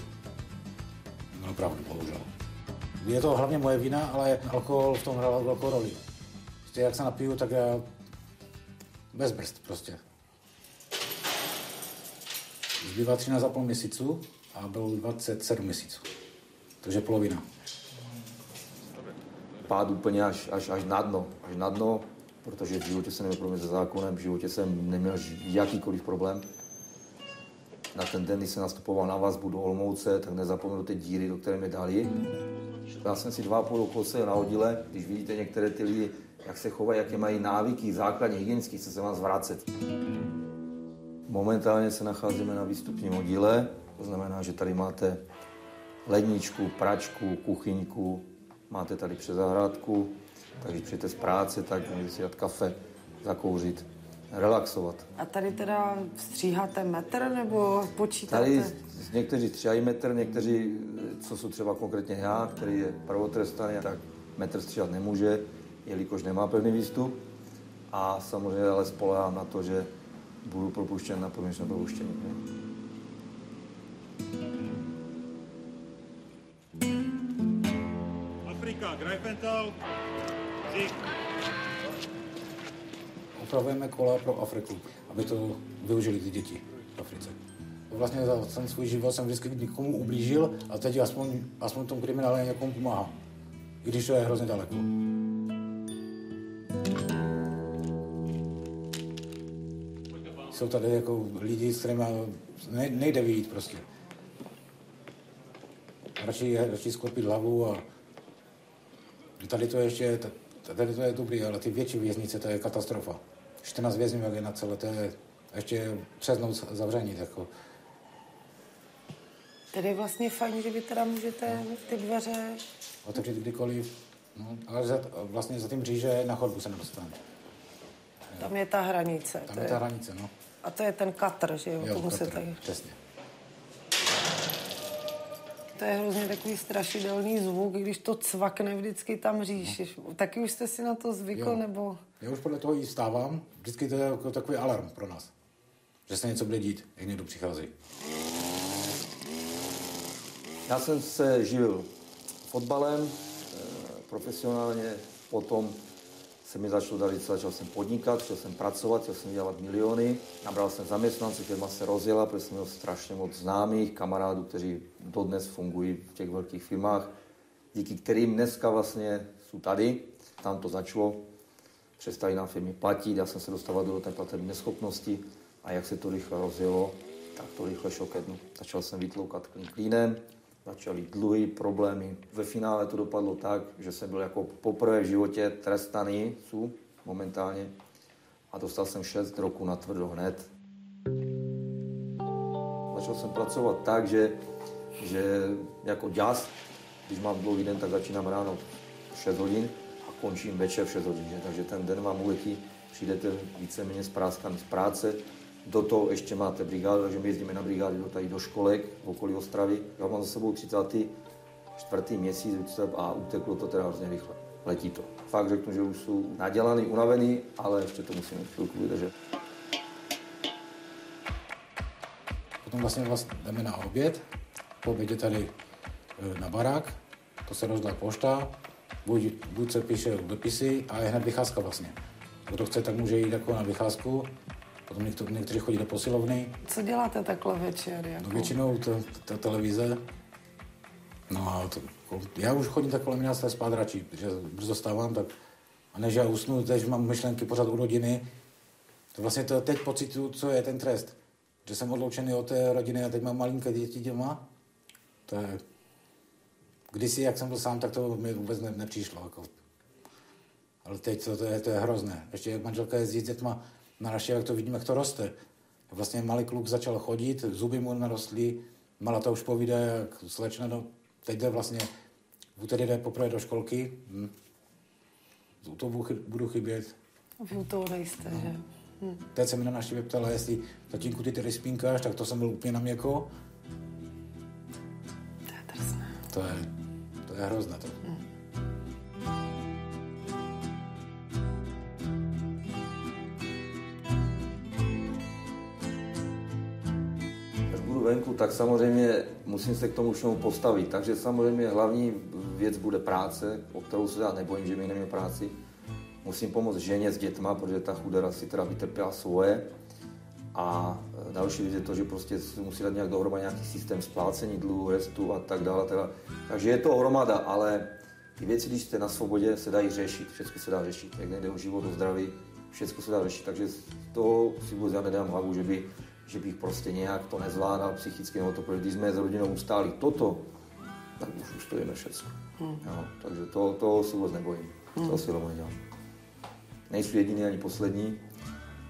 no pravdu, bohužel. Je to hlavně moje vina, ale alkohol v tom hrál velkou roli. Prostě jak se napiju, tak já bez brzd prostě. Zbývá 13,5 měsíců a bylo 27 měsíců. Takže polovina. Pád úplně až, až, až na dno, až na dno, protože v životě jsem neměl problém se zákonem, v životě jsem neměl jakýkoliv problém. Na ten den, kdy jsem nastupoval na vazbu do Olmouce, tak nezapomněl ty díry, do které mě dali. Já jsem si dva půl roku na oddíle, když vidíte některé ty lidi, jak se chovají, jaké mají návyky, základní hygienické, co se má zvracet. Momentálně se nacházíme na výstupním oddíle, to znamená, že tady máte ledničku, pračku, kuchyňku, máte tady přes zahrádku, tak když přijete z práce, tak můžete si dát kafe, zakouřit, relaxovat. A tady teda stříháte metr nebo počítáte? Tady někteří stříhají metr, někteří, co jsou třeba konkrétně já, který je pravotrestaný, tak metr stříhat nemůže, jelikož nemá pevný výstup. A samozřejmě ale spolehám na to, že budu propuštěn na podmínečné propuštění. Afrika, Greifenthal, Opravujeme kola pro Afriku, aby to využili ty děti v Africe. Vlastně za ten svůj život jsem vždycky někomu ublížil a teď aspoň, aspoň tomu kriminále někomu pomáhá. I když to je hrozně daleko. Jsou tady jako lidi, s kterými nejde vyjít prostě. Radši, radši sklopit hlavu a tady to ještě, tady to je dobrý, ale ty větší věznice, to je katastrofa. 14 vězňů, jak je na celé, to je ještě přes noc zavření. Jako. Tedy je vlastně fajn, že vy teda můžete ty dveře... Otevřít kdykoliv, no, ale za, vlastně za tím říže na chodbu se nedostane. Tam je ta hranice. Tam je, je ta hranice, no. A to je ten katr, že jo? jo Tomu katr, se tady... přesně. To je hrozně takový strašidelný zvuk, když to cvakne vždycky tam říš. No. Taky už jste si na to zvykl, jo. nebo... Já už podle toho i stávám. Vždycky to je jako takový alarm pro nás. Že se něco bude dít, jak někdo přichází. Já jsem se živil fotbalem eh, profesionálně, potom se mi začalo darit, začal jsem podnikat, chtěl jsem pracovat, chtěl jsem dělat miliony. Nabral jsem zaměstnance, firma se rozjela, protože jsem měl strašně moc známých kamarádů, kteří dodnes fungují v těch velkých firmách, díky kterým dneska vlastně jsou tady. Tam to začalo, přestali nám firmy platit, já jsem se dostal do té platební neschopnosti a jak se to rychle rozjelo, tak to rychle šokednu. Začal jsem vytloukat klínem, začaly dluhy, problémy. Ve finále to dopadlo tak, že jsem byl jako poprvé v životě trestaný, jsou momentálně, a dostal jsem 6 roků na tvrdo hned. Začal jsem pracovat tak, že, že jako děs, když mám dlouhý den, tak začínám ráno v 6 hodin a končím večer v 6 hodin. Takže ten den vám uletí, přijdete víceméně zpráskaný z práce, do toho ještě máte brigádu, takže my jezdíme na brigády do tady do školek v okolí Ostravy. Já mám za sebou 34. měsíc a uteklo to teda hrozně rychle. Letí to. Fakt řeknu, že už jsou nadělaný, unavený, ale ještě to musíme chvilku vydržet. Potom vlastně vás jdeme na oběd. Po obědě tady e, na barák, to se rozdá pošta, buď, buď se píše dopisy a je hned vycházka vlastně. Kdo chce, tak může jít jako na vycházku, Potom někdo, někteří chodí do posilovny. Co děláte takhle večer? Jako? No většinou to, to, televize. No a to, já už chodím tak kolem 11 spát radši, protože brzo stávám, tak a než já usnu, teď mám myšlenky pořád u rodiny, to vlastně to teď pocitu, co je ten trest. Že jsem odloučený od té rodiny a teď mám malinké děti doma. To je... Kdysi, jak jsem byl sám, tak to mi vůbec ne, nepřišlo. Jako. Ale teď to, to, je, to je hrozné. Ještě jak manželka jezdí s dětma na jak to vidíme, jak to roste. Vlastně malý kluk začal chodit, zuby mu narostly, mala to už povídá, jak slečna, no, teď jde vlastně, v úterý jde poprvé do školky, hm. to budu chybět. Vy u toho nejste, no. že? Hm. Teď se mi na návštěvě ptala, jestli tatínku ty tady spínkáš, tak to jsem byl úplně na měko. To je drsné. To je, to je hrozné. To. Venku, tak samozřejmě musím se k tomu všemu postavit. Takže samozřejmě hlavní věc bude práce, o kterou se já nebojím, že mi neměl práci. musím pomoct ženě s dětma, protože ta chudera si teda vytrpěla svoje. A e, další věc je to, že prostě musí dát nějak dohromady nějaký systém splácení dluhu, restu a tak dále. Teda. Takže je to hromada, ale ty věci, když jste na svobodě, se dají řešit, všechno se dá řešit. Jak nejde o život, o zdraví, všechno se dá řešit. Takže toho si vůbec já nedám hlavu, že, by, že bych prostě nějak to nezvládal psychicky, nebo to, protože když jsme s rodinou ustáli toto, tak už ustojíme všechno. Hmm. Jo, takže to, to se vůbec nebojím. Hmm. To si rovnou nedělám. Nejsou jediný ani poslední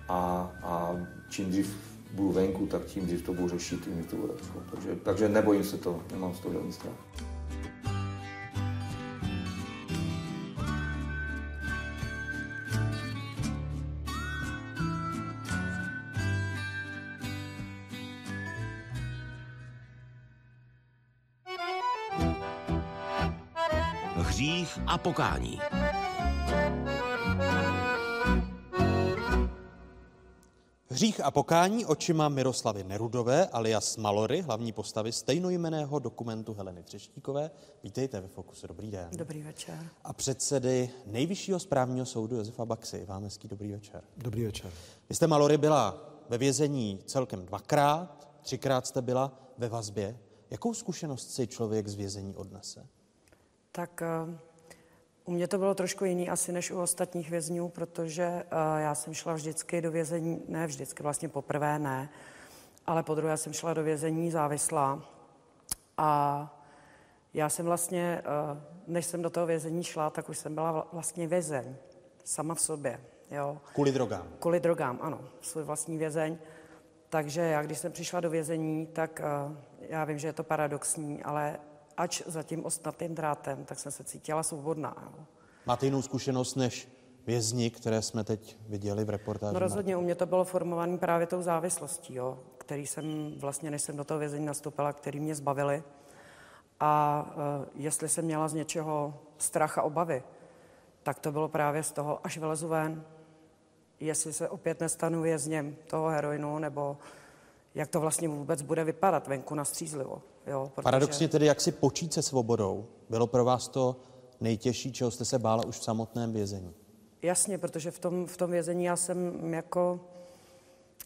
a, a čím dřív budu venku, tak tím dřív to budu řešit, tím to bude. Takže, takže nebojím se to, nemám z toho žádný strach. Pokání. Hřích a pokání očima Miroslavy Nerudové alias Malory, hlavní postavy stejnojmeného dokumentu Heleny Třeštíkové. Vítejte ve Fokusu, dobrý den. Dobrý večer. A předsedy Nejvyššího správního soudu Josefa Baxy. Vám hezký dobrý večer. Dobrý večer. Vy jste Malory byla ve vězení celkem dvakrát, třikrát jste byla ve vazbě. Jakou zkušenost si člověk z vězení odnese? Tak uh... U mě to bylo trošku jiný asi než u ostatních vězňů, protože uh, já jsem šla vždycky do vězení, ne vždycky, vlastně poprvé ne, ale po druhé jsem šla do vězení závislá. A já jsem vlastně, uh, než jsem do toho vězení šla, tak už jsem byla vlastně vězeň, sama v sobě. Jo. Kvůli drogám? Kvůli drogám, ano, svůj vlastní vězeň. Takže já, když jsem přišla do vězení, tak uh, já vím, že je to paradoxní, ale ač za tím ostnatým drátem, tak jsem se cítila svobodná. Jo. Máte jinou zkušenost než vězni, které jsme teď viděli v reportáži? No rozhodně, u mě to bylo formované právě tou závislostí, jo, který jsem vlastně, než jsem do toho vězení nastoupila, který mě zbavili. A uh, jestli jsem měla z něčeho strach a obavy, tak to bylo právě z toho, až vylezu ven, jestli se opět nestanu vězněm toho heroinu, nebo jak to vlastně vůbec bude vypadat venku na střízlivo. Jo, protože... Paradoxně tedy, jak si počít se svobodou, bylo pro vás to nejtěžší, čeho jste se bála už v samotném vězení? Jasně, protože v tom, v tom vězení já jsem jako,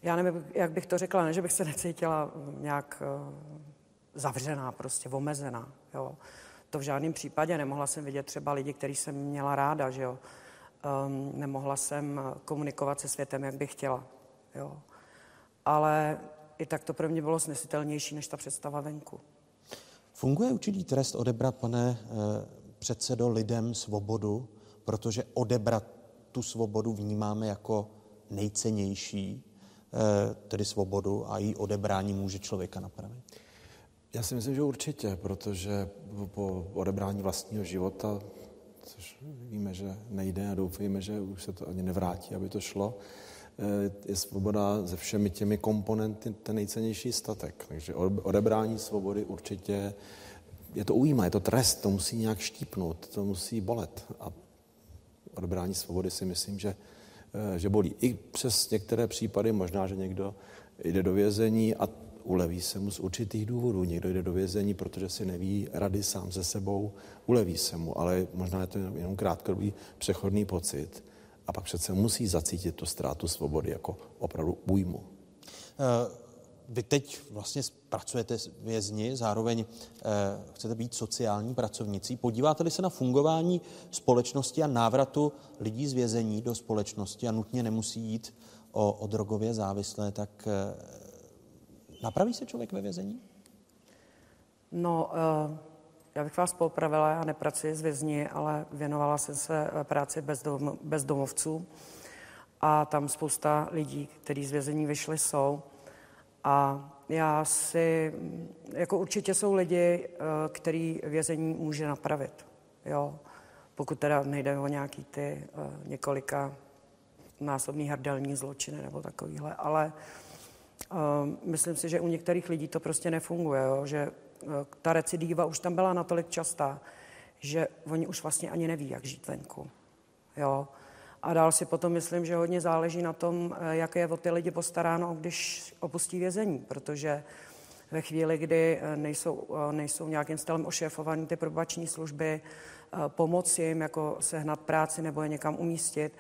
já nevím, jak bych to řekla, ne, že bych se necítila nějak uh, zavřená, prostě omezená, jo. To v žádném případě. Nemohla jsem vidět třeba lidi, který jsem měla ráda, že jo. Um, nemohla jsem komunikovat se světem, jak bych chtěla, jo. Ale i tak to pro mě bylo snesitelnější než ta představa venku. Funguje určitý trest odebrat, pane eh, předsedo, lidem svobodu, protože odebrat tu svobodu vnímáme jako nejcennější, eh, tedy svobodu a její odebrání může člověka napravit? Já si myslím, že určitě, protože po odebrání vlastního života, což víme, že nejde a doufejme, že už se to ani nevrátí, aby to šlo, je svoboda se všemi těmi komponenty ten nejcennější statek. Takže odebrání svobody určitě je to újma, je to trest, to musí nějak štípnout, to musí bolet. A odebrání svobody si myslím, že, eh, že bolí. I přes některé případy, možná, že někdo jde do vězení a uleví se mu z určitých důvodů. Někdo jde do vězení, protože si neví rady sám se sebou, uleví se mu, ale možná je to jenom krátkodobý přechodný pocit a pak přece musí zacítit tu ztrátu svobody jako opravdu újmu. Eh, vy teď vlastně pracujete vězni, zároveň eh, chcete být sociální pracovnicí. Podíváte-li se na fungování společnosti a návratu lidí z vězení do společnosti a nutně nemusí jít o, o drogově závislé, tak eh, napraví se člověk ve vězení? No, uh... Já bych vás popravila, já nepracuji s vězni, ale věnovala jsem se eh, práci bezdom, bezdomovců a tam spousta lidí, kteří z vězení vyšli, jsou. A já si, jako určitě jsou lidi, eh, který vězení může napravit, jo. Pokud teda nejde o nějaký ty eh, několika násobný hrdelní zločiny nebo takovýhle, ale myslím si, že u některých lidí to prostě nefunguje, jo? že ta recidiva už tam byla natolik častá, že oni už vlastně ani neví, jak žít venku. Jo. A dál si potom myslím, že hodně záleží na tom, jak je o ty lidi postaráno, když opustí vězení, protože ve chvíli, kdy nejsou, nejsou nějakým stylem ošéfované ty probační služby, pomoci jim jako sehnat práci nebo je někam umístit,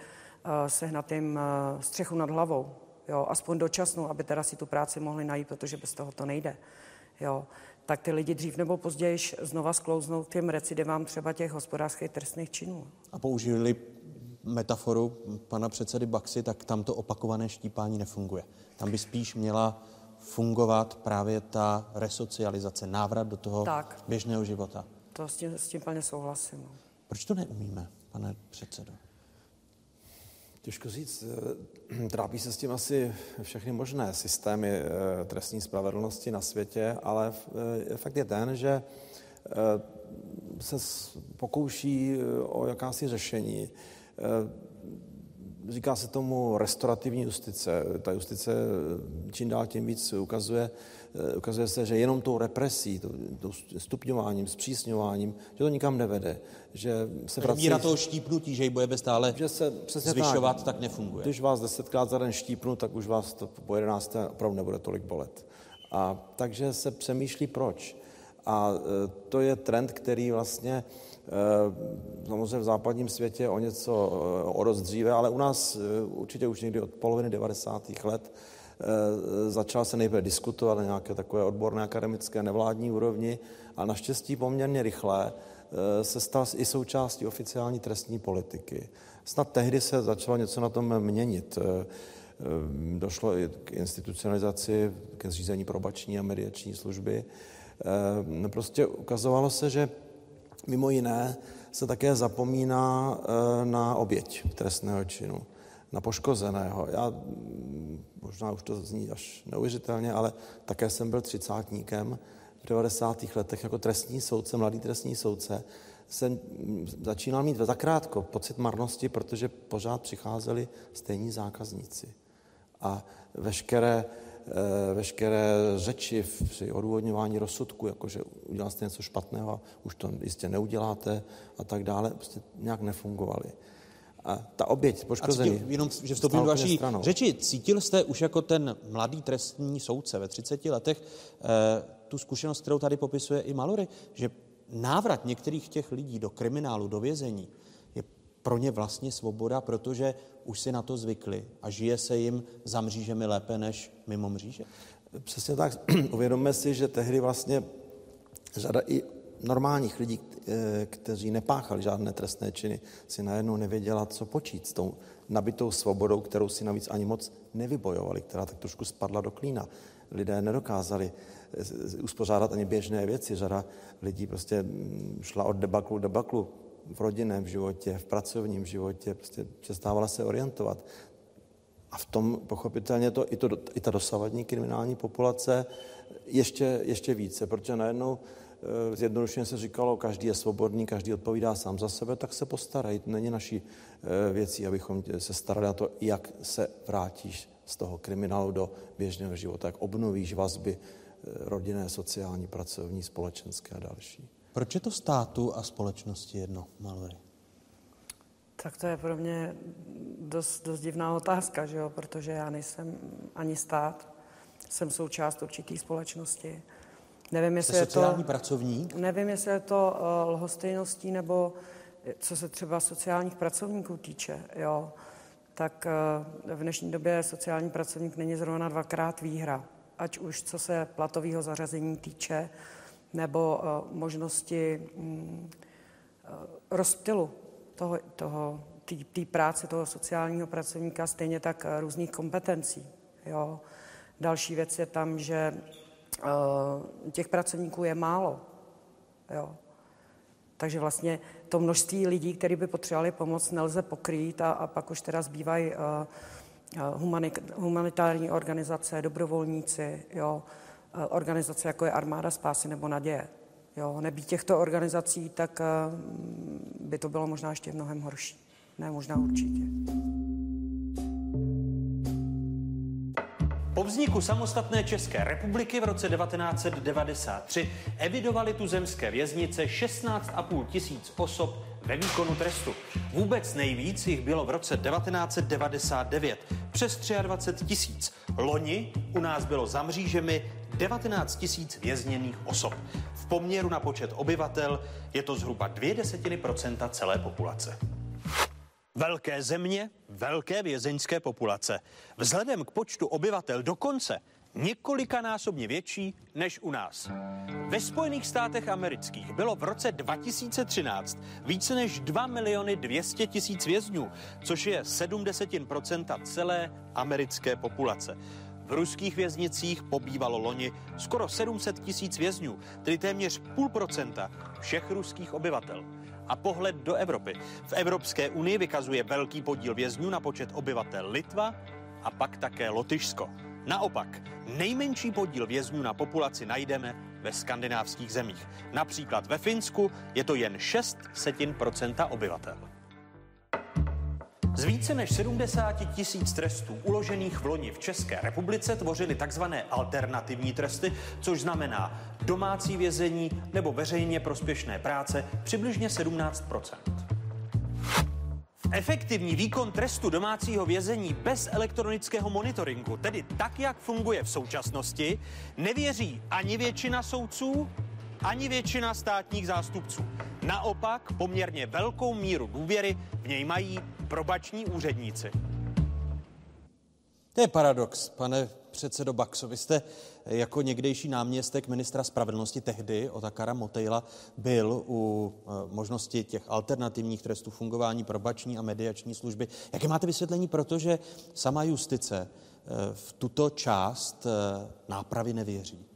eh, sehnat jim eh, střechu nad hlavou, jo, aspoň dočasnou, aby teda si tu práci mohli najít, protože bez toho to nejde. Jo tak ty lidi dřív nebo později znova sklouznou k těm recidivám třeba těch hospodářských trestných činů. A použili metaforu pana předsedy Baxy, tak tam to opakované štípání nefunguje. Tam by spíš měla fungovat právě ta resocializace, návrat do toho tak. běžného života. To s tím, s tím plně souhlasím. Proč to neumíme, pane předsedo? Těžko říct, eh, trápí se s tím asi všechny možné systémy eh, trestní spravedlnosti na světě, ale eh, fakt je ten, že se pokouší o jakási řešení. Říká se tomu restaurativní justice. Ta justice čím dál tím víc ukazuje, Eh, ukazuje se, že jenom tou represí, tou stupňováním, zpřísňováním, že to nikam nevede. Že se vrací... Míra toho štípnutí, že ji budeme stále že se přesně zvyšovat, tak, tak nefunguje. Když vás desetkrát za den štípnu, tak už vás to po jedenácté opravdu nebude tolik bolet. A takže se přemýšlí proč. A eh, to je trend, který vlastně eh, samozřejmě v západním světě o něco o dost dříve, ale u nás určitě už někdy od poloviny 90. let začal se nejprve diskutovat na nějaké takové odborné akademické nevládní úrovni a naštěstí poměrně rychle se stal i součástí oficiální trestní politiky. Snad tehdy se začalo něco na tom měnit. Došlo i k institucionalizaci, ke zřízení probační a mediační služby. Prostě ukazovalo se, že mimo jiné se také zapomíná na oběť trestného činu na poškozeného. Já možná už to zní až neuvěřitelně, ale také jsem byl třicátníkem v 90. letech jako trestní soudce, mladý trestní soudce. Jsem začínal mít zakrátko pocit marnosti, protože pořád přicházeli stejní zákazníci. A veškeré, eh, veškeré řeči při odůvodňování rozsudku, jakože udělal jste něco špatného, už to jistě neuděláte a tak dále, prostě nějak nefungovaly. A ta oběť poškozený. A cítil, jenom, že vstoupím do vaší stranou. řeči. Cítil jste už jako ten mladý trestní soudce ve 30 letech eh, tu zkušenost, kterou tady popisuje i Malory, že návrat některých těch lidí do kriminálu, do vězení, pro ně vlastně svoboda, protože už si na to zvykli a žije se jim za mřížemi lépe než mimo mříže? Přesně tak. Uvědomme si, že tehdy vlastně řada i normálních lidí, eh, kteří nepáchali žádné trestné činy, si najednou nevěděla, co počít s tou nabitou svobodou, kterou si navíc ani moc nevybojovali, která tak trošku spadla do klína. Lidé nedokázali eh, uspořádat ani běžné věci. Řada lidí prostě mm, šla od debaklu k debaklu v rodinném životě, v pracovním životě, prostě přestávala se orientovat. A v tom pochopitelně to, i, to, i ta dosavadní kriminální populace ještě, ještě více, protože najednou Eh, zjednodušeně se říkalo, každý je svobodný, každý odpovídá sám za sebe, tak se postarej. Není naší eh, věcí, abychom se starali na to, jak se vrátíš z toho kriminálu do běžného života, jak obnovíš vazby eh, rodinné, sociální, pracovní, společenské a další. Proč je to státu a společnosti jedno, Malvery? Tak to je pro mě dost, dost divná otázka, že jo? protože já nejsem ani stát, jsem součást určitý společnosti. Nevím, jestli je sociální to, pracovník? Nevím, jestli je to uh, lhostejností nebo co se třeba sociálních pracovníků týče, jo, tak uh, v dnešní době sociální pracovník není zrovna dvakrát výhra. Ať už co se platového zařazení týče, nebo uh, možnosti um, uh, rozptylu toho, toho, té práce toho sociálního pracovníka, stejně tak uh, různých kompetencí. Jo. Další věc je tam, že Eh, těch pracovníků je málo. Jo. Takže vlastně to množství lidí, kteří by potřebovali pomoc, nelze pokrýt a, a pak už teda zbývají uh, humanitární organizace, dobrovolníci, jo, organizace jako je Armáda spásy nebo Naděje. Jo, nebýt těchto organizací, tak uh, by to bylo možná ještě mnohem horší. Ne, možná určitě. Po vzniku samostatné České republiky v roce 1993 evidovali tuzemské věznice 16,5 tisíc osob ve výkonu trestu. Vůbec nejvíc jich bylo v roce 1999, přes 23 tisíc. Loni u nás bylo za mřížemi 19 tisíc vězněných osob. V poměru na počet obyvatel je to zhruba dvě desetiny procenta celé populace. Velké země, velké vězeňské populace. Vzhledem k počtu obyvatel dokonce několikanásobně větší než u nás. Ve Spojených státech amerických bylo v roce 2013 více než 2 miliony 200 tisíc vězňů, což je 70% celé americké populace. V ruských věznicích pobývalo loni skoro 700 tisíc vězňů, tedy téměř půl procenta všech ruských obyvatel. A pohled do Evropy. V Evropské unii vykazuje velký podíl vězňů na počet obyvatel Litva a pak také Lotyšsko. Naopak, nejmenší podíl vězňů na populaci najdeme ve skandinávských zemích. Například ve Finsku je to jen 6 setin procenta obyvatel. Z více než 70 tisíc trestů uložených v loni v České republice tvořily takzvané alternativní tresty, což znamená domácí vězení nebo veřejně prospěšné práce přibližně 17% Efektivní výkon trestu domácího vězení bez elektronického monitoringu, tedy tak, jak funguje v současnosti, nevěří ani většina soudců, ani většina státních zástupců. Naopak poměrně velkou míru důvěry v něj mají probační úředníci. To je paradox, pane předsedo Baxo. Vy jste jako někdejší náměstek ministra spravedlnosti tehdy, Otakara Motejla, byl u eh, možnosti těch alternativních trestů fungování probační a mediační služby. Jaké máte vysvětlení, protože sama justice eh, v tuto část eh, nápravy nevěří?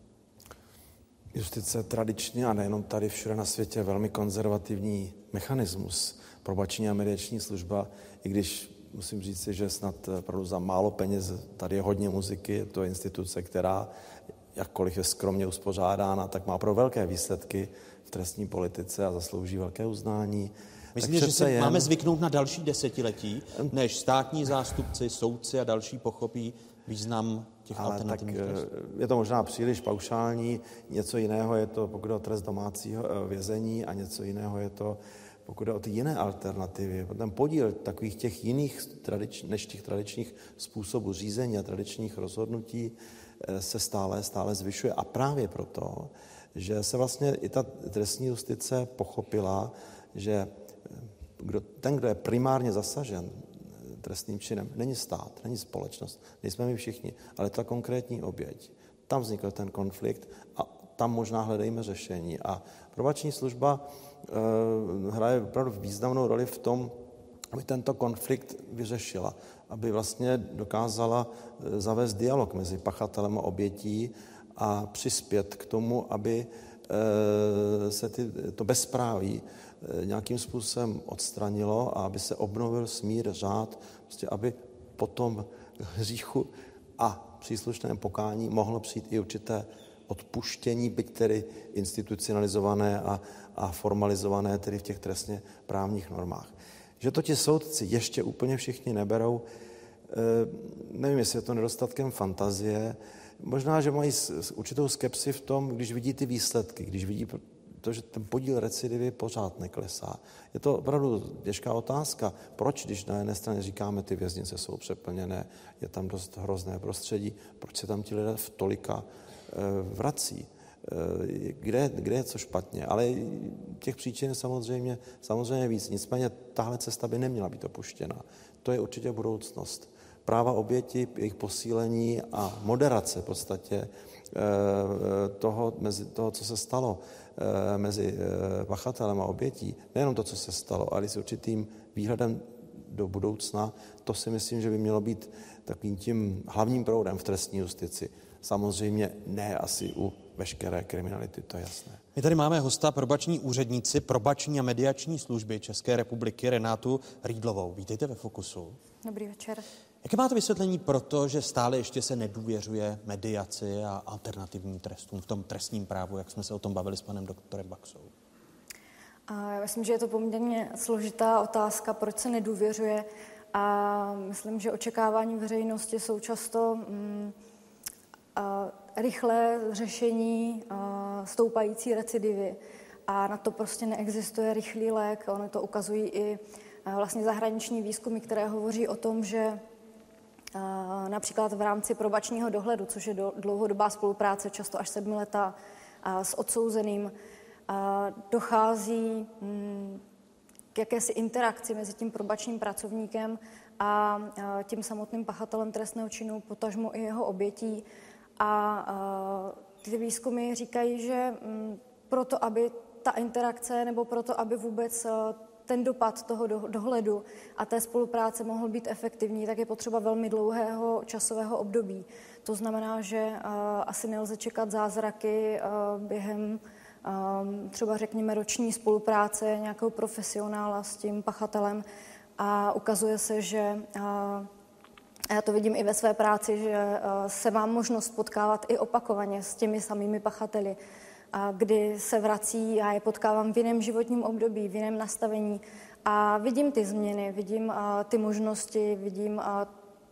Justice tradičně a nejenom tady všude na světě velmi konzervativní mechanismus. Probační a mediační služba, i když musím říct, že snad opravdu za málo peněz, tady je hodně muziky, je to instituce, která jakkoliv je skromně uspořádána, tak má pro velké výsledky v trestní politice a zaslouží velké uznání. Myslím, že se jen... máme zvyknout na další desetiletí, než státní zástupci, soudci a další pochopí význam těch Ale alternativních tak trestů. eh, je to možná příliš paušální, něco jiného je to, pokud jde o trest domácího eh, vězení a něco jiného je to, pokud jde o ty jiné alternativy. Ten podíl takových těch jiných tradič, než těch tradičních způsobů řízení a tradičních rozhodnutí eh, se stále, stále zvyšuje. A právě proto, že se vlastně i ta trestní justice pochopila, že kdo, ten, kdo je primárně zasažen trestným činem, není stát, není společnost, nejsme my všichni, ale ta konkrétní oběť. Tam vznikl ten konflikt a tam možná hledejme řešení. A probační služba e, hraje opravdu významnou roli v tom, aby tento konflikt vyřešila, aby vlastně dokázala e, zavést dialog mezi pachatelem a obětí a přispět k tomu, aby e, se ty, to bezpráví nějakým způsobem odstranilo a aby se obnovil smír, řád, prostě aby po tom hříchu a příslušném pokání mohlo přijít i určité odpuštění, byť tedy institucionalizované a, a formalizované tedy v těch trestně právních normách. Že to ti soudci ještě úplně všichni neberou, eh, nevím, jestli je to nedostatkem fantazie, možná, že mají určitou skepsi v tom, když vidí ty výsledky, když vidí to, že ten podíl recidivy pořád neklesá. Je to opravdu těžká otázka. Proč, když na jedné straně říkáme, ty věznice jsou přeplněné, je tam dost hrozné prostředí, proč se tam ti lidé v tolika eh, vrací? Eh, Kde, kde je co špatně? Ale těch příčin je samozřejmě, samozřejmě víc. Nicméně tahle cesta by neměla být opuštěna. To je určitě budoucnost. Práva oběti, jejich posílení a moderace v podstatě eh, toho, mezi toho, co se stalo mezi pachatelem a obětí, nejenom to, co se stalo, ale i s určitým výhledem do budoucna, to si myslím, že by mělo být takovým tím hlavním proudem v trestní justici. Samozřejmě ne asi u veškeré kriminality, to je jasné. My tady máme hosta probační úředníci probační a mediační služby České republiky Renátu Rýdlovou. Vítejte ve Fokusu. Dobrý večer. Jaké máte vysvětlení pro to, že stále ještě se nedůvěřuje mediaci a alternativním trestům v tom trestním právu, jak jsme se o tom bavili s panem doktorem Baxou? A já myslím, že je to poměrně složitá otázka, proč se nedůvěřuje. A myslím, že očekávání veřejnosti jsou často mm, a rychlé řešení a stoupající recidivy. A na to prostě neexistuje rychlý lék. Ono to ukazují i vlastně zahraniční výzkumy, které hovoří o tom, že například v rámci probačního dohledu, což je do, dlouhodobá spolupráce, často až sedmiletá, s odsouzeným, dochází mm, k jakési interakci mezi tím probačním pracovníkem a tím samotným pachatelem trestného činu, potažmo i jeho obětí. A ty výzkumy říkají, že mm, proto, aby ta interakce nebo proto, aby vůbec ten dopad toho dohledu a té spolupráce mohl být efektivní, tak je potřeba velmi dlouhého časového období. To znamená, že asi nelze čekat zázraky během třeba řekněme roční spolupráce nějakého profesionála s tím pachatelem a ukazuje se, že já to vidím i ve své práci, že se mám možnost potkávat i opakovaně s těmi samými pachateli, kdy se vrací, já je potkávám v jiném životním období, v jiném nastavení a vidím ty změny, vidím ty možnosti, vidím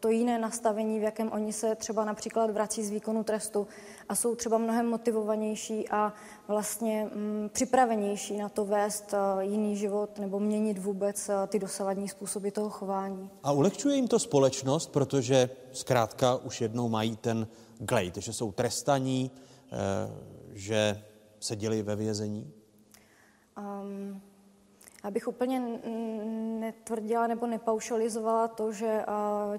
to jiné nastavení, v jakém oni se třeba například vrací z výkonu trestu a jsou třeba mnohem motivovanější a vlastně mm, připravenější na to vést uh, jiný život nebo měnit vůbec uh, ty dosavadní způsoby toho chování. A ulehčuje jim to společnost, protože zkrátka už jednou mají ten glejt, že jsou trestaní, uh, že seděli ve vězení? Um, abych úplně netvrdila nebo nepaušalizovala to, že uh,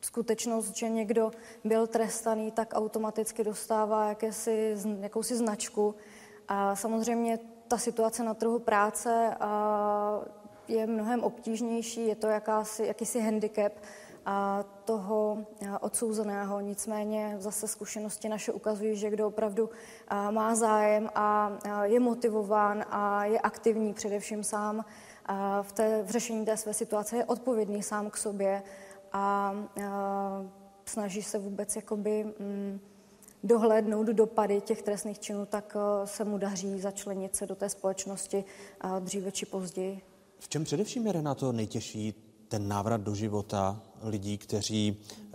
skutečnost, že někdo byl trestaný, tak automaticky dostává jakési, jakousi značku. A samozřejmě ta situace na trhu práce je mnohem obtížnější, je to jakási, jakýsi handicap a toho odsouzeného. Nicméně zase zkušenosti naše ukazují, že kdo opravdu má zájem a je motivován a je aktivní především sám v, té, v řešení té své situace, je odpovědný sám k sobě a, snaží se vůbec jakoby mm, dohlédnout dopady těch trestných činů, tak se mu daří začlenit se do té společnosti dříve či později. V čem především je na to nejtěžší ten návrat do života lidí, kteří eh,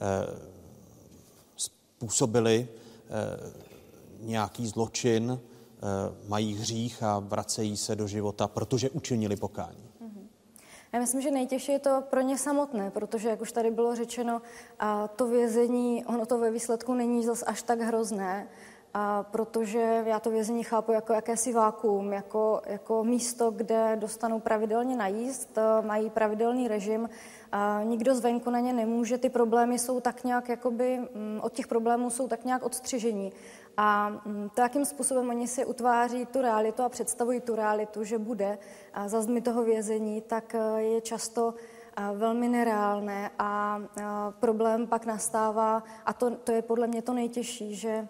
způsobili eh, nějaký zločin, eh, mají hřích a vracejí se do života, protože učinili pokání? Já myslím, že nejtěžší je to pro ně samotné, protože, jak už tady bylo řečeno, a to vězení, ono to ve výsledku není zas až tak hrozné, a protože já to vězení chápu jako jakési vákuum, jako, jako místo, kde dostanou pravidelně najíst, mají pravidelný režim, a nikdo zvenku na ně nemůže, ty problémy jsou tak nějak, jakoby, mm, od těch problémů jsou tak nějak odstřižení. A mm, to, jakým způsobem oni si utváří tu realitu a představují tu realitu, že bude za zdmi toho vězení, tak e, je často velmi nereálné a problém pak nastává, a to, to je podle mě to nejtěžší, že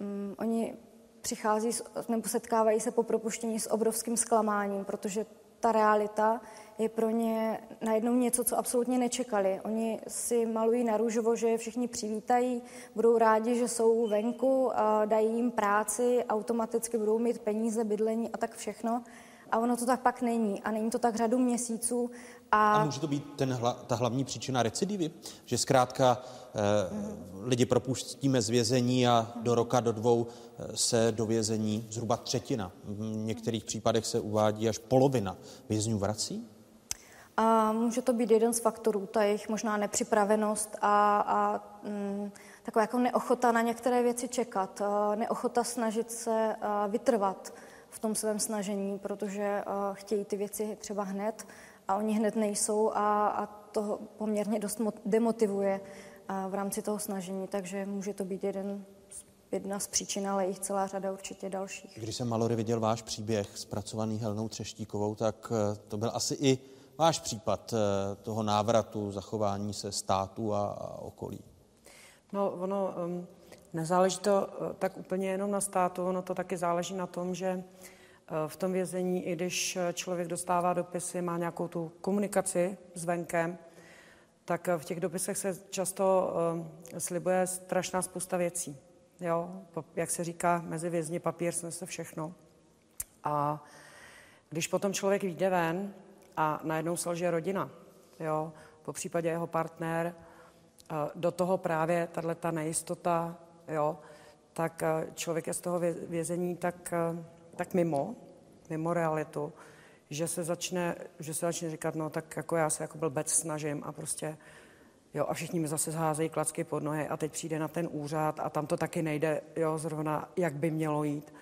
um, oni přichází nebo setkávají se po propuštění s obrovským zklamáním, protože ta realita je pro ně najednou něco, co absolutně nečekali. Oni si malují na růžovo, že je všichni přivítají, budou rádi, že jsou venku, dají jim práci, automaticky budou mít peníze, bydlení a tak všechno. A ono to tak pak není. A není to tak řadu měsíců. A, a může to být ten hla, ta hlavní příčina recidivy? Že zkrátka eh, mm. lidi propustíme z vězení a do roka, do dvou eh, se do vězení zhruba třetina. V některých případech se uvádí až polovina vězňů vrací? A může to být jeden z faktorů, ta jejich možná nepřipravenost a, a mm, taková jako neochota na některé věci čekat, neochota snažit se vytrvat v tom svém snažení, protože chtějí ty věci třeba hned a oni hned nejsou a, a to poměrně dost demotivuje v rámci toho snažení, takže může to být jeden jedna z příčin, ale jich celá řada určitě dalších. Když jsem Malory viděl váš příběh zpracovaný Helnou Třeštíkovou, tak e, to byl asi i váš případ toho návratu, zachování se státu a, a okolí. No, ono um, nezáleží to uh, tak úplně jenom na státu, ono to taky záleží na tom, že uh, v tom vězení, i když člověk dostává dopisy, má nějakou tu komunikaci s venkem, tak v těch dopisech se často slibuje strašná spousta věcí. Jo? Jak se říká, mezi vězni papír snese všechno. A když potom člověk vyjde ven a najednou selže rodina, jo? po případě jeho partner, do toho právě tahle ta nejistota, jo? tak člověk je z toho vězení tak, tak mimo, mimo realitu, že se začne, že se začne říkat, no tak jako já se jako blbec snažím a prostě Jo, a všichni mi zase zházejí klacky pod nohy a teď přijde na ten úřad a tam to taky nejde, jo, zrovna jak by mělo jít,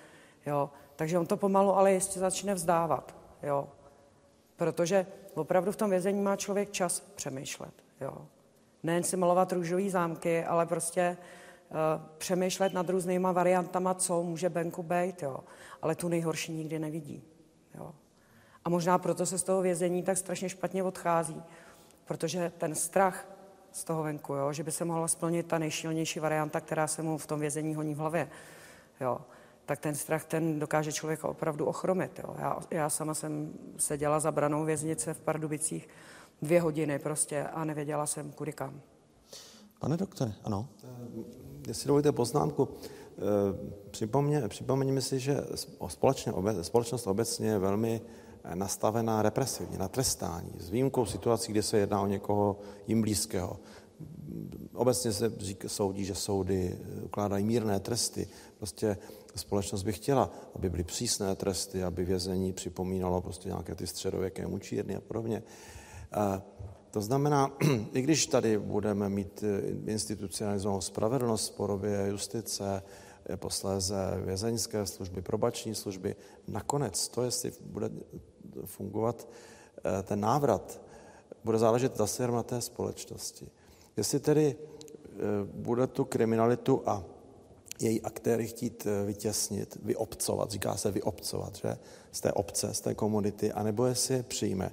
jo. Takže on to pomalu ale jistě začne vzdávat, jo. Protože opravdu v tom vězení má člověk čas přemýšlet, jo. Nejen si malovat růžové zámky, ale prostě přemýšlet nad různýma variantama, co může venku být, jo. Ale tu nejhorší nikdy nevidí, jo. A možná proto se z toho vězení tak strašně špatně odchází, protože ten strach z toho venku, jo? že by se mohla splnit ta nejšilnější varianta, která se mu v tom vězení honí v hlavě. Jo? tak ten strach ten dokáže člověka opravdu ochromit. Jo? Já, já sama jsem seděla za branou věznice v Pardubicích dvě hodiny prostě a nevěděla jsem kudy kam. Pane doktore, ano. Jestli dovolíte poznámku, připomeň, připomeňme si, že společně, společnost obecně je velmi nastavená represivně, na trestání, s výjimkou situací, kde se jedná o někoho jim blízkého. Obecně se řík, soudí, že soudy ukládají mírné tresty. Prostě společnost by chtěla, aby byly přísné tresty, aby vězení připomínalo prostě nějaké ty středověké mučírny a podobně. To znamená, i když tady budeme mít institucionalizovanou spravedlnost v podobě justice, posléze vězeňské služby, probační služby, nakonec to, jestli bude fungovat eh, ten návrat, bude záležet zase na té společnosti. Jestli tedy eh, bude tu kriminalitu a její aktéry chtít eh, vytěsnit, vyobcovat, říká se vyobcovat, že? Z té obce, z té komunity, anebo jestli je přijme.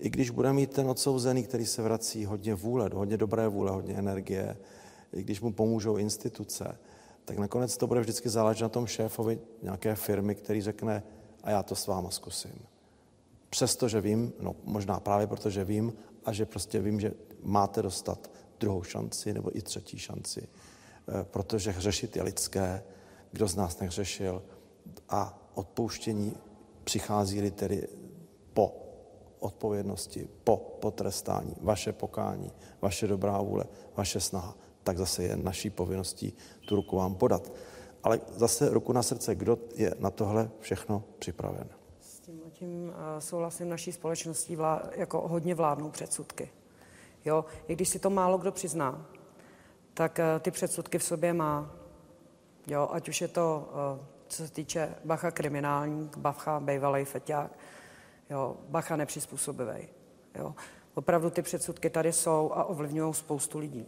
I když bude mít ten odsouzený, který se vrací hodně vůle, hodně dobré vůle, hodně energie, i když mu pomůžou instituce, tak nakonec to bude vždycky záležet na tom šéfovi nějaké firmy, který řekne, a já to s váma zkusím. Přestože vím, no možná právě protože vím, a že prostě vím, že máte dostat druhou šanci nebo i třetí šanci. Eh, protože hřešit je lidské, kdo z nás nehřešil a odpouštění přichází tedy po odpovědnosti, po potrestání, vaše pokání, vaše dobrá vůle, vaše snaha, tak zase je naší povinností tu ruku vám podat. Ale zase ruku na srdce, kdo je na tohle všechno připraven. S tím, tím eh, souhlasím naší společností vlá, jako hodně vládnou předsudky. Jo, i když si to málo kdo přizná, tak eh, ty předsudky v sobě má. Jo, ať už je to, eh, co se týče Bacha kriminální, Bacha bejvalej feťák, jo, Bacha nepřizpůsobivý. Jo. Opravdu ty předsudky tady jsou a ovlivňují spoustu lidí.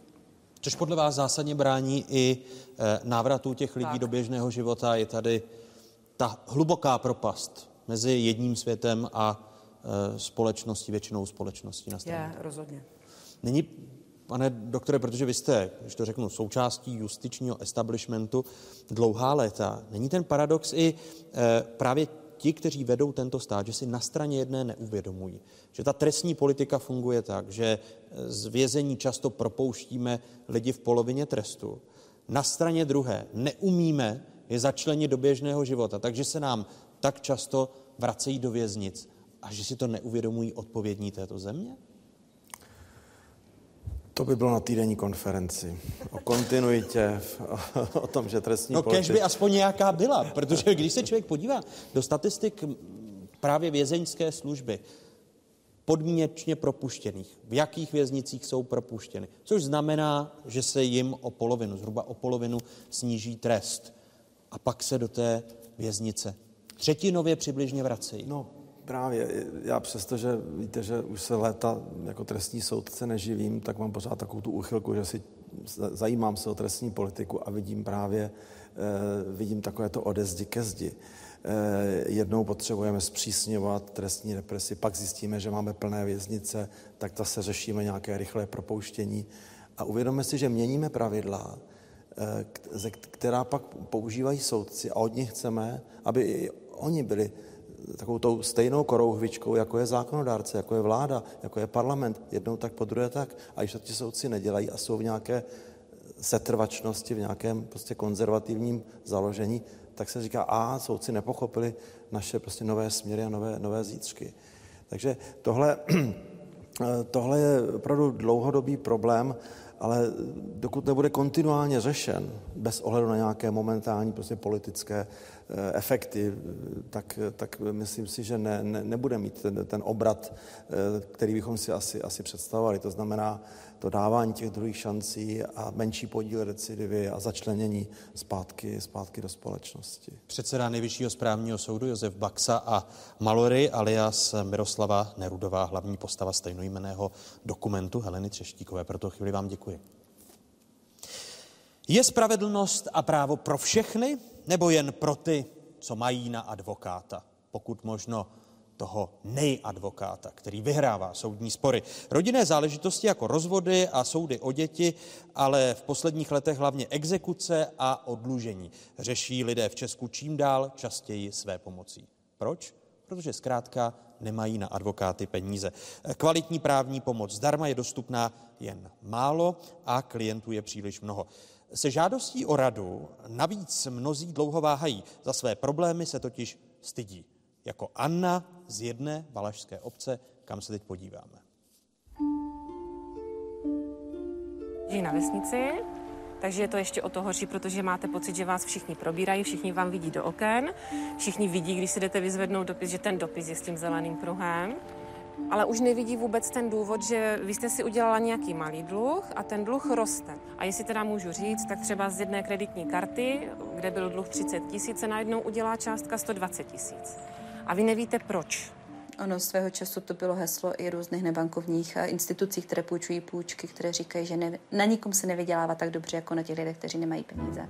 Což podle vás zásadně brání i eh, návratu těch lidí tak. do běžného života. Je tady ta hluboká propast mezi jedním světem a eh, společností, většinou společností na straně. Je, rozhodně. Není, pane doktore, protože vy jste, když to řeknu, součástí justičního establishmentu dlouhá léta, není ten paradox i e, právě ti, kteří vedou tento stát, že si na straně jedné neuvědomují, že ta trestní politika funguje tak, že z vězení často propouštíme lidi v polovině trestu. Na straně druhé neumíme je začlenit do běžného života, takže se nám tak často vracejí do věznic a že si to neuvědomují odpovědní této země? To by bylo na týdenní konferenci. O kontinuitě, o, o tom, že trestní No, politik... by aspoň nějaká byla, protože když se člověk podívá do statistik právě vězeňské služby, podmínečně propuštěných, v jakých věznicích jsou propuštěny, což znamená, že se jim o polovinu, zhruba o polovinu sníží trest. A pak se do té věznice třetinově přibližně vracejí. No, Právě, já přesto, že víte, že už se léta jako trestní soudce neživím, tak mám pořád takovou tu uchylku, že si zajímám se o trestní politiku a vidím právě, eh, vidím takové to ode zdi ke zdi. Eh, jednou potřebujeme zpřísňovat trestní represi, pak zjistíme, že máme plné věznice, tak zase řešíme nějaké rychlé propouštění a uvědomme si, že měníme pravidla, eh, která pak používají soudci a od nich chceme, aby i oni byli takovou tou stejnou korouhvičkou, jako je zákonodárce, jako je vláda, jako je parlament, jednou tak, po druhé tak. A když to ti soudci nedělají a jsou v nějaké setrvačnosti, v nějakém prostě konzervativním založení, tak se říká, a soudci nepochopili naše prostě nové směry a nové, nové zítřky. Takže tohle, tohle je opravdu dlouhodobý problém ale dokud nebude kontinuálně řešen, bez ohledu na nějaké momentální prostě politické eh, efekty, tak, tak myslím si, že ne, ne, nebude mít ten, ten obrat, eh, který bychom si asi, asi představovali. To znamená to dávání těch druhých šancí a menší podíl recidivy a začlenění zpátky, zpátky do společnosti. Předseda Nejvyššího správního soudu Josef Baxa a Malory alias Miroslava Nerudová, hlavní postava stejnojmeného dokumentu Heleny Třeštíkové. Proto chvíli vám děkuji. Je spravedlnost a právo pro všechny, nebo jen pro ty, co mají na advokáta? Pokud možno toho nejadvokáta, který vyhrává soudní spory. Rodinné záležitosti jako rozvody a soudy o děti, ale v posledních letech hlavně exekuce a odlužení řeší lidé v Česku čím dál častěji své pomocí. Proč? Protože zkrátka nemají na advokáty peníze. Kvalitní právní pomoc zdarma je dostupná jen málo a klientů je příliš mnoho. Se žádostí o radu navíc mnozí dlouho váhají. Za své problémy se totiž stydí. Jako Anna z jedné valašské obce, kam se teď podíváme. Žijí na vesnici, takže je to ještě o to horší, protože máte pocit, že vás všichni probírají, všichni vám vidí do oken, všichni vidí, když si jdete vyzvednout dopis, že ten dopis je s tím zeleným pruhem ale už nevidí vůbec ten důvod, že vy jste si udělala nějaký malý dluh a ten dluh roste. A jestli teda můžu říct, tak třeba z jedné kreditní karty, kde byl dluh 30 tisíc, se najednou udělá částka 120 tisíc. A vy nevíte proč. Ono svého času to bylo heslo i různých nebankovních institucí, které půjčují půjčky, které říkají, že ne, na nikom se nevydělává tak dobře, jako na těch lidech, kteří nemají peníze.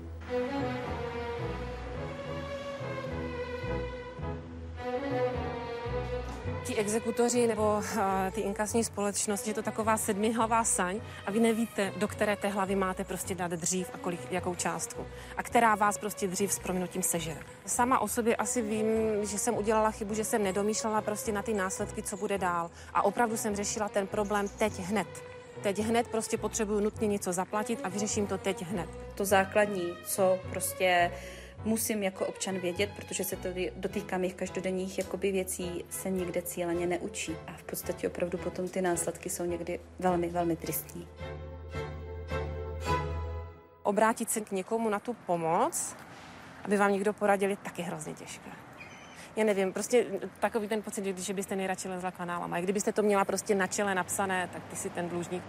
Ti exekutoři nebo uh, ty inkasní společnosti, je to taková sedmihlavá saň a vy nevíte, do které té hlavy máte prostě dát dřív a kolik, jakou částku. A která vás prostě dřív s prominutím sežere. Sama o sobě asi vím, že jsem udělala chybu, že jsem nedomýšlela prostě na ty následky, co bude dál. A opravdu jsem řešila ten problém teď hned. Teď hned prostě potřebuju nutně něco zaplatit a vyřeším to teď hned. To základní, co prostě musím jako občan vědět, protože se to dotýká mých každodenních jakoby věcí, se nikde cíleně neučí. A v podstatě opravdu potom ty následky jsou někdy velmi, velmi tristní. Obrátit se k někomu na tu pomoc, aby vám někdo poradil, je taky hrozně těžké. Já nevím, prostě takový ten pocit, že byste nejradši lezla kanálama. A kdybyste to měla prostě na čele napsané, tak ty si ten dlužník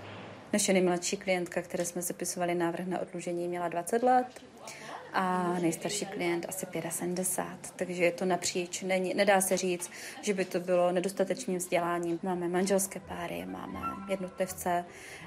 naše nejmladší klientka, které jsme zapisovali návrh na odlužení, měla 20 let a nejstarší klient asi 75, takže je to napříč. Není, nedá se říct, že by to bylo nedostatečným vzděláním. Máme manželské páry, máme jednotlivce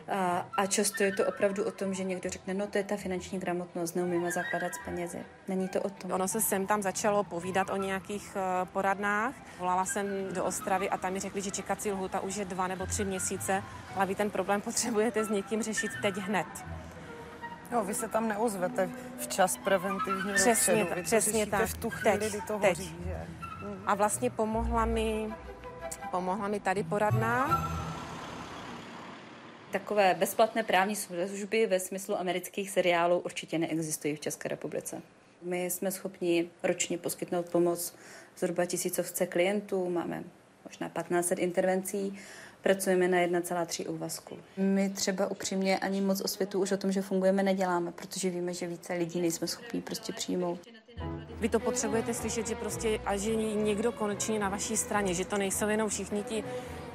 a, a často je to opravdu o tom, že někdo řekne, no to je ta finanční gramotnost, neumíme zakládat z penězi. Není to o tom. Ono se sem tam začalo povídat o nějakých uh, poradnách. Volala jsem do Ostravy a tam mi řekli, že čekací lhuta už je dva nebo tři měsíce, ale vy ten problém potřebujete s někým řešit teď hned. No, vy se tam neozvete včas preventivně Přesně dopředu. tak, přesně tak. v tu chvíli, teď, kdy to teď. hoří, že? A vlastně pomohla mi, pomohla mi tady poradná. Takové bezplatné právní služby ve smyslu amerických seriálů určitě neexistují v České republice. My jsme schopni ročně poskytnout pomoc zhruba tisícovce klientů, máme možná 1500 intervencí pracujeme na 1,3 úvazku. My třeba upřímně ani moc osvětu už o tom, že fungujeme, neděláme, protože víme, že více lidí nejsme schopni prostě přijmout. Vy to potřebujete slyšet, že prostě a že někdo konečně na vaší straně, že to nejsou jenom všichni ti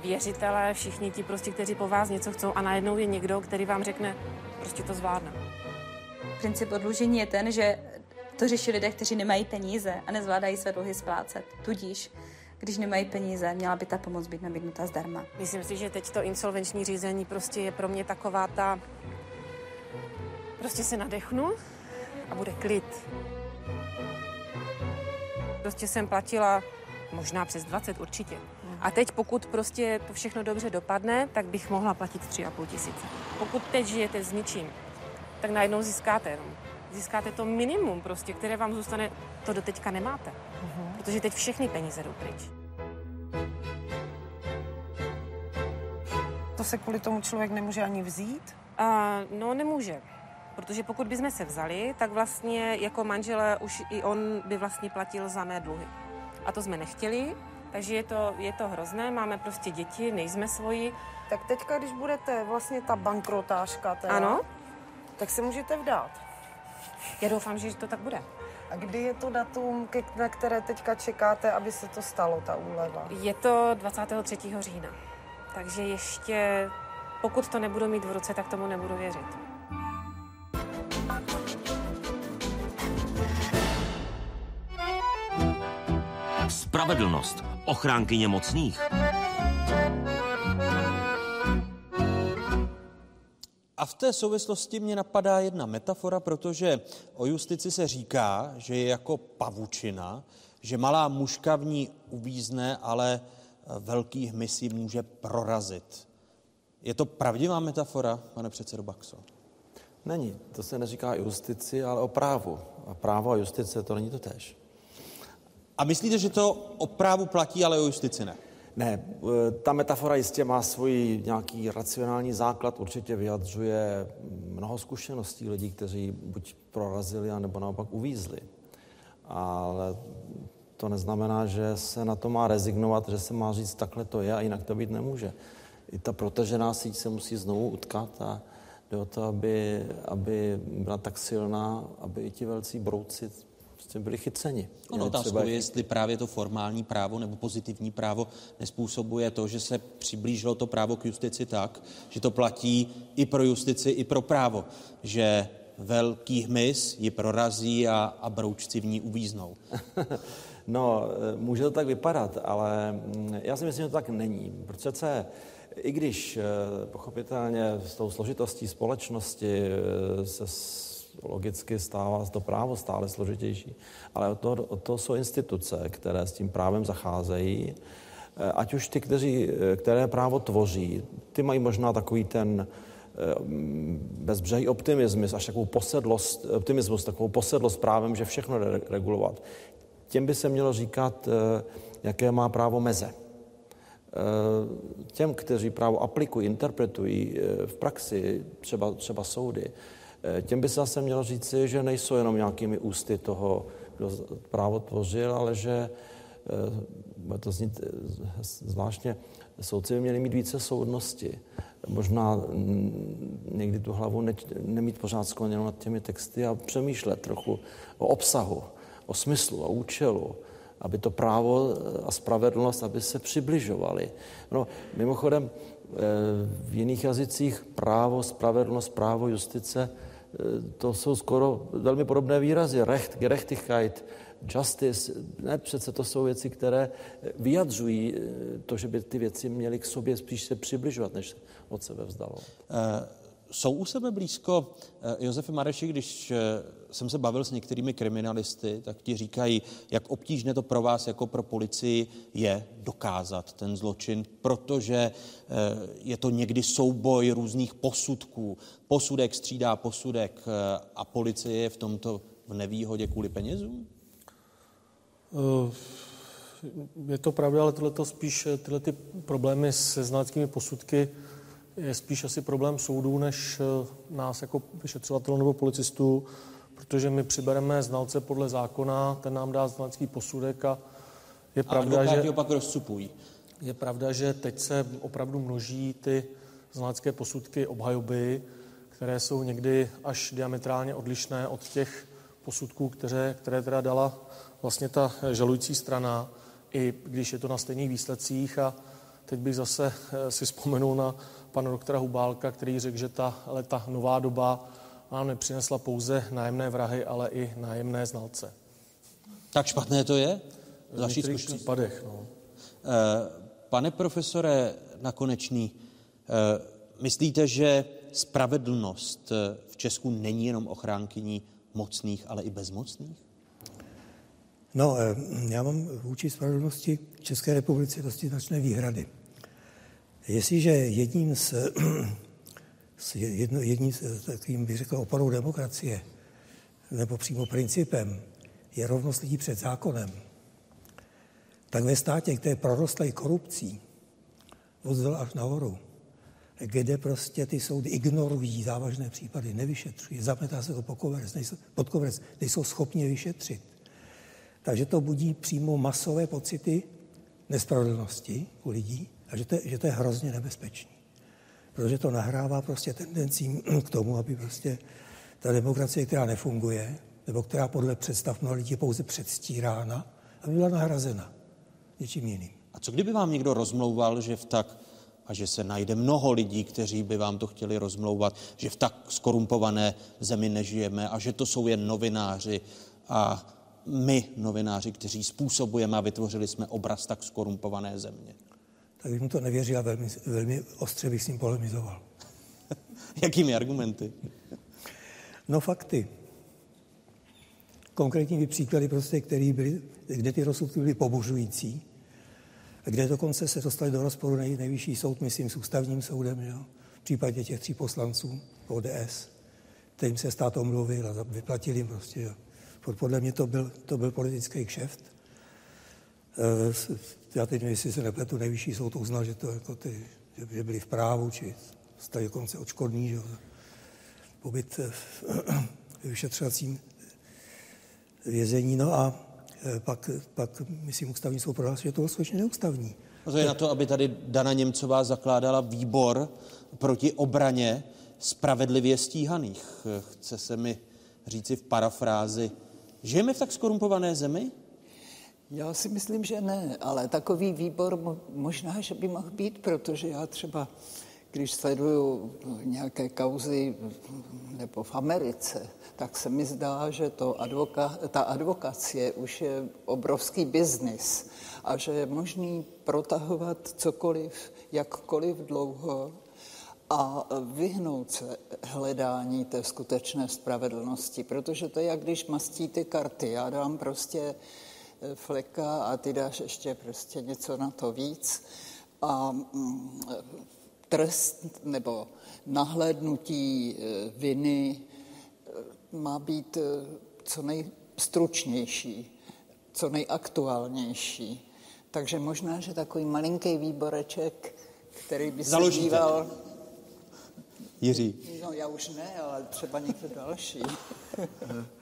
věřitelé, všichni ti prostě, kteří po vás něco chcou a najednou je někdo, který vám řekne, prostě to zvládne. Princip odlužení je ten, že to řeší lidé, kteří nemají peníze a nezvládají své dluhy splácet. Tudíž když nemají peníze, měla by ta pomoc být nabídnuta zdarma. Myslím si, že teď to insolvenční řízení prostě je pro mě taková ta... Prostě se nadechnu a bude klid. Prostě jsem platila možná přes 20 určitě. A teď, pokud prostě to všechno dobře dopadne, tak bych mohla platit 3,5 tisíce. Pokud teď žijete s ničím, tak najednou získáte jenom. Získáte to minimum prostě, které vám zůstane, to do teďka nemáte. Uh-huh. Protože teď všechny peníze jdou pryč. To se kvůli tomu člověk nemůže ani vzít? Uh, no, nemůže. Protože pokud bychom se vzali, tak vlastně jako manžele už i on by vlastně platil za mé dluhy. A to jsme nechtěli, Takže je to, je to hrozné, máme prostě děti, nejsme svoji. Tak teďka, když budete vlastně ta bankrotářka, teda, Ano. tak se můžete vdát. Já doufám, že to tak bude. A kdy je to datum, ke- na které teďka čekáte, aby se to stalo, ta úleva? Je to 23. října. Takže ještě, pokud to nebudu mít v ruce, tak tomu nebudu věřit. Spravedlnost. Ochránkyně mocných. A v té souvislosti mě napadá jedna metafora, protože o justici se říká, že je jako pavučina, že malá muška v ní uvízne, ale eh, velký hmyz ji může prorazit. Je to pravdivá metafora, pane předsedo Baxo? Není. To se neříká justici, ale o právu. A právo a justice to není to tež. A myslíte, že to o právu platí, ale o justici ne? Ne, e, ta metafora jistě má svůj nějaký racionální základ, určitě vyjadřuje mnoho zkušeností lidí, kteří buď prorazili, nebo naopak uvízli. Ale to neznamená, že se na to má rezignovat, že se má říct, takhle to je a jinak to být nemůže. I ta protažená síť se musí znovu utkat a jde o to, aby, aby byla tak silná, aby i ti velcí brouci prostě byli chyceni. Ono otázkou třeba je, jestli právě to formální právo nebo pozitivní právo nespůsobuje to, že se přiblížilo to právo k justici tak, že to platí i pro justici, i pro právo, že velký hmyz ji prorazí a, a broučci v ní uvíznou. No, eh, může to tak vypadat, ale mm, já si myslím, že to tak není. Protože se, i když eh, pochopitelně s tou složitostí společnosti eh, se logicky stává to právo stále složitější, ale od toho, od toho jsou instituce, které s tím právem zacházejí, Eh, ať už ty, kteří, eh, které právo tvoří, ty mají možná takový ten eh, bezbřehý optimismus, až takovou posedlost, optimismus, takovou posedlost právem, že všechno jde regulovat. Těm by se mělo říkat, jaké má právo meze. Těm, kteří právo aplikují, interpretují v praxi, třeba, třeba soudy, těm by se zase mělo říci, že nejsou jenom nějakými ústy toho, kdo právo tvořil, ale že eh, to znít eh, zvláštně, soudci by měli mít více soudnosti. Možná mm, někdy tu hlavu ne, nemít pořád skloněnou nad těmi texty a přemýšlet trochu o obsahu, o smyslu, o účelu, aby to právo a spravedlnost, aby se přibližovaly. No, mimochodem, eh, v jiných jazycích právo, spravedlnost, právo, justice, eh, to jsou skoro velmi podobné výrazy. Recht, gerechtigkeit, justice, ne, přece to jsou věci, které vyjadřují eh, to, že by ty věci měly k sobě spíš se přibližovat, než od sebe vzdalovat. Eh, Jsou u sebe blízko eh, Josefy Mareši, když eh, jsem se bavil s některými kriminalisty, tak ti říkají, jak obtížné to pro vás jako pro policii je dokázat ten zločin, protože eh, je to někdy souboj různých posudků. Posudek střídá posudek a policie je v tomto v nevýhodě kvůli penězům? Je to pravda, ale tohleto spíš, tyhle ty problémy se znaleckými posudky je spíš asi problém soudů, než eh, nás jako vyšetřovatelů nebo policistů, protože my přibereme znalce podle zákona, ten nám dá znalecký posudek a je A pravda, že... opak rozcupují. Je pravda, že teď se opravdu množí ty znalecké posudky obhajoby, které jsou někdy až diametrálně odlišné od těch posudků, které, které teda dala vlastně ta žalující strana, i když je to na stejných výsledcích. A teď bych zase eh, si vzpomenul na pana doktora Hubálka, který řekl, že ta, ale ta nová doba nám nepřinesla pouze nájemné vrahy, ale i nájemné znalce. Tak špatné to je? V zkušenosti? případech, no. Eh, Pane profesore Nakonečný, eh, myslíte, že spravedlnost eh, v Česku není jenom ochránkyní mocných, ale i bezmocných? No, já mám vůči spravedlnosti v České republice dosti značné výhrady. Jestliže jedním z, s jedno, jedním z takovým, bych řekl, oporou demokracie, nebo přímo principem, je rovnost lidí před zákonem, tak ve státě, který je prorostlý korupcí, od zdola až nahoru, kde prostě ty soudy ignorují závažné případy, nevyšetřují, zametá se to pod koberec, nejsou, pod koberec, nejsou schopni vyšetřit. Takže to budí přímo masové pocity nespravedlnosti u lidí a že to, je, že to je hrozně nebezpečný. Protože to nahrává prostě tendencím k tomu, aby prostě ta demokracie, která nefunguje, nebo která podle představ mnoha lidí je pouze předstírána, aby byla nahrazena něčím jiným. A co kdyby vám někdo rozmlouval, že v tak a že se najde mnoho lidí, kteří by vám to chtěli rozmlouvat, že v tak skorumpované zemi nežijeme a že to jsou jen novináři a my, novináři, kteří způsobujeme a vytvořili jsme obraz tak skorumpované země. Tak bych mu to nevěřil a velmi, velmi ostře bych s ním polemizoval. Jakými argumenty? No fakty. Konkrétní příklady, prostě, který byly, kde ty rozsudky byly pobuřující, kde dokonce se dostali do rozporu nej, nejvyšší soud, myslím, s ústavním soudem, jo? v případě těch tří poslanců ODS, kterým se stát omluvil a vyplatili jim prostě. Jo? Podle mě to byl, to byl politický kšeft. Eh, já teď nevím, jestli se nepletu, nejvyšší soud uznal, že, to jako ty, že byli v právu, či stali dokonce odškodný, že pobyt v, vyšetřovacím vězení. No a eh, pak, pak myslím, ústavní soud prohlásil, že to bylo skutečně neústavní. A to je na to, aby tady Dana Němcová zakládala výbor proti obraně spravedlivě stíhaných. Chce se mi říci v parafrázi, žijeme v tak skorumpované zemi? Já si myslím, že ne, ale takový výbor možná, že by mohl být, protože já třeba, když sleduju nějaké kauzy nebo v Americe, tak se mi zdá, že to advoka, ta advokacie už je obrovský biznis a že je možný protahovat cokoliv, jakkoliv dlouho a vyhnout se hledání té skutečné spravedlnosti, protože to je, jak když mastíte karty. Já dám prostě fleka a ty dáš ještě prostě něco na to víc. A mm, trest nebo nahlédnutí eh, viny eh, má být co nejstručnější, co nejaktuálnější. Takže možná, že takový malinký výboreček, který by se Založíte. díval Jiří. No já už ne, ale třeba někdo další.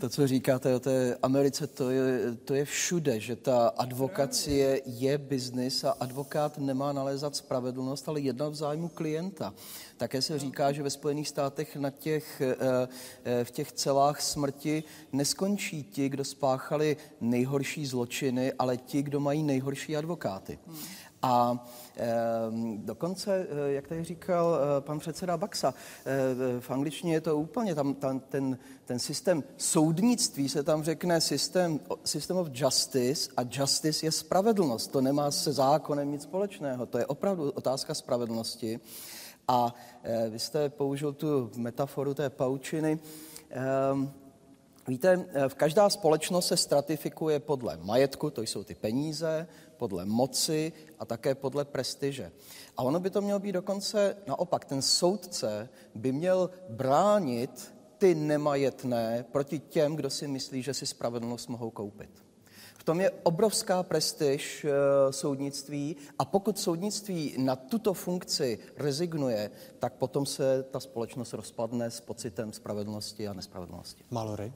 To, co říkáte o té Americe, to je, to je všude, že ta advokacie je biznis a advokát nemá nalézat spravedlnost, ale jednat v zájmu klienta. Také se říká, že ve Spojených státech na těch, eh, eh, v těch celách smrti neskončí ti, kdo spáchali nejhorší zločiny, ale ti, kdo mají nejhorší advokáty. A e, dokonce, e, jak tady říkal e, pan předseda Baxa, e, v angličtině je to úplně, tam, tam ten, ten systém soudnictví se tam řekne systém, system of justice a justice je spravedlnost. To nemá se zákonem nic společného, to je opravdu otázka spravedlnosti. A vy jste použil tu metaforu té paučiny. E, Víte, v každá společnost se stratifikuje podle majetku, to jsou ty peníze, podle moci a také podle prestiže. A ono by to mělo být dokonce naopak. Ten soudce by měl bránit ty nemajetné proti těm, kdo si myslí, že si spravedlnost mohou koupit. V tom je obrovská prestiž e, soudnictví a pokud soudnictví na tuto funkci rezignuje, tak potom se ta společnost rozpadne s pocitem spravedlnosti a nespravedlnosti. Malory?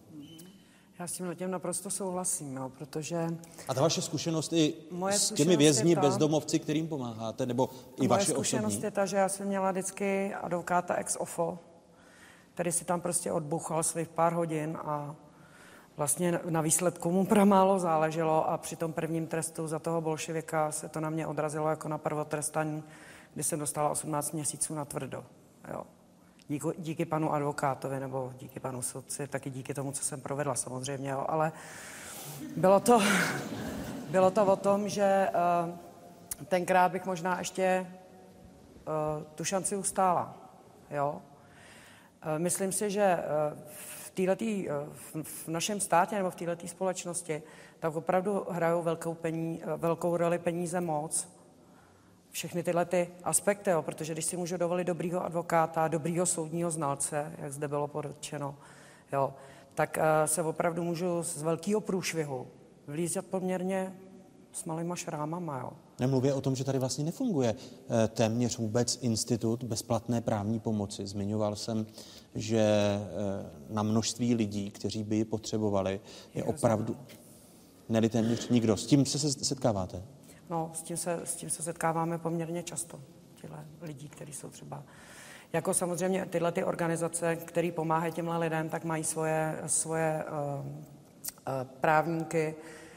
Já s tím tím naprosto souhlasím, jo, protože... A ta vaše zkušenost i Moje s těmi vězni, ta, bezdomovci, kterým pomáháte, nebo i vaše Moje zkušenost osobní? je ta, že já jsem měla vždycky advokáta ex ofo, který si tam prostě odbuchal svých pár hodin a vlastně na výsledku mu pramálo záleželo a při tom prvním trestu za toho bolševika se to na mě odrazilo jako na prvotrestaní, kdy jsem dostala 18 měsíců na tvrdo. Jo. Díky, díky panu advokátovi nebo díky panu soudci, taky díky tomu, co jsem provedla samozřejmě, jo. ale bylo to, bylo to o tom, že uh, tenkrát bych možná ještě uh, tu šanci ustála. Jo? Uh, myslím si, že uh, v, týhletý, uh, v, v našem státě nebo v této společnosti tak opravdu hrajou velkou, pení, velkou roli peníze moc, všechny tyhle ty aspekty, jo, protože když si můžu dovolit dobrýho advokáta, dobrýho soudního znalce, jak zde bylo poručeno, jo, tak uh, se opravdu můžu z velkého průšvihu vlízat poměrně s malýma šrámama. Jo. Nemluvě o tom, že tady vlastně nefunguje eh, téměř vůbec institut bezplatné právní pomoci. Zmiňoval jsem, že eh, na množství lidí, kteří by ji potřebovali, je opravdu... Neli téměř nikdo. S tím se setkáváte? No, s tím se, s tím se setkáváme poměrně často, těhle lidí, kteří jsou třeba jako samozřejmě tyhle ty organizace, které pomáhají těmhle lidem, tak mají svoje, svoje uh, uh, právníky,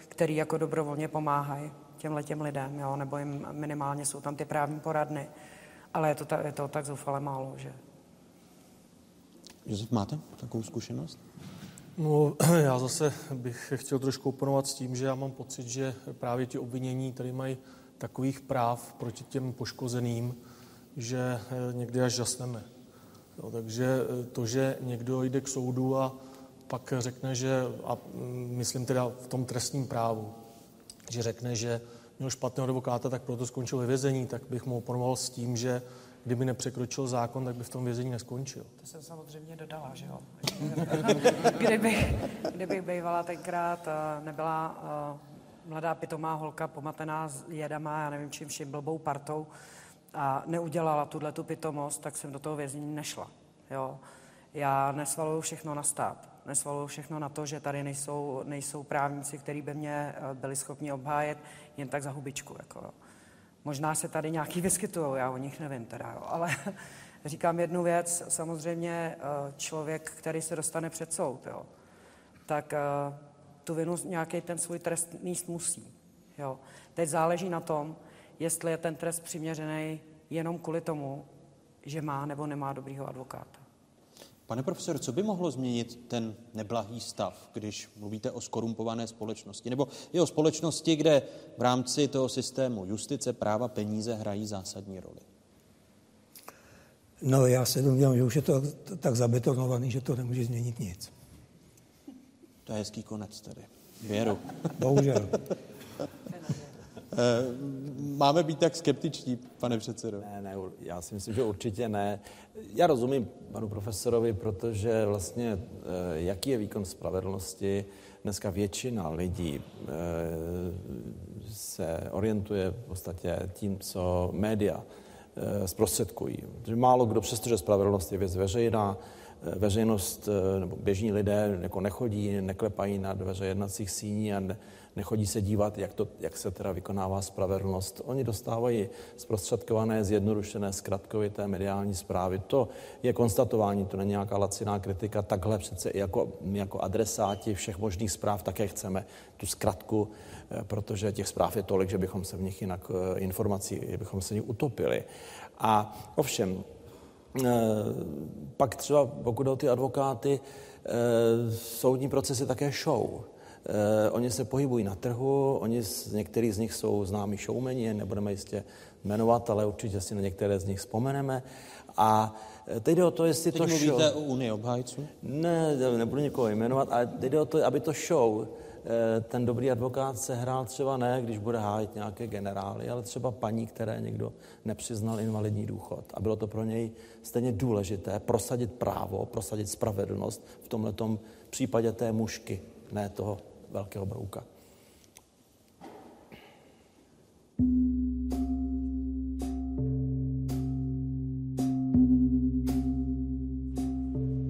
který jako dobrovolně pomáhají těmhle těm lidem, jo, nebo jim minimálně jsou tam ty právní poradny. Ale je to, ta, je to tak zoufale málo, že... Josef, máte takovou zkušenost? No, já zase bych chtěl trošku oponovat s tím, že já mám pocit, že právě ti obvinění tady mají takových práv proti těm poškozeným, že eh, někdy až žasneme. Jo, takže eh, to, že někdo jde k soudu a pak řekne, že, a mm, myslím teda v tom trestním právu, že řekne, že měl špatného advokáta, tak proto skončil ve vězení, tak bych mu oponoval s tím, že kdyby nepřekročil zákon, tak by v tom vězení neskončil. To jsem samozřejmě dodala, že jo. kdyby, kdyby bývala tenkrát eh, nebyla uh, mladá pitomá holka pomatená s jedama, já nevím čím vším, blbou partou a neudělala tuhle tu pitomost, tak jsem do toho vězení nešla. Jo. Já nesvaluju všechno na stát. Nesvaluju všechno na to, že tady nejsou, nejsou právníci, kteří by mě eh, byli schopni obhájet jen tak za hubičku. Jako, jo. Možná se tady nějaký vyskytují, já o nich nevím teda, jo. ale říkám jednu věc, samozřejmě eh, člověk, který se dostane před soud, jo, tak eh, tu vinu nějaký ten svůj trest míst musí. Jo. Teď záleží na tom, jestli je ten trest přiměřený jenom kvůli tomu, že má nebo nemá dobrýho advokáta. Pane profesor, co by mohlo změnit ten neblahý stav, když mluvíte o skorumpované společnosti, nebo i o společnosti, kde v rámci toho systému justice, práva, peníze hrají zásadní roli? No, já se domnívám, že už je to tak zabetonovaný, že to nemůže změnit nic. To je hezký konec tedy. Věru. Bohužel. Eh, máme být tak skeptičtí, pane předsedo? Ne, ne, já si myslím, že určitě ne. Já rozumím panu profesorovi, protože vlastně eh, jaký je výkon spravedlnosti, dneska většina lidí eh, se orientuje v podstatě tím, co média zprostředkují. Málo kdo, přestože spravedlnost je věc veřejná, veřejnost nebo běžní lidé jako nechodí, neklepají na dveře jednacích síní a ne, nechodí se dívat, jak, to, jak se teda vykonává spravedlnost. Oni dostávají zprostředkované, zjednodušené, zkratkovité mediální zprávy. To je konstatování, to není nějaká laciná kritika. Takhle přece i jako, my jako adresáti všech možných zpráv také chceme tu zkratku, eh, protože těch zpráv je tolik, že bychom se v nich jinak eh, informací, bychom se v nich utopili. A ovšem, eh, pak třeba pokud o ty advokáty, soudní proces je také show. Eh, oni se pohybují na trhu, oni, některý z nich jsou známí showmeni, nebudeme jistě jmenovat, ale určitě si na některé z nich vzpomeneme. A eh, teď jde o to, jestli teď to mluvíte show... o Unii obhájců? Ne, nebudu někoho jmenovat, ale teď jde o to, aby to show eh, ten dobrý advokát se hrál třeba ne, když bude hájit nějaké generály, ale třeba paní, které někdo nepřiznal invalidní důchod. A bylo to pro něj stejně důležité prosadit právo, prosadit spravedlnost v tomto případě té mušky, ne toho velkého brouka.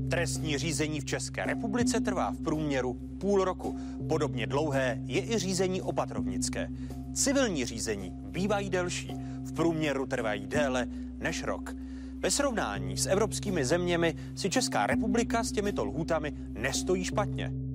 Trestní řízení v České republice trvá v průměru půl roku. Podobně dlouhé je i řízení opatrovnické. Civilní řízení bývají delší, v průměru trvají déle než rok. Ve srovnání s evropskými zeměmi si Česká republika s těmito lhůtami nestojí špatně.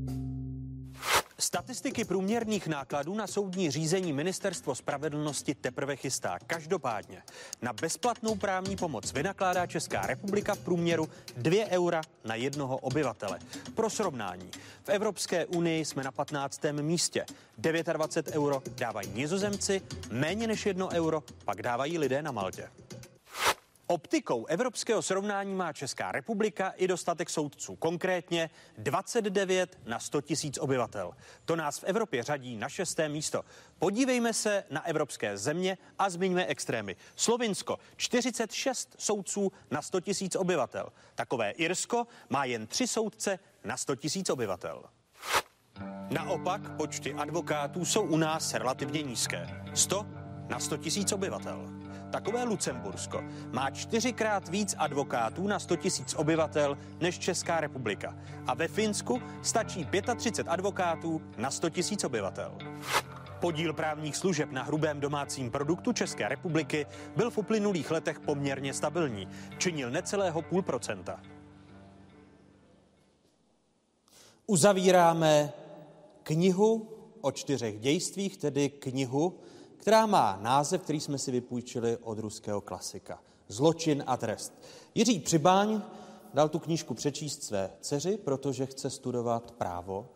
Statistiky průměrných nákladů na soudní řízení Ministerstvo spravedlnosti teprve chystá. Každopádně na bezplatnou právní pomoc vynakládá Česká republika v průměru 2 eura na jednoho obyvatele. Pro srovnání, v Evropské unii jsme na 15. místě. 29 euro dávají nizozemci, méně než 1 euro pak dávají lidé na Maltě. Optikou evropského srovnání má Česká republika i dostatek soudců, konkrétně 29 na 100 tisíc obyvatel. To nás v Evropě řadí na šesté místo. Podívejme se na evropské země a zmiňme extrémy. Slovinsko 46 soudců na 100 tisíc obyvatel. Takové Irsko má jen 3 soudce na 100 tisíc obyvatel. Naopak počty advokátů jsou u nás relativně nízké. 100 na 100 tisíc obyvatel. Takové Lucembursko má čtyřikrát víc advokátů na 100 tisíc obyvatel než Česká republika. A ve Finsku stačí 35 advokátů na 100 tisíc obyvatel. Podíl právních služeb na hrubém domácím produktu České republiky byl v uplynulých letech poměrně stabilní. Činil necelého půl procenta. Uzavíráme knihu o čtyřech dějstvích, tedy knihu, která má název, který jsme si vypůjčili od ruského klasika. Zločin a trest. Jiří Přibáň dal tu knížku přečíst své dceři, protože chce studovat právo.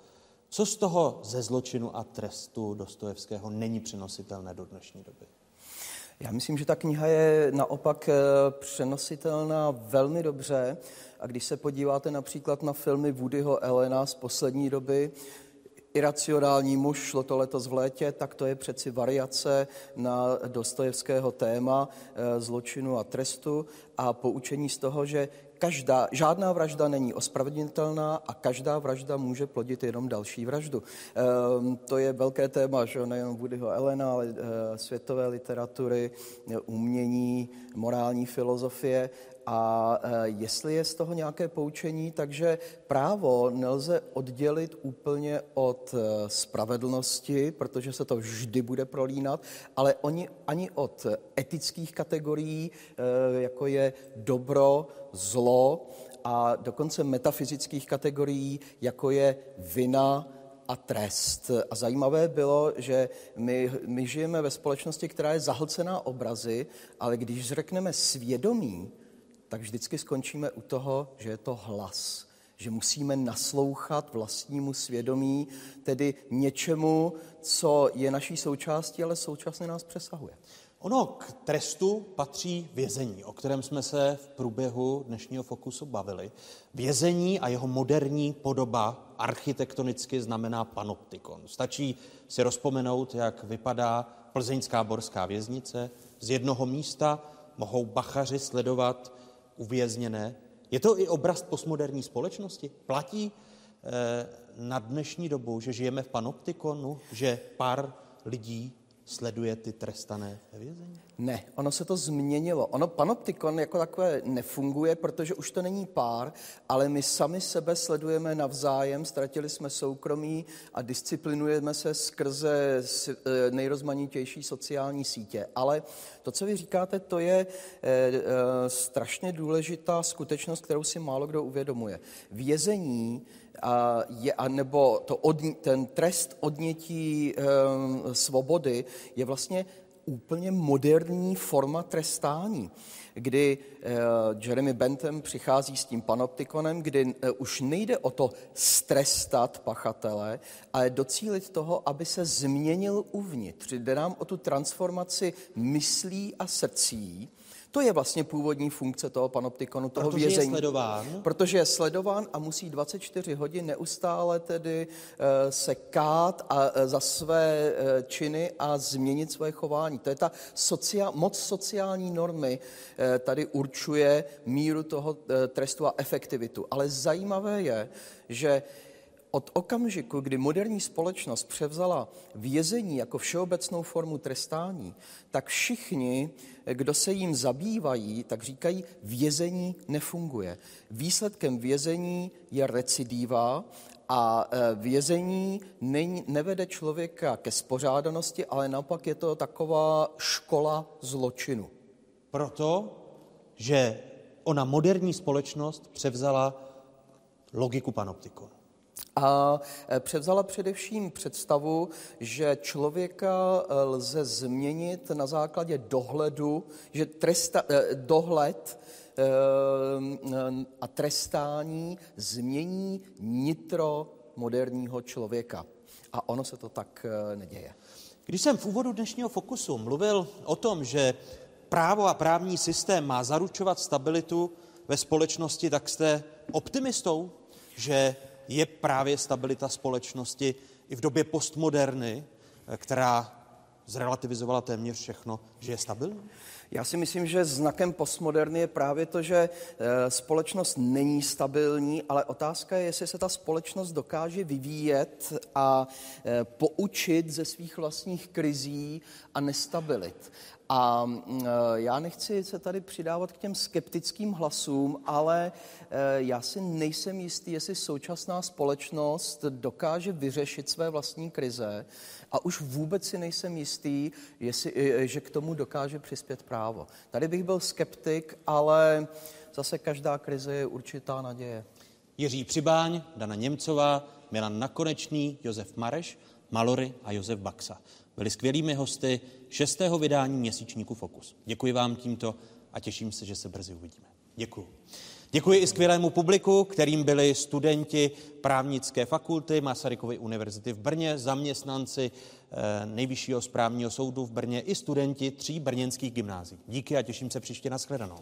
Co z toho ze zločinu a trestu Dostojevského není přenositelné do dnešní doby? Já myslím, že ta kniha je naopak eh, přenositelná velmi dobře. A když se podíváte například na filmy Woodyho Elena z poslední doby, Iracionální muž, šlo to letos v létě, tak to je přeci variace na Dostojevského téma e, zločinu a trestu a poučení z toho, že každá, žádná vražda není ospravedlnitelná a každá vražda může plodit jenom další vraždu. E, to je velké téma, že nejen Woodyho Elena, ale e, světové literatury, umění, morální filozofie a e, jestli je z toho nějaké poučení, takže právo nelze oddělit úplně od e, spravedlnosti, protože se to vždy bude prolínat, ale oni ani od etických kategorií, e, jako je dobro, zlo a dokonce metafyzických kategorií, jako je vina, a trest. A zajímavé bylo, že my, my žijeme ve společnosti, která je zahlcená obrazy, ale když řekneme svědomí, tak vždycky skončíme u toho, že je to hlas, že musíme naslouchat vlastnímu svědomí, tedy něčemu, co je naší součástí, ale současně nás přesahuje. Ono k trestu patří vězení, o kterém jsme se v průběhu dnešního fokusu bavili. Vězení a jeho moderní podoba architektonicky znamená panoptikon. Stačí si rozpomenout, jak vypadá plzeňská borská věznice. Z jednoho místa mohou bachaři sledovat uvězněné. Je to i obraz postmoderní společnosti? Platí eh, na dnešní dobu, že žijeme v panoptikonu, že pár lidí sleduje ty trestané ve vězení? Ne, ono se to změnilo. Ono panoptikon jako takové nefunguje, protože už to není pár, ale my sami sebe sledujeme navzájem, ztratili jsme soukromí a disciplinujeme se skrze eh, nejrozmanitější sociální sítě. Ale to, co vy říkáte, to je e, e, strašně důležitá skutečnost, kterou si málo kdo uvědomuje. Vězení a je, a nebo to od, ten trest odnětí e, svobody je vlastně úplně moderní forma trestání, kdy eh, Jeremy Bentham přichází s tím panoptikonem, kdy eh, už nejde o to strestat pachatele, ale docílit toho, aby se změnil uvnitř. Jde nám o tu transformaci myslí a srdcí, to je vlastně původní funkce toho panoptikonu, toho protože vězení. Je sledován. Protože je sledován a musí 24 hodin neustále tedy uh, se kát a, uh, za své uh, činy a změnit své chování. To je ta sociál, moc sociální normy uh, tady určuje míru toho uh, trestu a efektivitu. Ale zajímavé je, že od okamžiku, kdy moderní společnost převzala vězení jako všeobecnou formu trestání, tak všichni, kdo se jim zabývají, tak říkají, vězení nefunguje. Výsledkem vězení je recidiva a e, vězení nevede člověka ke spořádanosti, ale naopak je to taková škola zločinu. Proto, že ona moderní společnost převzala logiku panoptikonu a e, převzala především představu, že člověka e, lze změnit na základě dohledu, že tresta, e, dohled a trestání změní nitro moderního člověka. A ono se to tak neděje. Když jsem v úvodu dnešního fokusu mluvil o tom, že právo a právní systém má zaručovat stabilitu ve společnosti, tak jste optimistou, že je právě stabilita společnosti i v době postmoderny, eh, která zrelativizovala téměř všechno, že je stabilní? Já si myslím, že znakem postmoderny je právě to, že eh, společnost není stabilní, ale otázka je, jestli se ta společnost dokáže vyvíjet a eh, poučit ze svých vlastních krizí a nestabilit. A mm, eh, já nechci se tady přidávat k těm skeptickým hlasům, ale eh, já si nejsem jistý, jestli současná společnost dokáže vyřešit své vlastní krize a už vůbec si nejsem jistý, jestli, eh, že k tomu dokáže přispět právo. Tady bych byl skeptik, ale zase každá krize je určitá naděje. Jiří Přibáň, Dana Němcová, Milan Nakonečný, Josef Mareš, Malory a Josef Baxa. Byli skvělými hosty šestého vydání měsíčníku Fokus. Děkuji vám tímto a těším se, že se brzy uvidíme. Děkuji. Děkuji i skvělému publiku, kterým byli studenti právnické fakulty Masarykovy univerzity v Brně, zaměstnanci eh, Nejvyššího správního soudu v Brně i studenti tří brněnských gymnází. Díky a těším se příště na shledanou.